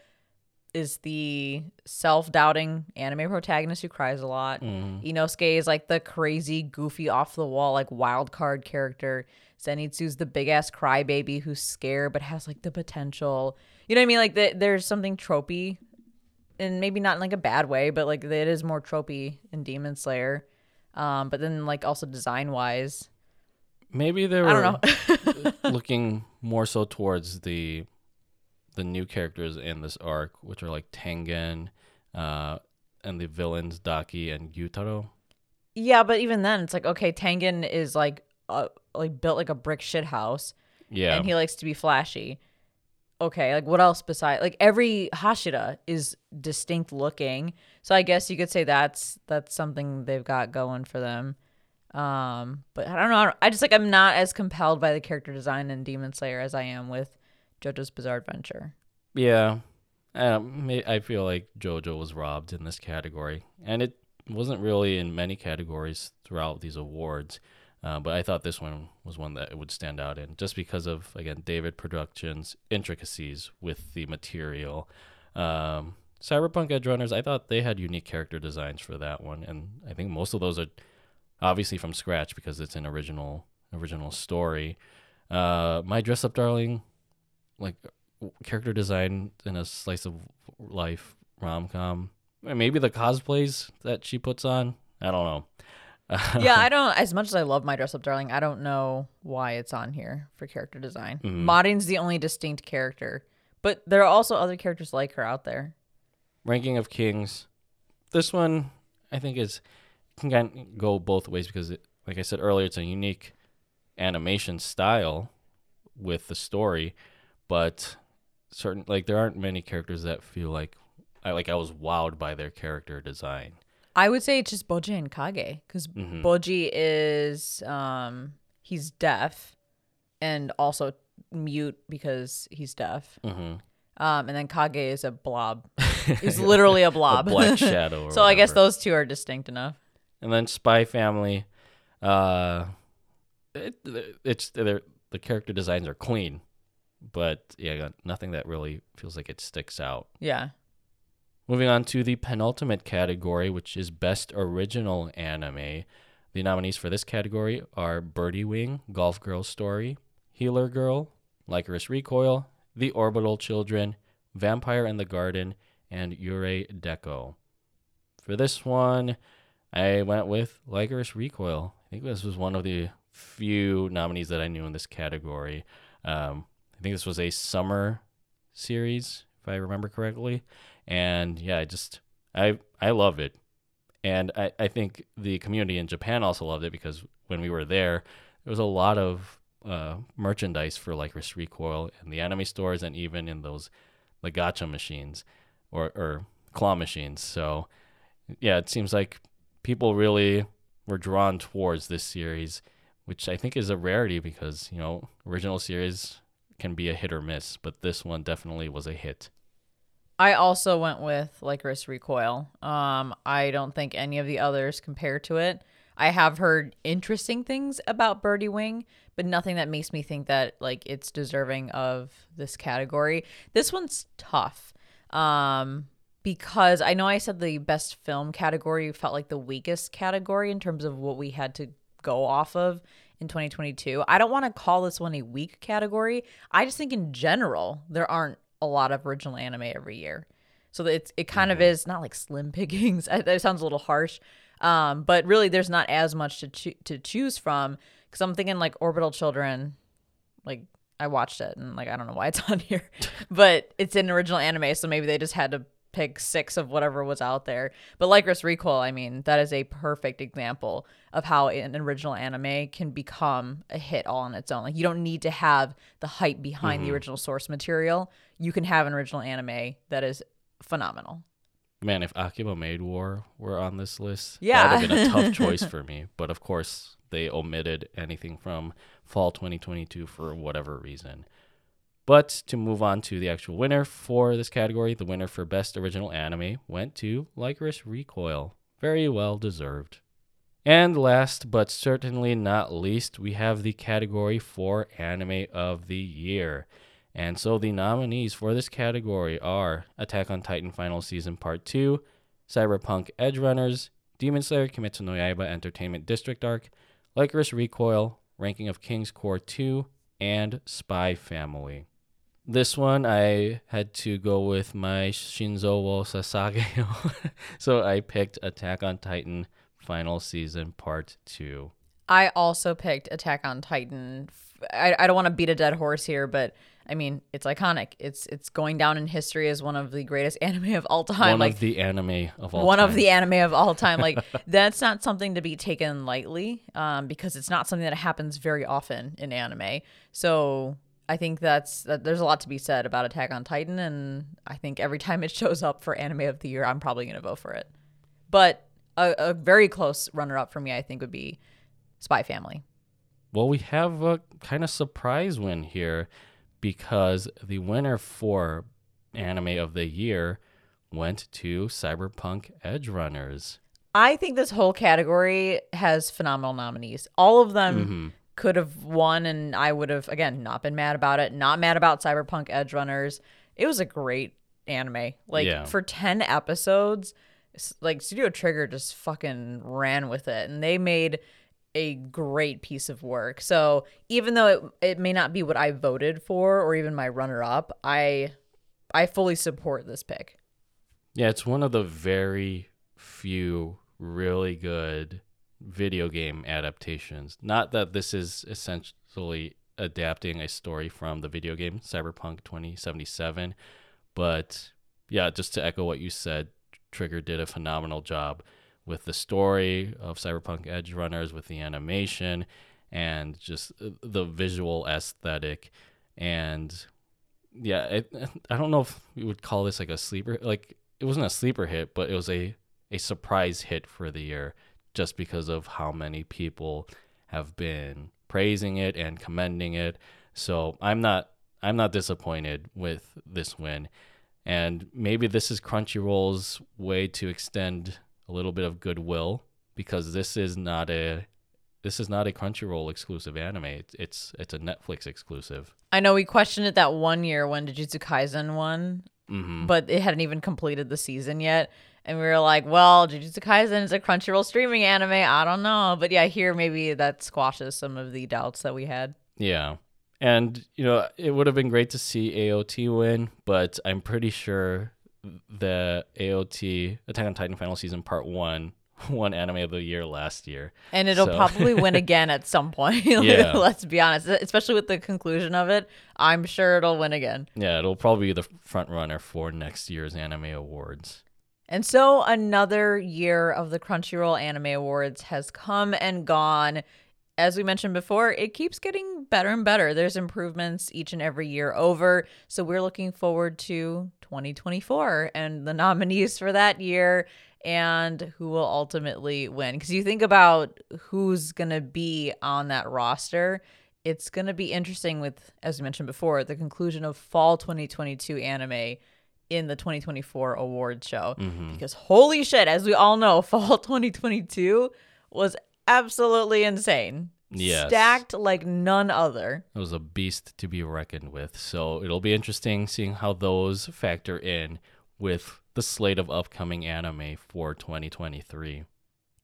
Speaker 1: is the self-doubting anime protagonist who cries a lot. Mm-hmm. Inosuke is like the crazy, goofy, off the wall, like wild card character. Zenitsu's the big ass crybaby who's scared but has like the potential. You know what I mean? Like the, there's something tropey, and maybe not in like a bad way, but like it is more tropey in Demon Slayer. Um, but then like also design wise,
Speaker 2: Maybe they
Speaker 1: I
Speaker 2: were
Speaker 1: don't know.
Speaker 2: looking more so towards the the new characters in this arc, which are like Tengen, uh, and the villains Daki and Yutaro.
Speaker 1: yeah, but even then, it's like okay, Tengen is like uh, like built like a brick shit house,
Speaker 2: Yeah,
Speaker 1: and he likes to be flashy. Okay, like what else besides like every Hashira is distinct looking, so I guess you could say that's that's something they've got going for them. Um, but I don't know. I, don't- I just like I'm not as compelled by the character design in Demon Slayer as I am with JoJo's Bizarre Adventure.
Speaker 2: yeah. Um, I feel like JoJo was robbed in this category, and it wasn't really in many categories throughout these awards. Uh, but I thought this one was one that would stand out in just because of again David Productions intricacies with the material. Um, Cyberpunk Edgerunners, I thought they had unique character designs for that one, and I think most of those are obviously from scratch because it's an original original story. Uh, My Dress Up Darling, like character design in a slice of life rom com. Maybe the cosplays that she puts on. I don't know.
Speaker 1: yeah, I don't. As much as I love my dress up, darling, I don't know why it's on here for character design. Mm-hmm. Marin's the only distinct character, but there are also other characters like her out there.
Speaker 2: Ranking of Kings, this one I think is can go both ways because, it, like I said earlier, it's a unique animation style with the story, but certain like there aren't many characters that feel like I like I was wowed by their character design.
Speaker 1: I would say it's just Bojji and Kage because
Speaker 2: Mhm.
Speaker 1: Bojji is um he's deaf and also mute because he's deaf.
Speaker 2: Mm-hmm.
Speaker 1: Um, and then Kage is a blob. He's literally a blob.
Speaker 2: black shadow.
Speaker 1: so I guess those two are distinct enough.
Speaker 2: And then Spy Family, uh, it, it's the character designs are clean, but yeah, nothing that really feels like it sticks out.
Speaker 1: Yeah.
Speaker 2: Moving on to the penultimate category, which is Best Original Anime. The nominees for this category are Birdie Wing, Golf Girl Story, Healer Girl, Lycoris Recoil, The Orbital Children, Vampire in the Garden, and Yurei Deco. For this one, I went with Lycoris Recoil. I think this was one of the few nominees that I knew in this category. Um, I think this was a summer series, if I remember correctly. And yeah, I just I I love it. And I, I think the community in Japan also loved it because when we were there, there was a lot of uh, merchandise for like Lycoris Recoil in the anime stores and even in those the gacha machines or, or claw machines. So yeah, it seems like people really were drawn towards this series, which I think is a rarity because, you know, original series can be a hit or miss, but this one definitely was a hit.
Speaker 1: I also went with Lycoris Recoil. Um, I don't think any of the others compare to it. I have heard interesting things about Birdie Wing, but nothing that makes me think that like it's deserving of this category. This one's tough. Um, because I know I said the best film category felt like the weakest category in terms of what we had to go off of in 2022. I don't want to call this one a weak category. I just think in general there aren't a lot of original anime every year. So it's it kind of is not like slim pickings. that sounds a little harsh. Um, but really there's not as much to choo- to choose from cuz I'm thinking like Orbital Children like I watched it and like I don't know why it's on here. but it's an original anime so maybe they just had to pick six of whatever was out there. But Lycoris Recoil, I mean, that is a perfect example of how an original anime can become a hit all on its own. Like you don't need to have the hype behind the mm-hmm. original source material. You can have an original anime that is phenomenal.
Speaker 2: Man, if Akiba Maid War were on this list,
Speaker 1: Yeah.
Speaker 2: that would have been a tough choice for me. But of course, they omitted anything from fall 2022 for whatever reason. But to move on to the actual winner for this category, the winner for Best Original Anime went to Lycoris Recoil. Very well deserved. And last but certainly not least, we have the category for Anime of the Year. And so the nominees for this category are Attack on Titan Final Season Part 2, Cyberpunk Edgerunners, Demon Slayer Kimetsu no Yaiba Entertainment District Arc, Lycoris Recoil, Ranking of Kings Cour 2, and Spy Family. This one I had to go with my Shinzo wo Sasage. so I picked Attack on Titan Final Season Part 2.
Speaker 1: I also picked Attack on Titan. I, I don't want to beat a dead horse here, but I mean it's iconic. It's it's going down in history as one of the greatest anime of all time.
Speaker 2: One
Speaker 1: like
Speaker 2: of the anime of all
Speaker 1: one
Speaker 2: time.
Speaker 1: of the anime of all time. Like that's not something to be taken lightly, um, because it's not something that happens very often in anime. So I think that's that. There's a lot to be said about Attack on Titan, and I think every time it shows up for Anime of the Year, I'm probably gonna vote for it. But a, a very close runner-up for me, I think, would be Spy Family.
Speaker 2: Well, we have a kind of surprise win here because the winner for anime of the year went to Cyberpunk Edgerunners.
Speaker 1: I think this whole category has phenomenal nominees. All of them
Speaker 2: Mhm.
Speaker 1: Could have won, and I would have again not been mad about it. Not mad about Cyberpunk Edgerunners. It was a great anime. Like
Speaker 2: Yeah.
Speaker 1: for ten episodes, like Studio Trigger just fucking ran with it, and they made a great piece of work. So even though it, it may not be what I voted for or even my runner up, I I fully support this pick.
Speaker 2: Yeah, it's one of the very few really good video game adaptations. Not that this is essentially adapting a story from the video game Cyberpunk 2077, but yeah, just to echo what you said, Trigger did a phenomenal job with the story of Cyberpunk Edgerunners, with the animation, and just uh, the visual aesthetic. And yeah, it, I don't know if we would call this like a sleeper. Like it wasn't a sleeper hit, but it was a a surprise hit for the year, just because of how many people have been praising it and commending it. So I'm not I'm not disappointed with this win. And maybe this is Crunchyroll's way to extend a little bit of goodwill because this is not a this is not a Crunchyroll exclusive anime. It's it's, it's a Netflix exclusive.
Speaker 1: I know we questioned it that one year when Jujutsu Kaisen won,
Speaker 2: Mm-hmm.
Speaker 1: but it hadn't even completed the season yet. And we were like, well, Jujutsu Kaisen is a Crunchyroll streaming anime. I don't know. But yeah, here maybe that squashes some of the doubts that we had.
Speaker 2: Yeah. And, you know, it would have been great to see AOT win, but I'm pretty sure the AOT Attack on Titan Final Season Part 1 won Anime of the Year last year.
Speaker 1: And it'll
Speaker 2: So-
Speaker 1: probably win again at some point.
Speaker 2: Yeah.
Speaker 1: Let's be honest. Especially with the conclusion of it. I'm sure it'll win again.
Speaker 2: Yeah, it'll probably be the front runner for next year's Anime Awards.
Speaker 1: And so another year of the Crunchyroll Anime Awards has come and gone. As we mentioned before, it keeps getting better and better. There's improvements each and every year over. So we're looking forward to 2024 and the nominees for that year and who will ultimately win. Because you think about who's going to be on that roster, it's going to be interesting with, as we mentioned before, the conclusion of fall 2022 anime in the 2024 awards show.
Speaker 2: Mm-hmm.
Speaker 1: Because holy shit, as we all know, fall 2022 was absolutely insane.
Speaker 2: Yes.
Speaker 1: Stacked like none other.
Speaker 2: It was a beast to be reckoned with. So it'll be interesting seeing how those factor in with the slate of upcoming anime for 2023.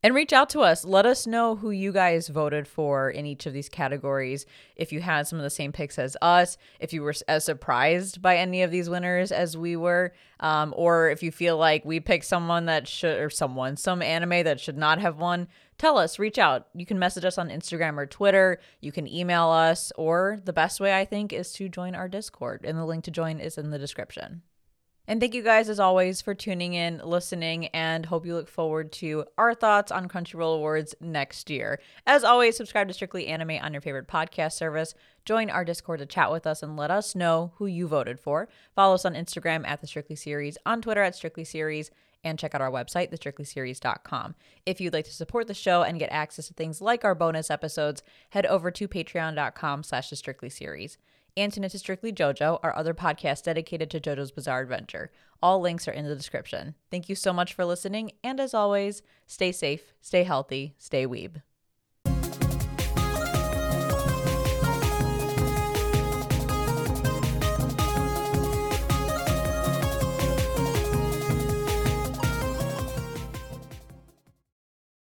Speaker 1: And reach out to us. Let us know who you guys voted for in each of these categories. If you had some of the same picks as us, if you were as surprised by any of these winners as we were, um, or if you feel like we picked someone that should, or someone, some anime that should not have won, tell us. Reach out. You can message us on Instagram or Twitter. You can email us, or the best way I think is to join our Discord. And the link to join is in the description. And thank you guys, as always, for tuning in, listening, and hope you look forward to our thoughts on Crunchyroll Awards next year. As always, subscribe to Strictly Anime on your favorite podcast service. Join our Discord to chat with us and let us know who you voted for. Follow us on Instagram at The Strictly Series, on Twitter at Strictly Series, and check out our website, thestrictlyseries.com. If you'd like to support the show and get access to things like our bonus episodes, head over to patreon.com slash the Strictly Series tune Strictly JoJo, our other podcast dedicated to JoJo's Bizarre Adventure. All links are in the description. Thank you so much for listening, and as always, stay safe, stay healthy, stay weeb.